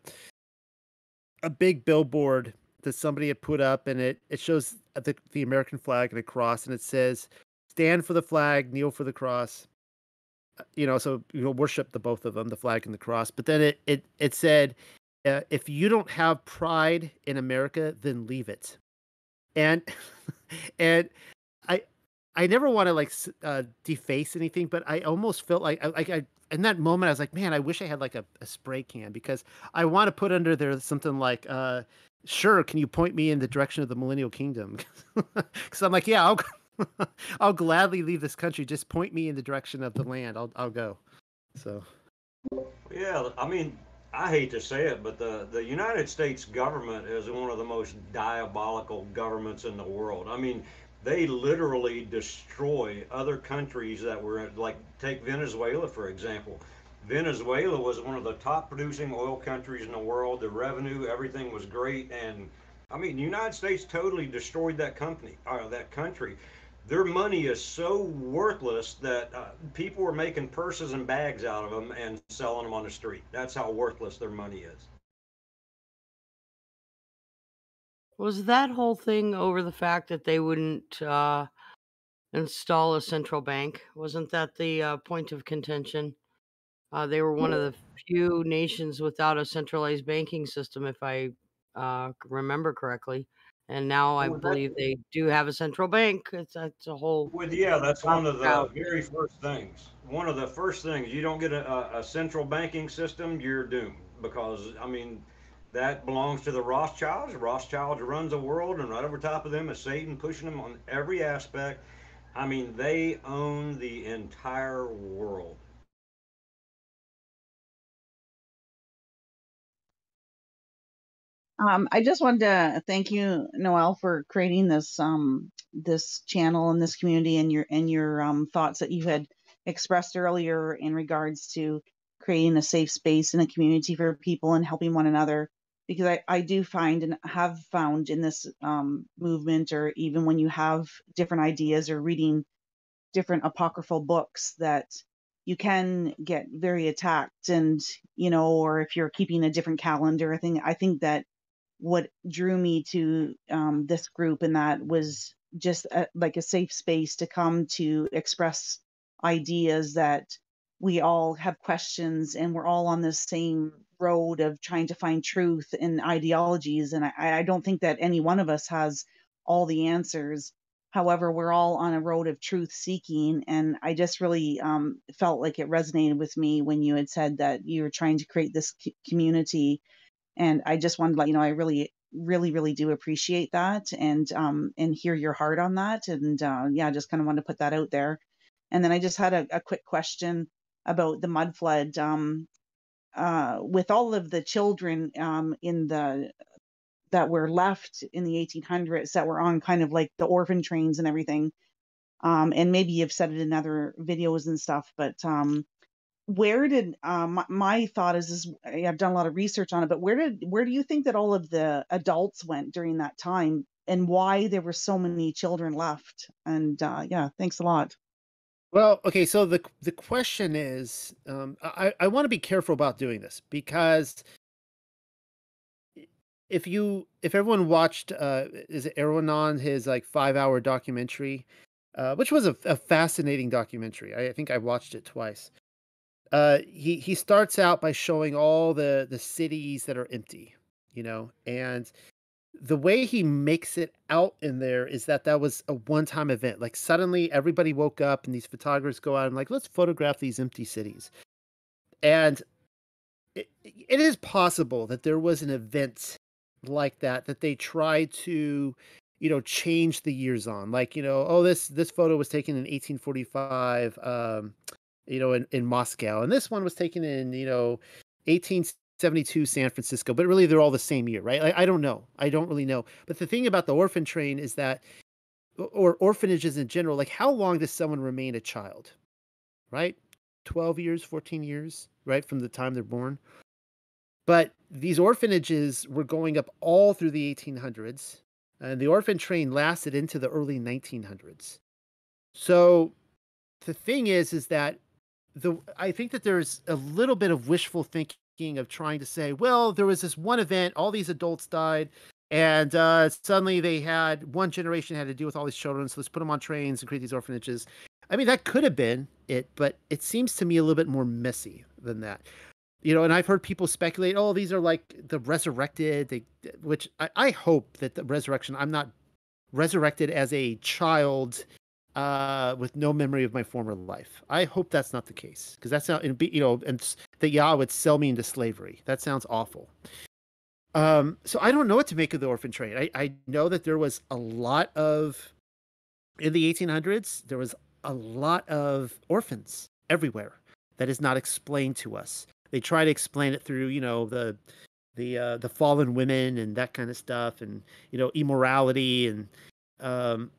a big billboard that somebody had put up, and it it shows the the American flag and a cross, and it says, "Stand for the flag, kneel for the cross." You know, so you know, worship the both of them, the flag and the cross. But then it it it said, uh, "If you don't have pride in America, then leave it." And and I I never want to like uh, deface anything, but I almost felt like like I in that moment I was like, man, I wish I had like a, a spray can because I want to put under there something like, uh, sure, can you point me in the direction of the Millennial Kingdom? Because I'm like, yeah, I'll I'll gladly leave this country. Just point me in the direction of the land. I'll I'll go. So. Yeah, I mean, I hate to say it, but the, the United States government is one of the most diabolical governments in the world. I mean, they literally destroy other countries that were like take Venezuela for example. Venezuela was one of the top producing oil countries in the world. The revenue, everything was great, and I mean, the United States totally destroyed that company or uh, that country. Their money is so worthless that uh, people were making purses and bags out of them and selling them on the street. That's how worthless their money is. Was that whole thing over the fact that they wouldn't uh, install a central bank? Wasn't that the uh, point of contention? Uh, they were one of the few nations without a centralized banking system, if I uh, remember correctly. And now I oh, believe they do have a central bank. It's, it's a whole. Well, yeah, that's one of the very first things. One of the first things. You don't get a, a central banking system, you're doomed. Because, I mean, that belongs to the Rothschilds. Rothschilds runs the world, and right over top of them is Satan pushing them on every aspect. I mean, they own the entire world. Um, I just wanted to thank you, Noel, for creating this um, this channel and this community, and your and your um, thoughts that you had expressed earlier in regards to creating a safe space and a community for people and helping one another because I, I do find and have found in this um, movement, or even when you have different ideas or reading different apocryphal books, that you can get very attacked. And, you know, or if you're keeping a different calendar, I think, I think that what drew me to um, this group and that was just a, like a safe space to come to express ideas that we all have questions and we're all on the same road of trying to find truth in ideologies. And I, I don't think that any one of us has all the answers. However, we're all on a road of truth seeking. And I just really um, felt like it resonated with me when you had said that you were trying to create this community. And I just wanted to let you know, I really, really, really do appreciate that and um, and hear your heart on that. And uh, yeah, just kind of wanted to put that out there. And then I just had a, a quick question about the mud flood. Um, uh, with all of the children um, in the that were left in the 1800s that were on kind of like the orphan trains and everything. Um, and maybe you've said it in other videos and stuff, but um, where did um, my, thought is is I've done a lot of research on it, but where did where do you think that all of the adults went during that time, and why there were so many children left? And uh, yeah, thanks a lot. Well, okay, so the the question is, um, I I want to be careful about doing this because if you if everyone watched uh is it Erwanon his like five hour documentary, uh, which was a, a fascinating documentary. I, I think I watched it twice. Uh, he he starts out by showing all the the cities that are empty, you know, and the way he makes it out in there is that that was a one-time event. Like suddenly everybody woke up and these photographers go out and like let's photograph these empty cities. And it, it is possible that there was an event like that that they tried to you know change the years on like you know oh this this photo was taken in 1845 um you know in, in moscow and this one was taken in you know 1872 San Francisco, but really they're all the same year, right? I, I don't know. I don't really know. But the thing about the orphan train is that, or orphanages in general, like how long does someone remain a child, right? 12 years, 14 years, right? From the time they're born. But these orphanages were going up all through the 1800s, and the orphan train lasted into the early 1900s. So the thing is, is that the I think that there's a little bit of wishful thinking of trying to say, well, there was this one event, all these adults died, and uh, suddenly they had one generation had to deal with all these children, so let's put them on trains and create these orphanages. I mean, that could have been it, but it seems to me a little bit more messy than that. You know, and I've heard people speculate, oh, these are like the resurrected, they, which I, I hope that the resurrection, I'm not resurrected as a child uh, with no memory of my former life. I hope that's not the case because that's not, you know, and that Yah would sell me into slavery. That sounds awful. Um, so I don't know what to make of the orphan trade. I, I know that there was a lot of, in the 1800s, there was a lot of orphans everywhere that is not explained to us. They try to explain it through, you know, the the uh, the fallen women and that kind of stuff, and you know, immorality, and um,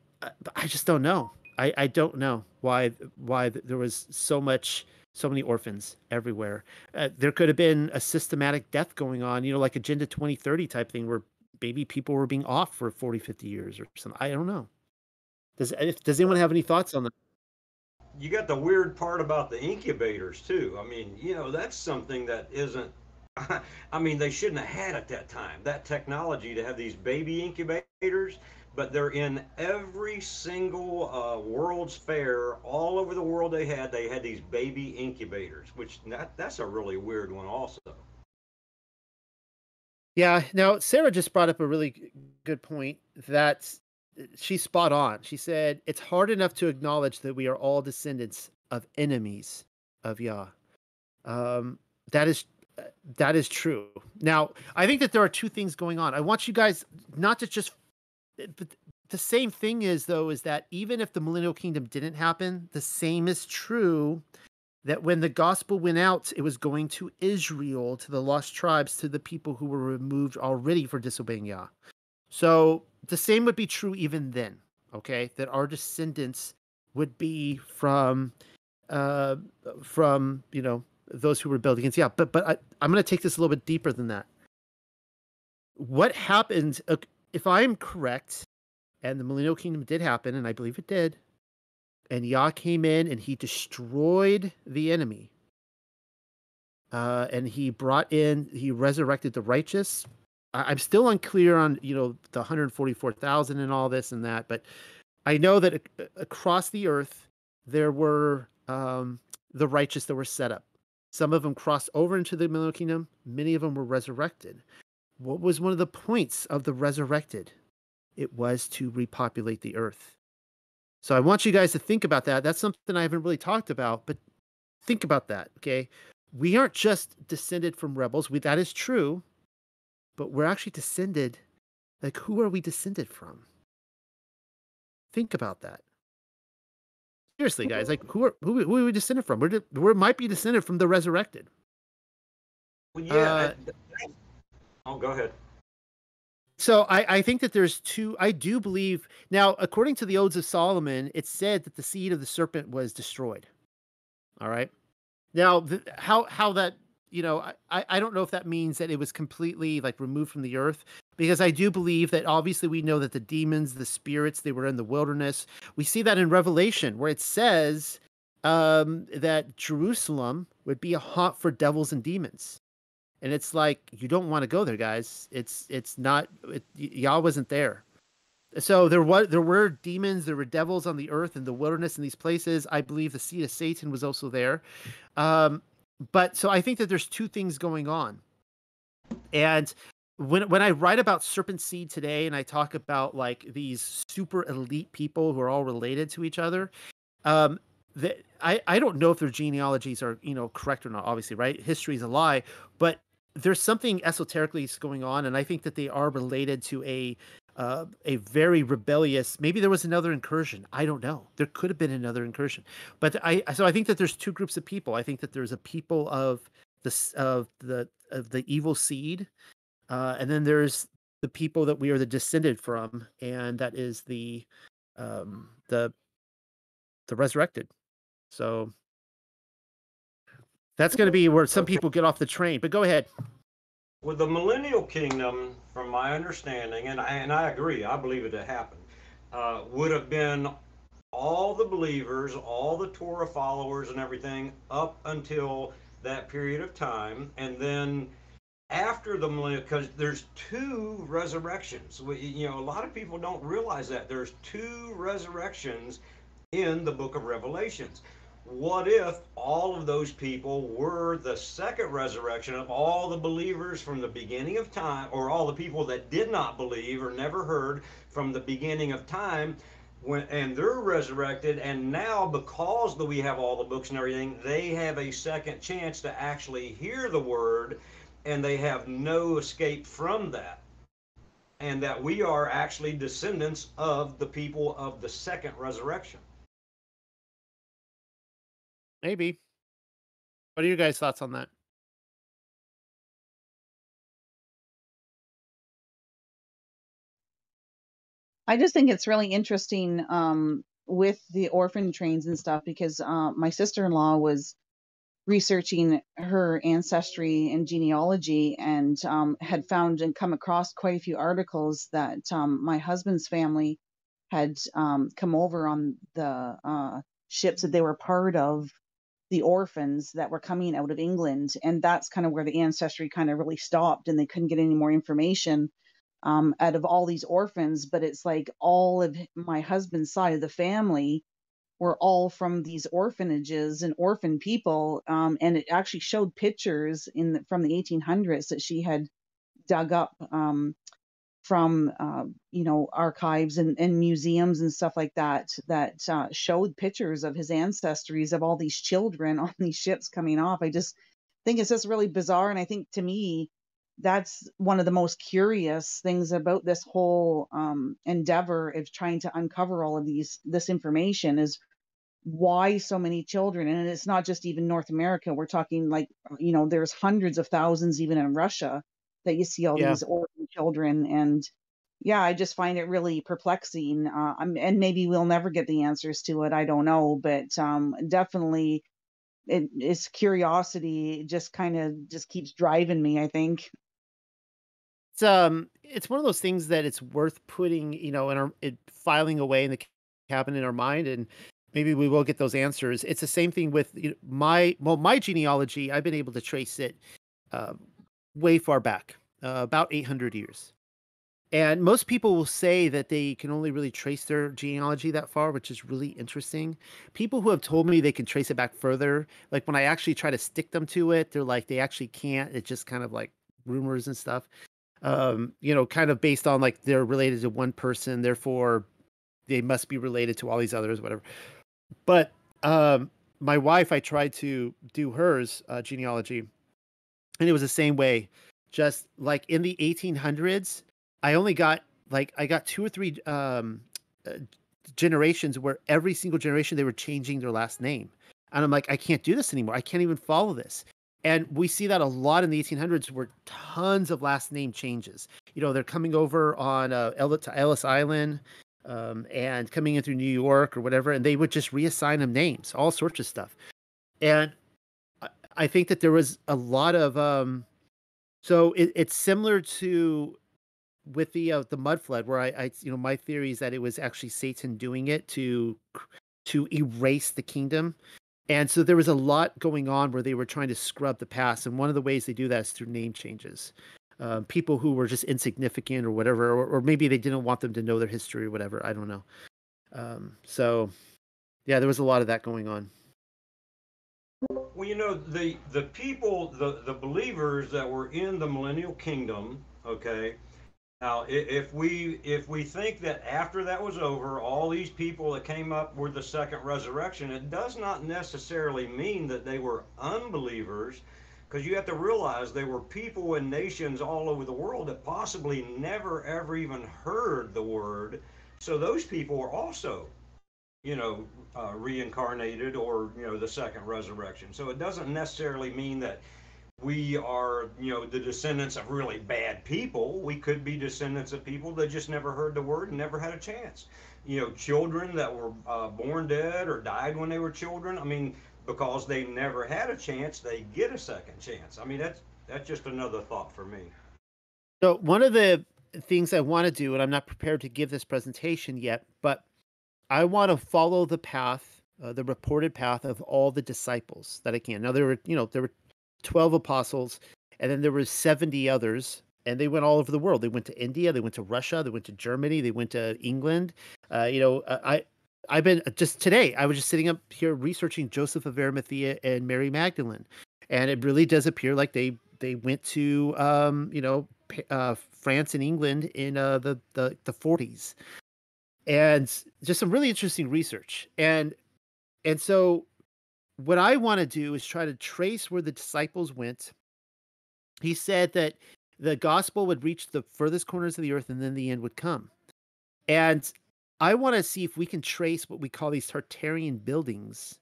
I just don't know. I, I don't know why why there was so much so many orphans everywhere. Uh, there could have been a systematic death going on, you know, like Agenda 2030 type thing where maybe people were being off for 40, 50 years or something. I don't know. Does does anyone have any thoughts on that? You got the weird part about the incubators too. I mean, you know, that's something that isn't I mean, they shouldn't have had at that time that technology to have these baby incubators but they're in every single uh, World's Fair all over the world. They had they had these baby incubators, which that that's a really weird one also. Yeah. Now Sarah just brought up a really good point that she's spot on. She said it's hard enough to acknowledge that we are all descendants of enemies of Yah. Um, that is that is true. Now, I think that there are two things going on. I want you guys not to just but the same thing is though is that even if the millennial kingdom didn't happen, the same is true that when the gospel went out, it was going to Israel, to the lost tribes, to the people who were removed already for disobeying Yah. So the same would be true even then, okay? That our descendants would be from uh from, you know, those who rebelled against Yah. But but I, I'm gonna take this a little bit deeper than that. What happened if I'm correct, and the Millennial Kingdom did happen, and I believe it did, and Yah came in and he destroyed the enemy. Uh, and he brought in, he resurrected the righteous. I, am still unclear on, you know, the 144,000 and all this and that, but I know that across the earth there were um, the righteous that were set up. Some of them crossed over into the Millennial Kingdom. Many of them were resurrected. What was one of the points of the resurrected? It was to repopulate the earth. So I want you guys to think about that. That's something I haven't really talked about, but think about that, okay? We aren't just descended from rebels. We, that is true, but we're actually descended. Like, who are we descended from? Think about that. Seriously, guys, like who are who, who are we descended from? We're we might be descended from the resurrected. Well, yeah, uh, Oh, go ahead. So I, I think that there's two. I do believe now, according to the Odes of Solomon, it said that the seed of the serpent was destroyed. All right. Now, the, how how that you know, I I don't know if that means that it was completely like removed from the earth because I do believe that obviously we know that the demons, the spirits, they were in the wilderness. We see that in Revelation where it says um, that Jerusalem would be a haunt for devils and demons and it's like you don't want to go there, guys. It's it's not it, y'all wasn't there. So there was there were demons, there were devils on the earth in the wilderness in these places. I believe the seed of Satan was also there. Um, but so I think that there's two things going on. And when when I write about serpent seed today and I talk about like these super elite people who are all related to each other, um, I, I don't know if their genealogies are you know correct or not obviously right history is a lie but there's something esoterically going on, and I think that they are related to a uh, a very rebellious. Maybe there was another incursion. I don't know. There could have been another incursion, but I so I think that there's two groups of people. I think that there's a people of the of the of the evil seed, uh, and then there's the people that we are the descended from, and that is the um, the the resurrected. So that's going to be where some people get off the train. But go ahead. With the millennial kingdom, from my understanding, and I, and I agree, I believe it happened, uh, would have been all the believers, all the Torah followers, and everything up until that period of time, and then after the millennial, because there's two resurrections. We, you know, a lot of people don't realize that there's two resurrections in the book of Revelations. What if all of those people were the second resurrection of all the believers from the beginning of time, or all the people that did not believe or never heard from the beginning of time? When, and they're resurrected and now because we have all the books and everything they have a second chance to actually hear the word and they have no escape from that and that we are actually descendants of the people of the second resurrection Maybe. What are you guys' thoughts on that? I just think it's really interesting um, with the orphan trains and stuff because uh, my sister in law was researching her ancestry and genealogy and um, had found and come across quite a few articles that um, my husband's family had um, come over on the uh, ships that they were part of the orphans that were coming out of England. And that's kind of where the ancestry kind of really stopped and they couldn't get any more information um, out of all these orphans. But it's like all of my husband's side of the family were all from these orphanages and orphan people. Um, and it actually showed pictures in the, from the 1800s that she had dug up um, from uh, you know archives and, and museums and stuff like that that uh, showed pictures of his ancestries of all these children on these ships coming off. I just think it's just really bizarre, and I think to me that's one of the most curious things about this whole um, endeavor of trying to uncover all of these this information is why so many children and it's not just even north america we're talking like you know there's hundreds of thousands even in russia that you see all yeah. these children and yeah i just find it really perplexing uh, and maybe we'll never get the answers to it i don't know but um, definitely it, it's curiosity just kind of just keeps driving me i think. It's um it's one of those things that it's worth putting you know in our it, filing away in the cabinet in our mind and maybe we will get those answers. It's the same thing with you know, my well my genealogy i've been able to trace it uh, way far back, uh, about 800 years. And most people will say that they can only really trace their genealogy that far, which is really interesting. People who have told me they can trace it back further, like when I actually try to stick them to it, they're like, they actually can't. It's just kind of like rumors and stuff. Um, you know, kind of based on like they're related to one person, therefore they must be related to all these others, whatever. But um, my wife, I tried to do hers uh, genealogy, and it was the same way. Just like in the 1800s, I only got like I got two or three um, uh, generations where every single generation they were changing their last name, and I'm like, I can't do this anymore. I can't even follow this. And we see that a lot in the 1800s, where tons of last name changes. You know, they're coming over on uh, Ellis Island um, and coming in through New York or whatever, and they would just reassign them names, all sorts of stuff. And I think that there was a lot of um, so it, it's similar to with the uh, the mud flood where I, I you know my theory is that it was actually Satan doing it to to erase the kingdom. And so there was a lot going on where they were trying to scrub the past, and one of the ways they do that is through name changes. Um, people who were just insignificant or whatever, or, or, maybe they didn't want them to know their history or whatever. I don't know. Um, so, yeah, there was a lot of that going on. Well, you know, the the people, the the believers that were in the millennial kingdom, okay. Now, if we if we think that after that was over, all these people that came up were the second resurrection, it does not necessarily mean that they were unbelievers, because you have to realize they were people and nations all over the world that possibly never ever even heard the word. So those people were also you know, uh, reincarnated or, you know, the second resurrection. So it doesn't necessarily mean that we are, you know, the descendants of really bad people. We could be descendants of people that just never heard the word and never had a chance. You know, children that were uh, born dead or died when they were children. I mean, because they never had a chance, they get a second chance. I mean, that's that's just another thought for me. So one of the things I want to do, and I'm not prepared to give this presentation yet, but I want to follow the path, uh, the reported path of all the disciples that I can. Now there were, you know, there were 12 apostles, and then there were 70 others, and they went all over the world. They went to India, they went to Russia, they went to Germany, they went to England. Uh, you know, uh, I I've been just today. I was just sitting up here researching Joseph of Arimathea and Mary Magdalene, and it really does appear like they they went to um, you know uh, France and England in uh, the the the 40s, and just some really interesting research. And and so what I want to do is try to trace where the disciples went. He said that the gospel would reach the furthest corners of the earth and then the end would come. And I want to see if we can trace what we call these Tartarian buildings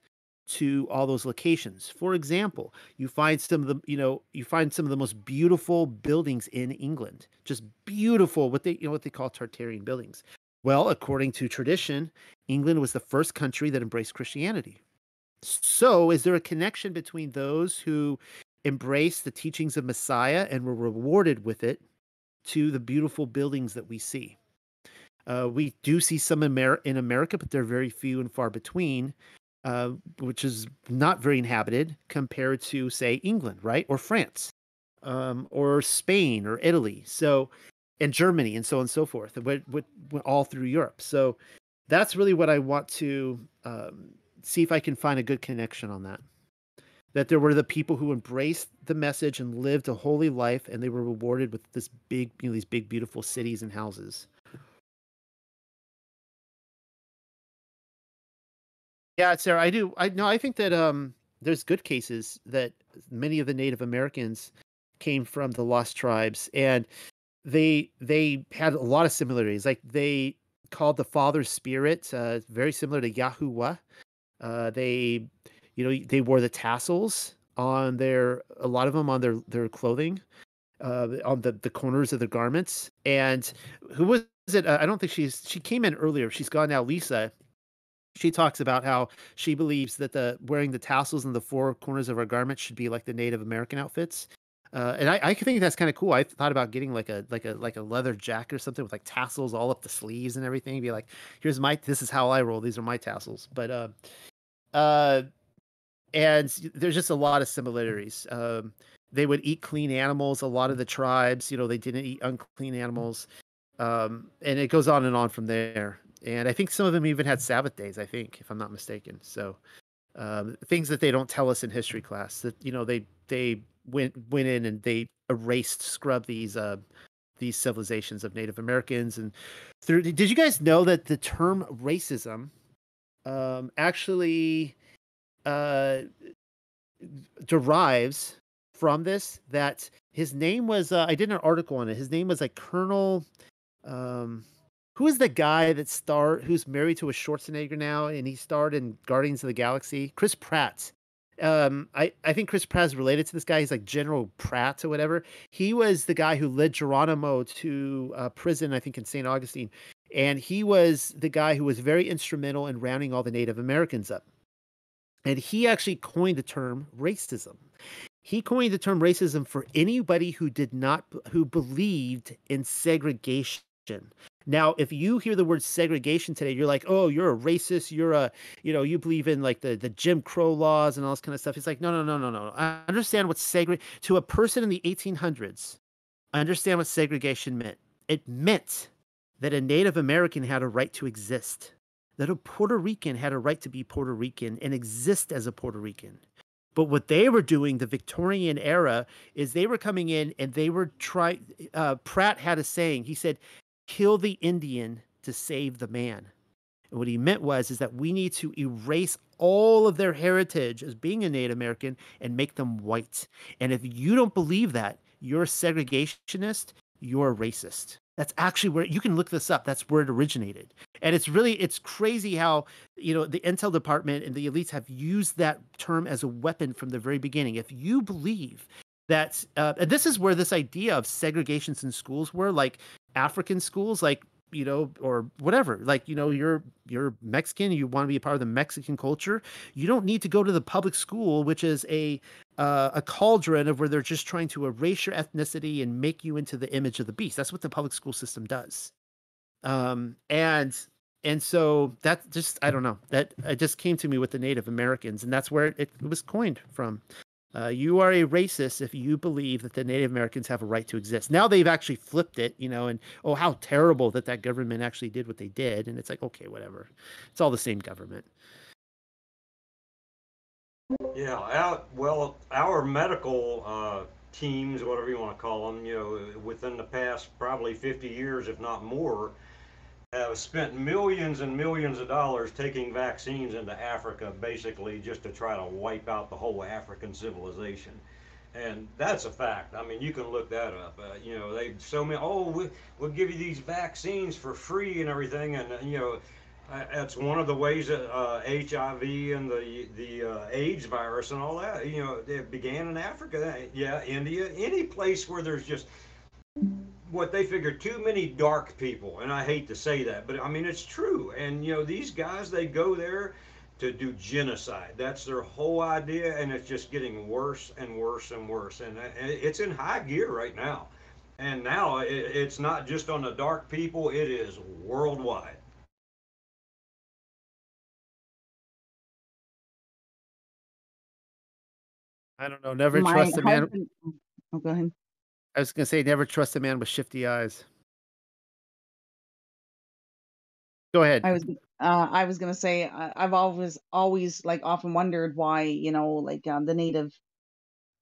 to all those locations. For example, you find some of the, you know, you find some of the most beautiful buildings in England. Just beautiful what they, you know, what they call Tartarian buildings. Well, according to tradition, England was the first country that embraced Christianity. So, is there a connection between those who embraced the teachings of Messiah and were rewarded with it to the beautiful buildings that we see? Uh, we do see some Amer- in America, but they're very few and far between, uh, which is not very inhabited compared to, say, England, right? Or France, um, or Spain, or Italy. So, and Germany, and so on and so forth, but, but, all through Europe. So, that's really what I want to um, see if I can find a good connection on that. That there were the people who embraced the message and lived a holy life, and they were rewarded with this big, you know, these big, beautiful cities and houses. Yeah, Sarah, I do. I no, I think that um, there's good cases that many of the Native Americans came from the lost tribes, and they they had a lot of similarities. Like they called the Father Spirit, uh, very similar to Yahuwah, uh, they, you know, they wore the tassels on their a lot of them on their their clothing, uh, on the the corners of their garments. And who was it? I don't think she's she came in earlier. She's gone now. Lisa. She talks about how she believes that the wearing the tassels in the four corners of our garments should be like the Native American outfits. Uh, and I, I think that's kind of cool. I thought about getting like a like a like a leather jacket or something with like tassels all up the sleeves and everything. Be like, here's my this is how I roll. These are my tassels. But uh, uh, and there's just a lot of similarities. Um, they would eat clean animals. A lot of the tribes, you know, they didn't eat unclean animals. Um, and it goes on and on from there. And I think some of them even had Sabbath days. I think, if I'm not mistaken. So um, things that they don't tell us in history class that you know they they went went in and they erased scrub these uh, these civilizations of Native Americans and through. Did you guys know that the term racism um, actually uh, derives from this that his name was uh, I did an article on it. His name was like Colonel um who is the guy that starred who's married to a Schwarzenegger now and he starred in Guardians of the Galaxy? Chris Pratt. Um, I, I think Chris Pratt is related to this guy. He's like General Pratt or whatever. He was the guy who led Geronimo to uh, prison, I think, in St. Augustine and he was the guy who was very instrumental in rounding all the Native Americans up. And he actually coined the term racism. He coined the term racism for anybody who did not, who believed in segregation. Now, if you hear the word segregation today, you're like, oh, you're a racist. You're a, you know, you believe in like the, the Jim Crow laws and all this kind of stuff. It's like, no, no, no, no, no. I understand what segregation, to a person in the 1800s, I understand what segregation meant. It meant that a Native American had a right to exist, that a Puerto Rican had a right to be Puerto Rican and exist as a Puerto Rican. But what they were doing, the Victorian era, is they were coming in and they were trying. Uh, Pratt had a saying. He said, "Kill the Indian to save the man." And what he meant was is that we need to erase all of their heritage as being a Native American and make them white. And if you don't believe that, you're a segregationist. You're a racist. That's actually where you can look this up. That's where it originated. And it's really it's crazy how, you know, the intel department and the elites have used that term as a weapon from the very beginning. If you believe that uh, and this is where this idea of segregations in schools were like African schools, like you know, or whatever. Like, you know, you're you're Mexican, you want to be a part of the Mexican culture. You don't need to go to the public school, which is a uh, a cauldron of where they're just trying to erase your ethnicity and make you into the image of the beast. That's what the public school system does. Um, and and so that just I don't know that it just came to me with the Native Americans, and that's where it, it was coined from. Uh, you are a racist if you believe that the Native Americans have a right to exist. Now they've actually flipped it, you know, and oh, how terrible that that government actually did what they did. And it's like, okay, whatever. It's all the same government. Yeah, our, well, our medical uh, teams, whatever you want to call them, you know, within the past probably 50 years, if not more, have spent millions and millions of dollars taking vaccines into Africa, basically just to try to wipe out the whole African civilization. And that's a fact. I mean, you can look that up. Uh, you know, they so many. Oh, we, we'll give you these vaccines for free and everything. And uh, you know, uh, that's one of the ways that uh, HIV and the the uh, AIDS virus and all that. You know, it began in Africa. Yeah, India, any place where there's just what they figure too many dark people and i hate to say that but i mean it's true and you know these guys they go there to do genocide. That's their whole idea and it's just getting worse and worse and worse and uh, it's in high gear right now. And now it's not just on the dark people it is worldwide. I don't know never My trust a man husband... oh, go ahead I was gonna say, never trust a man with shifty eyes. Go ahead. I was uh, I was gonna say I've always always like often wondered why you know like um, the native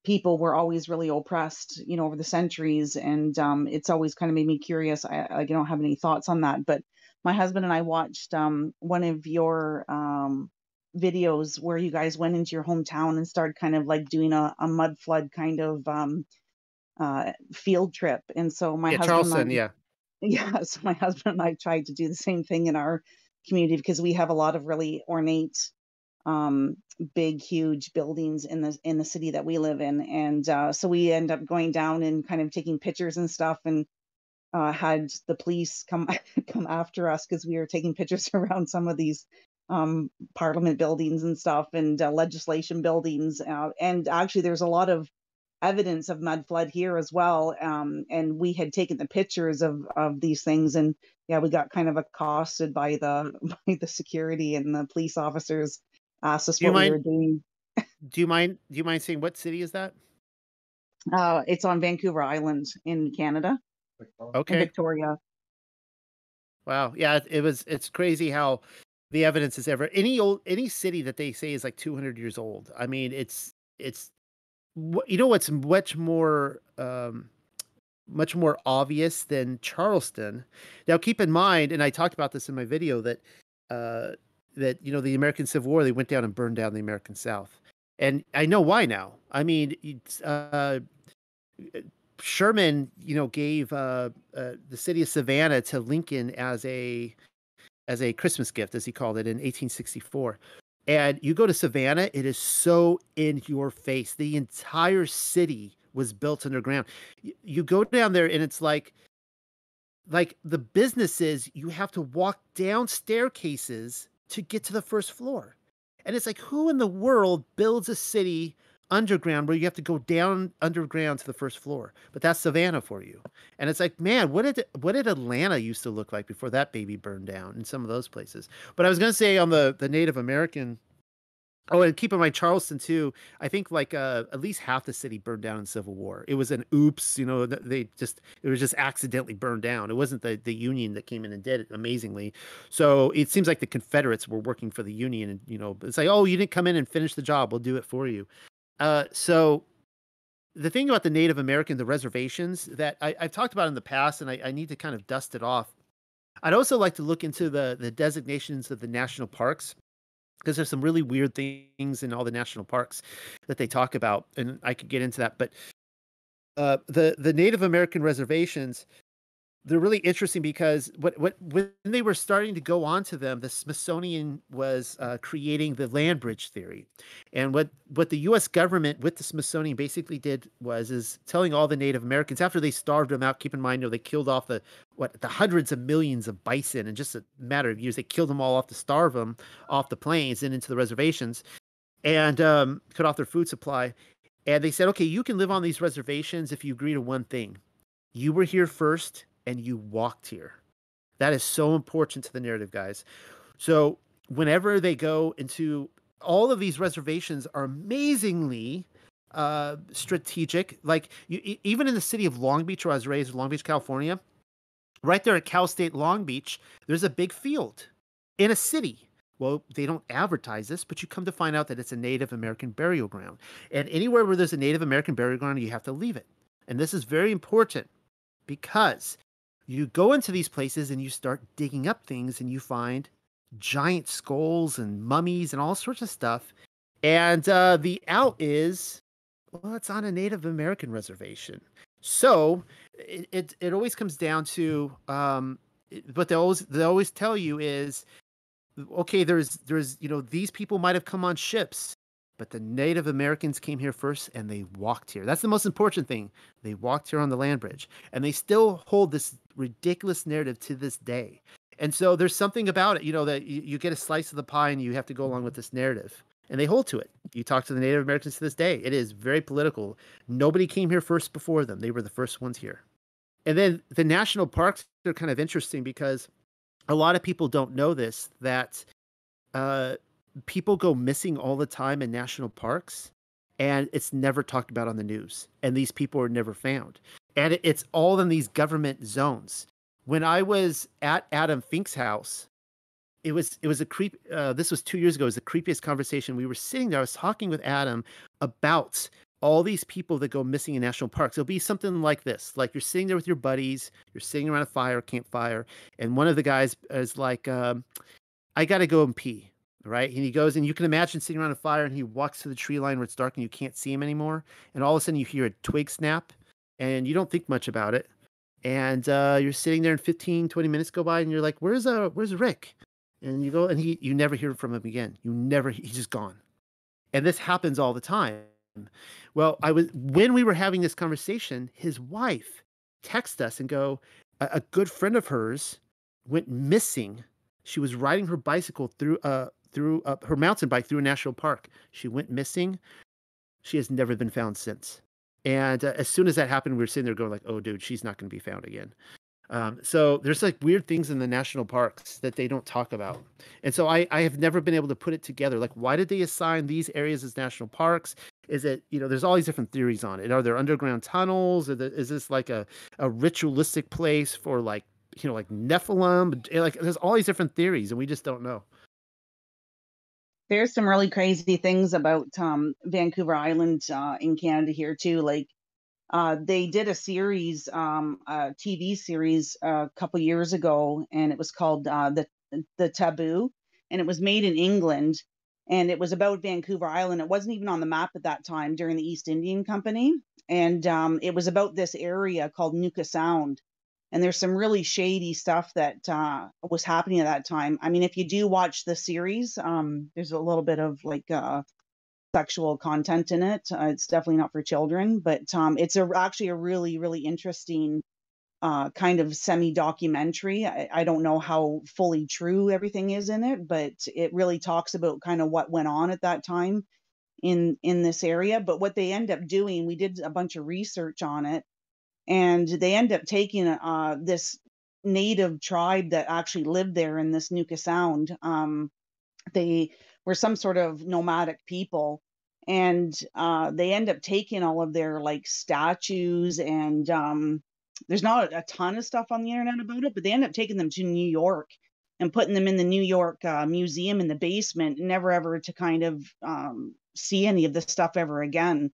people were always really oppressed you know over the centuries and um, it's always kind of made me curious. I, I don't have any thoughts on that, but my husband and I watched um, one of your um, videos where you guys went into your hometown and started kind of like doing a, a mud flood kind of um, uh, field trip. And so my yeah, husband, Charleston, I, yeah, yeah. So my husband and I tried to do the same thing in our community because we have a lot of really ornate, um, big, huge buildings in the in the city that we live in, and uh, so we end up going down and kind of taking pictures and stuff, and uh, had the police come come after us because we were taking pictures around some of these um, parliament buildings and stuff and uh, legislation buildings. Uh, and actually, there's a lot of evidence of mud flood here as well. Um, and we had taken the pictures of of these things, and yeah, we got kind of accosted by the by the security and the police officers. Asked us what mind, we were doing. do you mind? Do you mind saying what city is that? Uh, it's on Vancouver Island in Canada. Okay, in Victoria. Wow. Yeah, it was. It's crazy how the evidence is ever any old any city that they say is like 200 years old. I mean, it's it's you know what's much more um, much more obvious than Charleston. Now, keep in mind, and I talked about this in my video that uh, that you know the American Civil War they went down and burned down the American South, and I know why now. I mean, uh, Sherman, you know, gave uh, uh, the city of Savannah to Lincoln as a as a Christmas gift, as he called it, in 1864. And you go to Savannah, it is so in your face. The entire city was built underground. You go down there and it's like like the businesses, you have to walk down staircases to get to the first floor. And it's like who in the world builds a city underground where you have to go down underground to the first floor? But that's Savannah for you. And it's like, man, what did what did Atlanta used to look like before that baby burned down in some of those places? But I was to say on the the Native American Oh, and keep in mind Charleston too. I think like uh, at least half the city burned down in Civil War. It was an oops, you know. They just it was just accidentally burned down. It wasn't the the Union that came in and did it. Amazingly, so it seems like the Confederates were working for the Union, and you know, it's like, oh, you didn't come in and finish the job. We'll do it for you. Uh, so the thing about the Native American, the reservations that I, have talked about in the past, and I, I need to kind of dust it off. I'd also like to look into the the designations of the national parks because there's some really weird things in all the national parks that they talk about, and I could get into that. But uh, the the Native American reservations, they're really interesting because what what when they were starting to go on to them, the Smithsonian was uh, creating the land bridge theory, and what what the U.S. government with the Smithsonian basically did was is telling all the Native Americans after they starved them out. Keep in mind, you know, they killed off the what the hundreds of millions of bison in just a matter of years. They killed them all off to starve them off the plains and into the reservations, and um, cut off their food supply. And they said, okay, you can live on these reservations if you agree to one thing. You were here first and you walked here. That is so important to the narrative, guys. So whenever they go into all of these reservations are amazingly uh, strategic. Like you, even in the city of Long Beach, where I was raised, Long Beach, California, right there at Cal State Long Beach, there's a big field in a city. Well, they don't advertise this, but you come to find out that it's a Native American burial ground. And anywhere where there's a Native American burial ground, you have to leave it. And this is very important because you go into these places and you start digging up things and you find giant skulls and mummies and all sorts of stuff. And uh, the out is, well, it's on a Native American reservation. So it, it, it always comes down to um, what they always they always tell you is okay there's there's you know these people might have come on ships but the Native Americans came here first and they walked here. That's the most important thing. They walked here on the land bridge and they still hold this ridiculous narrative to this day. And so there's something about it, you know, that you, you get a slice of the pie and you have to go along with this narrative. And they hold to it. You talk to the Native Americans to this day. It is very political. Nobody came here first before them. They were the first ones here. And then the national parks are kind of interesting because a lot of people don't know this that uh, people go missing all the time in national parks and it's never talked about on the news and these people are never found. And it's all in these government zones. When i was at adam fink's house it was it was a creep uh, this was two years ago it was the creepiest conversation. We were sitting there i was talking with adam about all these people that go missing in national parks. It'll be something like this like you're sitting there with your buddies you're sitting around a fire campfire and one of the guys is like um, i gotta go and pee right? And he goes, and you can imagine sitting around a fire, and he walks to the tree line where it's dark and you can't see him anymore. And all of a sudden, you hear a twig snap, and you don't think much about it. And uh, you're sitting there, and 15, 20 minutes go by, and you're like, "Where's uh, where's Rick?" And you go, and he, you never hear from him again. You never, he's just gone. And this happens all the time. Well, I was when we were having this conversation, his wife texted us and go, a, a good friend of hers went missing. She was riding her bicycle through a through uh, her mountain bike through a national park. She went missing. She has never been found since. And uh, as soon as that happened, we were sitting there going like, "Oh, dude, she's not going to be found again." Um, so there's like weird things in the national parks that they don't talk about. And so I, I have never been able to put it together. Like, why did they assign these areas as national parks? Is it, you know, there's all these different theories on it. Are there underground tunnels? Is this like a, a ritualistic place for like, you know, like Nephilim? Like, there's all these different theories and we just don't know there's some really crazy things about um, Vancouver Island uh, in Canada here too. Like uh, they did a series, um, a TV series a couple years ago, and it was called uh, the the Taboo, and it was made in England, and it was about Vancouver Island. It wasn't even on the map at that time during the East Indian Company, and um, it was about this area called Nootka Sound, and there's some really shady stuff that uh, was happening at that time. I mean, if you do watch the series, um, there's a little bit of like uh, sexual content in it. Uh, it's definitely not for children, but um, it's a, actually a really, really interesting uh, kind of semi documentary. I, I, don't know how fully true everything is in it, but it really talks about kind of what went on at that time in in this area. But what they end up doing, we did a bunch of research on it and they end up taking uh, this native tribe that actually lived there in this Nootka Sound. Um, they were some sort of nomadic people, and uh, they end up taking all of their like statues and um, there's not a ton of stuff on the internet about it, but they end up taking them to New York and putting them in the New York uh, Museum in the basement, never ever to kind of um, see any of this stuff ever again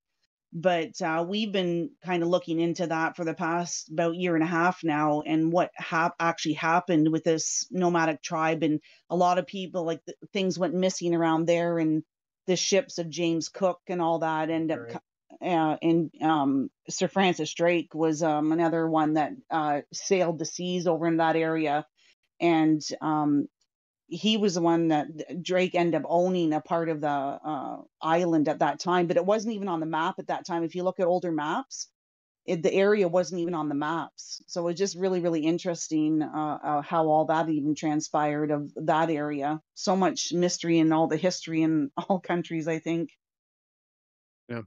but uh, we've been kind of looking into that for the past about year and a half now and what hap- actually happened with this nomadic tribe and a lot of people like th- things went missing around there and the ships of james cook and all that end up uh, and um, Sir Francis Drake was um, another one that uh, sailed the seas over in that area, and um, he was the one that Drake ended up owning a part of the uh, island at that time, but it wasn't even on the map at that time. If you look at older maps, it, the area wasn't even on the maps. So it was just really, really interesting uh, uh, how all that even transpired of that area. So much mystery and all the history in all countries, I think. Yeah.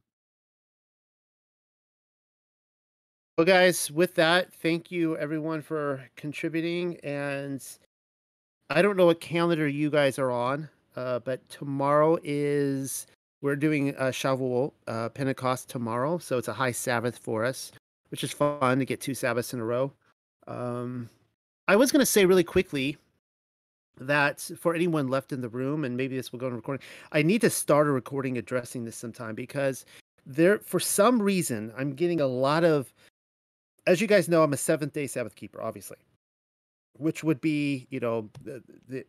Well, guys, with that, thank you everyone for contributing. And I don't know what calendar you guys are on, uh, but tomorrow is we're doing a Shavuot, uh, Pentecost tomorrow, so it's a high Sabbath for us, which is fun to get two Sabbaths in a row. Um, I was going to say really quickly that for anyone left in the room, and maybe this will go on recording, I need to start a recording addressing this sometime because there, for some reason, I'm getting a lot of, as you guys know, I'm a seventh day Sabbath keeper, obviously, which would be, you know, the, the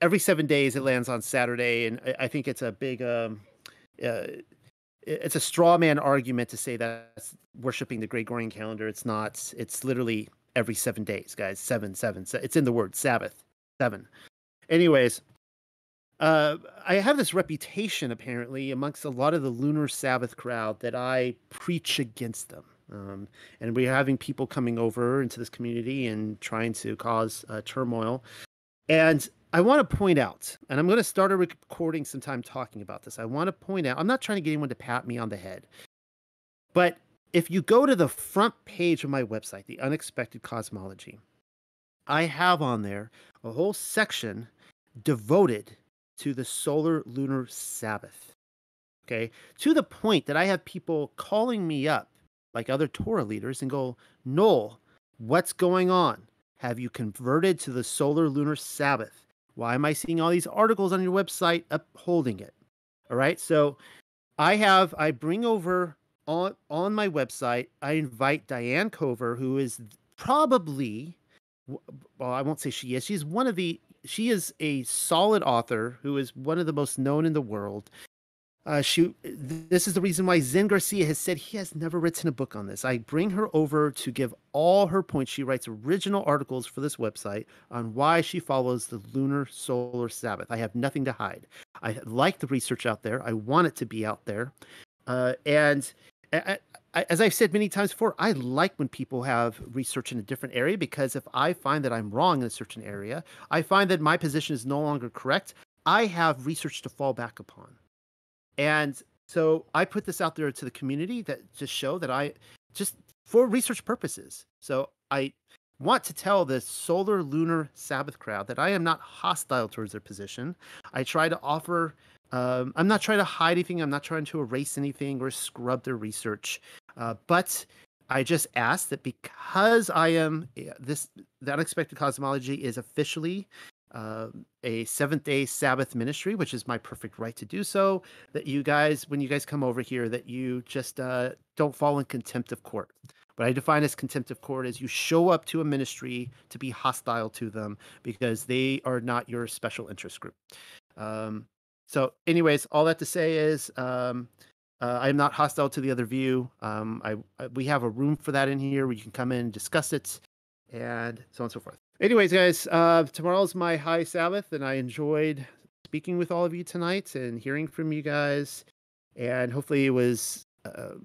every seven days it lands on Saturday, and I, I think it's a big um, uh, it's a straw man argument to say that's worshiping the Gregorian calendar. It's not. It's literally every seven days, guys. Seven, seven. So It's in the word Sabbath. Seven. Anyways, uh, I have this reputation apparently amongst a lot of the lunar Sabbath crowd that I preach against them. Um, and we're having people coming over into this community and trying to cause uh, turmoil. And I want to point out, and I'm going to start a recording sometime talking about this. I want to point out, I'm not trying to get anyone to pat me on the head, but if you go to the front page of my website, The Unexpected Cosmology, I have on there a whole section devoted to the solar lunar Sabbath. Okay. To the point that I have people calling me up, like other Torah leaders, and go, Noel, what's going on? Have you converted to the solar lunar Sabbath? Why am I seeing all these articles on your website upholding it? All right. So I have, I bring over on, on my website, I invite Diane Cover, who is probably, well, I won't say she is, she's one of the, she is a solid author who is one of the most known in the world. Uh, she, this is the reason why Zen Garcia has said he has never written a book on this. I bring her over to give all her points. She writes original articles for this website on why she follows the lunar solar Sabbath. I have nothing to hide. I like the research out there. I want it to be out there. Uh, and I, I, as I've said many times before, I like when people have research in a different area because if I find that I'm wrong in a certain area, I find that my position is no longer correct. I have research to fall back upon. And so I put this out there to the community that just show that I just for research purposes. So I want to tell the solar lunar Sabbath crowd that I am not hostile towards their position. I try to offer um, I'm not trying to hide anything. I'm not trying to erase anything or scrub their research. Uh, but I just ask that because I am this, the unexpected cosmology is officially uh, a seventh day Sabbath ministry, which is my perfect right to do so. That you guys, when you guys come over here, that you just uh, don't fall in contempt of court. What I define as contempt of court is you show up to a ministry to be hostile to them because they are not your special interest group. Um, so, anyways, all that to say is um, uh, I'm not hostile to the other view. Um, I, I, we have a room for that in here where you can come in and discuss it, and so on and so forth. Anyways, guys, uh, tomorrow's my high Sabbath, and I enjoyed speaking with all of you tonight and hearing from you guys. And hopefully, it was uh,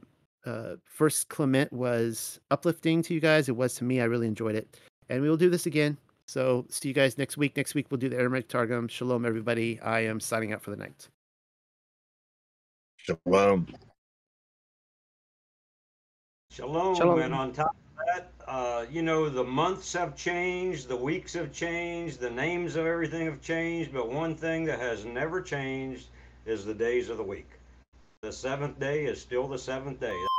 uh, first Clement was uplifting to you guys. It was to me. I really enjoyed it, and we will do this again. So, see you guys next week. Next week, we'll do the Aramaic Targum. Shalom, everybody. I am signing out for the night. Shalom. Shalom. Shalom. And on top of that, uh, you know, the months have changed, the weeks have changed, the names of everything have changed, but one thing that has never changed is the days of the week. The seventh day is still the seventh day.